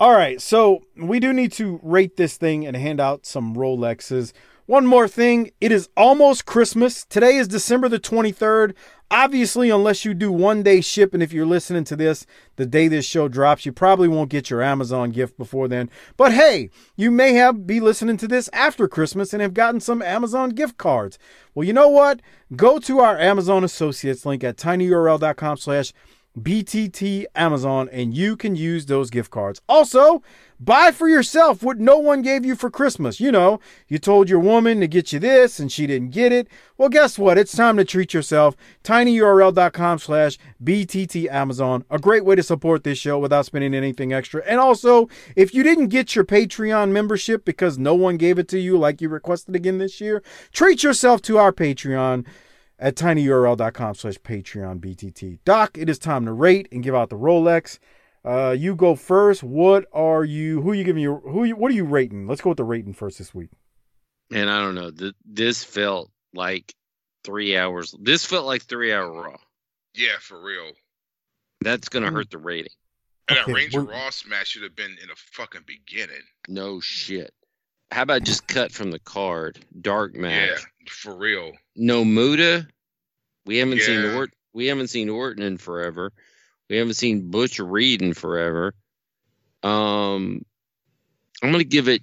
Speaker 1: All right, so we do need to rate this thing and hand out some Rolexes. One more thing, it is almost Christmas. Today is December the 23rd. Obviously, unless you do one day shipping, if you're listening to this the day this show drops, you probably won't get your Amazon gift before then. But hey, you may have be listening to this after Christmas and have gotten some Amazon gift cards. Well, you know what? Go to our Amazon Associates link at tinyurl.com slash BTT Amazon, and you can use those gift cards. Also, buy for yourself what no one gave you for Christmas. You know, you told your woman to get you this and she didn't get it. Well, guess what? It's time to treat yourself. tinyurl.com slash BTT Amazon. A great way to support this show without spending anything extra. And also, if you didn't get your Patreon membership because no one gave it to you like you requested again this year, treat yourself to our Patreon at tinyurl.com slash patreon btt doc it is time to rate and give out the rolex uh you go first what are you who are you giving your who you, what are you rating let's go with the rating first this week
Speaker 2: And I don't know. Th- this felt like three hours. This felt like three hour raw.
Speaker 3: Yeah, for real.
Speaker 2: That's gonna hurt the rating.
Speaker 3: And
Speaker 1: Okay,
Speaker 3: that Ranger
Speaker 1: we're-
Speaker 3: Ross match should have been in the fucking beginning.
Speaker 2: No shit. How about just cut from the card? Dark match.
Speaker 3: Yeah, for real.
Speaker 2: No Muta. We haven't seen
Speaker 3: Yeah.
Speaker 2: Orton. We haven't seen Orton in forever. We haven't seen Butch Reed in forever. Um, I'm gonna give it.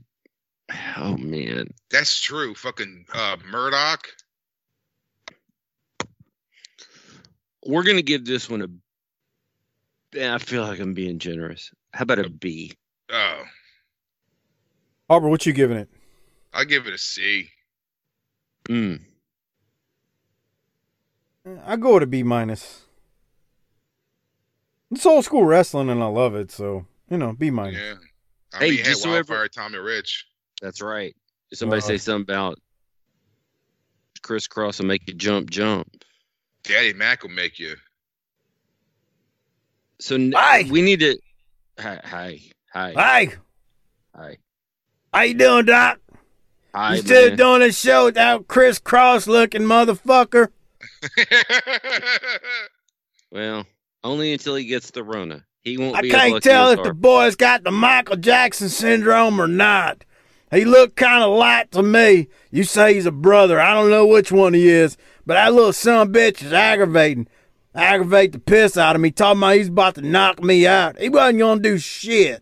Speaker 2: Oh man,
Speaker 3: That's true. Fucking uh, Murdoch.
Speaker 2: we're gonna give this one a. I feel like I'm being generous. How about a B?
Speaker 3: Oh,
Speaker 1: Harper, what you giving it?
Speaker 3: I give it a C.
Speaker 2: Mm.
Speaker 1: I go with a B minus. It's old school wrestling, and I love it. So you know, B minus.
Speaker 3: Yeah. I
Speaker 2: Hey,
Speaker 3: mean, he had
Speaker 2: just so every-
Speaker 3: Wildfire Tommy Rich.
Speaker 2: That's right. Somebody
Speaker 1: Uh-oh.
Speaker 2: say something about Kris Kross and make you jump, jump.
Speaker 3: Daddy Mac will make you.
Speaker 2: So
Speaker 1: Hi.
Speaker 2: we need to. Hi, hi, hi,
Speaker 1: Hey,
Speaker 2: hi.
Speaker 1: how you doing, Doc?
Speaker 2: hi
Speaker 1: you still
Speaker 2: man.
Speaker 1: doing a show with that Kris Kross looking motherfucker?
Speaker 2: Well, only until he gets the Rona. He won't
Speaker 1: I can't tell if the boy's got the Michael Jackson syndrome or not. He looked kind of light to me. You say he's a brother. I don't know which one he is, but that little son of a bitch is aggravating. Aggravate the piss out of me. Talking about he's about to knock me out. He wasn't gonna do shit.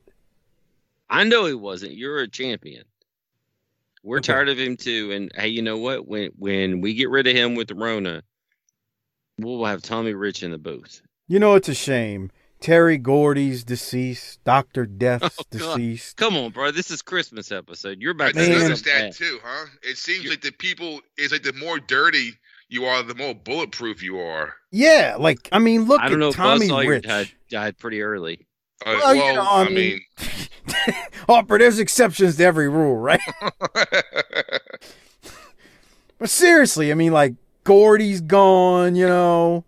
Speaker 2: I know he wasn't. You're a champion. We're
Speaker 1: Okay.
Speaker 2: tired of him too. And hey, you know what? When when we get rid of him with the Rona, we'll have Tommy Rich in the booth.
Speaker 1: You know it's a shame. Terry Gordy's deceased. Doctor Death's
Speaker 2: Oh,
Speaker 1: deceased.
Speaker 2: Come on, bro. This is Christmas episode. You're
Speaker 3: I
Speaker 2: about to
Speaker 1: Man.
Speaker 2: say
Speaker 3: noticed that too, huh? It seems like the people. It's like the more dirty you are, the more bulletproof you are.
Speaker 1: Yeah, like I mean, look
Speaker 2: I don't
Speaker 1: at
Speaker 2: know
Speaker 1: Tommy
Speaker 2: Buzz
Speaker 1: Rich.
Speaker 2: died, died pretty early.
Speaker 3: Uh,
Speaker 1: Well, you know, I
Speaker 3: I
Speaker 1: mean-
Speaker 3: mean,
Speaker 1: Harper, there's exceptions to every rule, right? But seriously, I mean, like Gordy's gone, you know,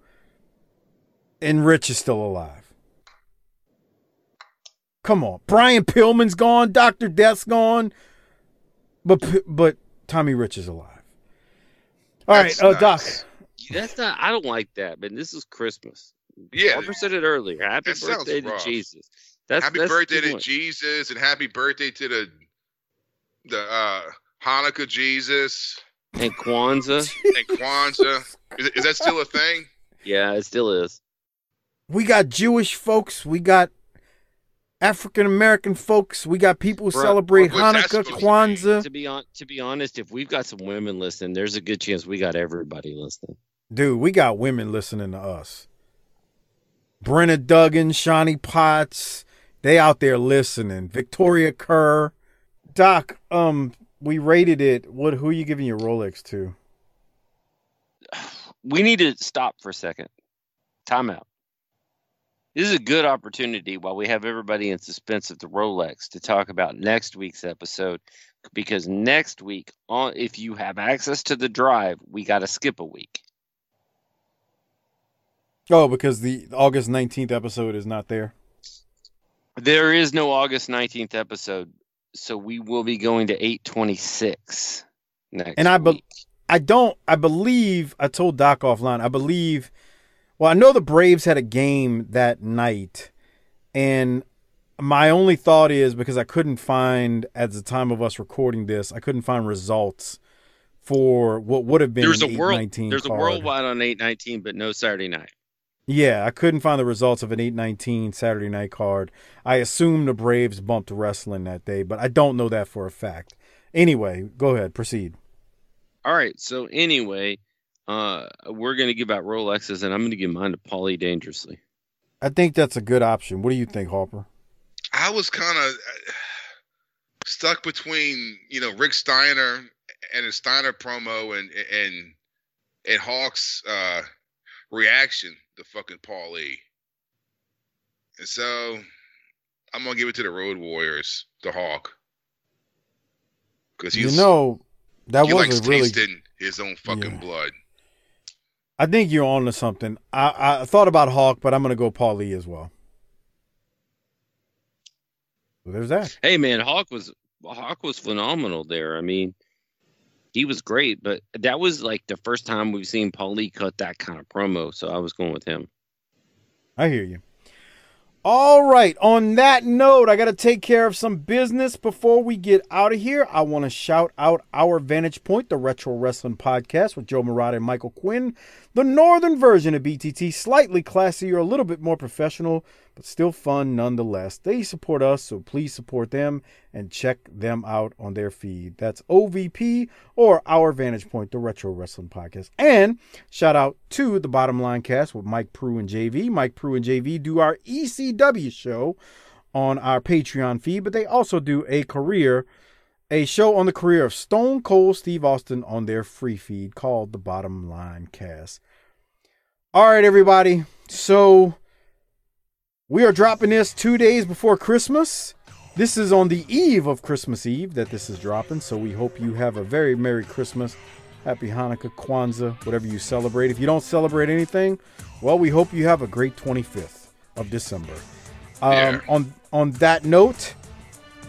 Speaker 1: and Rich is still alive. Come on, Brian Pillman's gone, Doctor Death's gone, but but Tommy Rich is alive. All right,
Speaker 3: That's
Speaker 1: uh, Doc.
Speaker 2: That's not. I don't like that, man. This is Christmas.
Speaker 3: yeah.
Speaker 2: Harper said it earlier. Happy
Speaker 3: That
Speaker 2: birthday to
Speaker 3: rough.
Speaker 2: Jesus. That's
Speaker 3: happy
Speaker 2: that's
Speaker 3: birthday to
Speaker 2: much.
Speaker 3: Jesus and happy birthday to the the uh Hanukkah Jesus
Speaker 2: and Kwanzaa.
Speaker 3: and Kwanzaa. is, is that still a thing?
Speaker 2: yeah, it still is.
Speaker 1: We got Jewish folks. We got African American folks. We got people who
Speaker 2: Bruh,
Speaker 1: celebrate
Speaker 3: what was that
Speaker 1: Hanukkah,
Speaker 3: supposed to?
Speaker 1: Kwanzaa.
Speaker 2: To be on, to be honest, if we've got some women listening, there's a good chance we got everybody listening.
Speaker 1: Dude, we got women listening to us. Brenna Duggan, Shawnee Potts, they out there listening. Victoria Kerr. Doc, um, we rated it. What who are you giving your Rolex to?
Speaker 2: We need to stop for a second. Time out. This is a good opportunity while we have everybody in suspense at the Rolex to talk about next week's episode. Because next week, on if you have access to the drive, we got to skip a week.
Speaker 1: Oh, because the August 19th episode is not there.
Speaker 2: There is no August 19th episode, so we will be going to 826 next
Speaker 1: And I be-. I don't I believe I told Doc offline. I believe well, I know the Braves had a game that night and my only thought is because I couldn't find at the time of us recording this, I couldn't find results for what would have been
Speaker 2: there's a world
Speaker 1: 819
Speaker 2: there's a worldwide on 819 but no Saturday night.
Speaker 1: Yeah, I couldn't find the results of an 819 Saturday night card. I assume the Braves bumped wrestling that day, but I don't know that for a fact. Anyway, go ahead, proceed.
Speaker 2: All right. So anyway, uh, we're gonna give out Rolexes, and I'm gonna give mine to Paulie Dangerously.
Speaker 1: I think that's a good option. What do you think, Harper?
Speaker 3: I was kind of stuck between you know Rick Steiner and his Steiner promo and and and Hawk's uh, reaction to fucking Paul E. And so I'm gonna give it to the Road Warriors, the Hawk, because
Speaker 1: You know, that
Speaker 3: he
Speaker 1: was
Speaker 3: likes
Speaker 1: really.
Speaker 3: tasting his own fucking
Speaker 1: Yeah.
Speaker 3: blood.
Speaker 1: I think you're on to something. I, I thought about Hawk, but I'm going to go Paul Lee as well. So there's that.
Speaker 2: Hey man, Hawk was Hawk was phenomenal there. I mean, he was great, but that was like the first time we've seen Paulie cut that kind of promo. So I was going with him.
Speaker 1: I hear you. All right. On that note, I got to take care of some business before we get out of here. I want to shout out our Vantage Point, the Retro Wrestling Podcast with Joe Murata and Michael Quinn. The northern version of BTT, slightly classier, a little bit more professional, but still fun nonetheless. They support us, so please support them and check them out on their feed. That's OVP or Our Vantage Point, the Retro Wrestling Podcast. And shout out to the Bottom Line Cast with Mike Prue and JV. Mike Prue and JV do our ECW show on our Patreon feed, but they also do a career, a show on the career of Stone Cold Steve Austin on their free feed called the Bottom Line Cast. All right, everybody. So we are dropping this two days before Christmas. This is on the eve of Christmas Eve that this is dropping. So we hope you have a very Merry Christmas, Happy Hanukkah, Kwanzaa, whatever you celebrate. If you don't celebrate anything, well, we hope you have a great 25th of December. Um,
Speaker 3: Yeah.
Speaker 1: On on that note,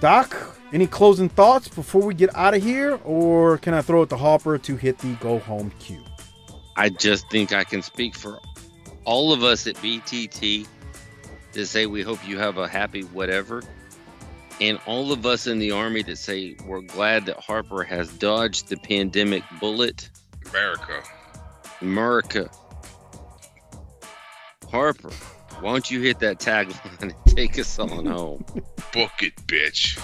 Speaker 1: Doc, any closing thoughts before we get out of here, or can I throw it to Harper to hit the go home cue?
Speaker 2: I just think I can speak for all of us at BTT to say we hope you have a happy whatever. And all of us in the Army that say we're glad that Harper has dodged the pandemic bullet.
Speaker 3: America.
Speaker 2: America. Harper, why don't you hit that tagline and take us on home?
Speaker 3: Book it, bitch.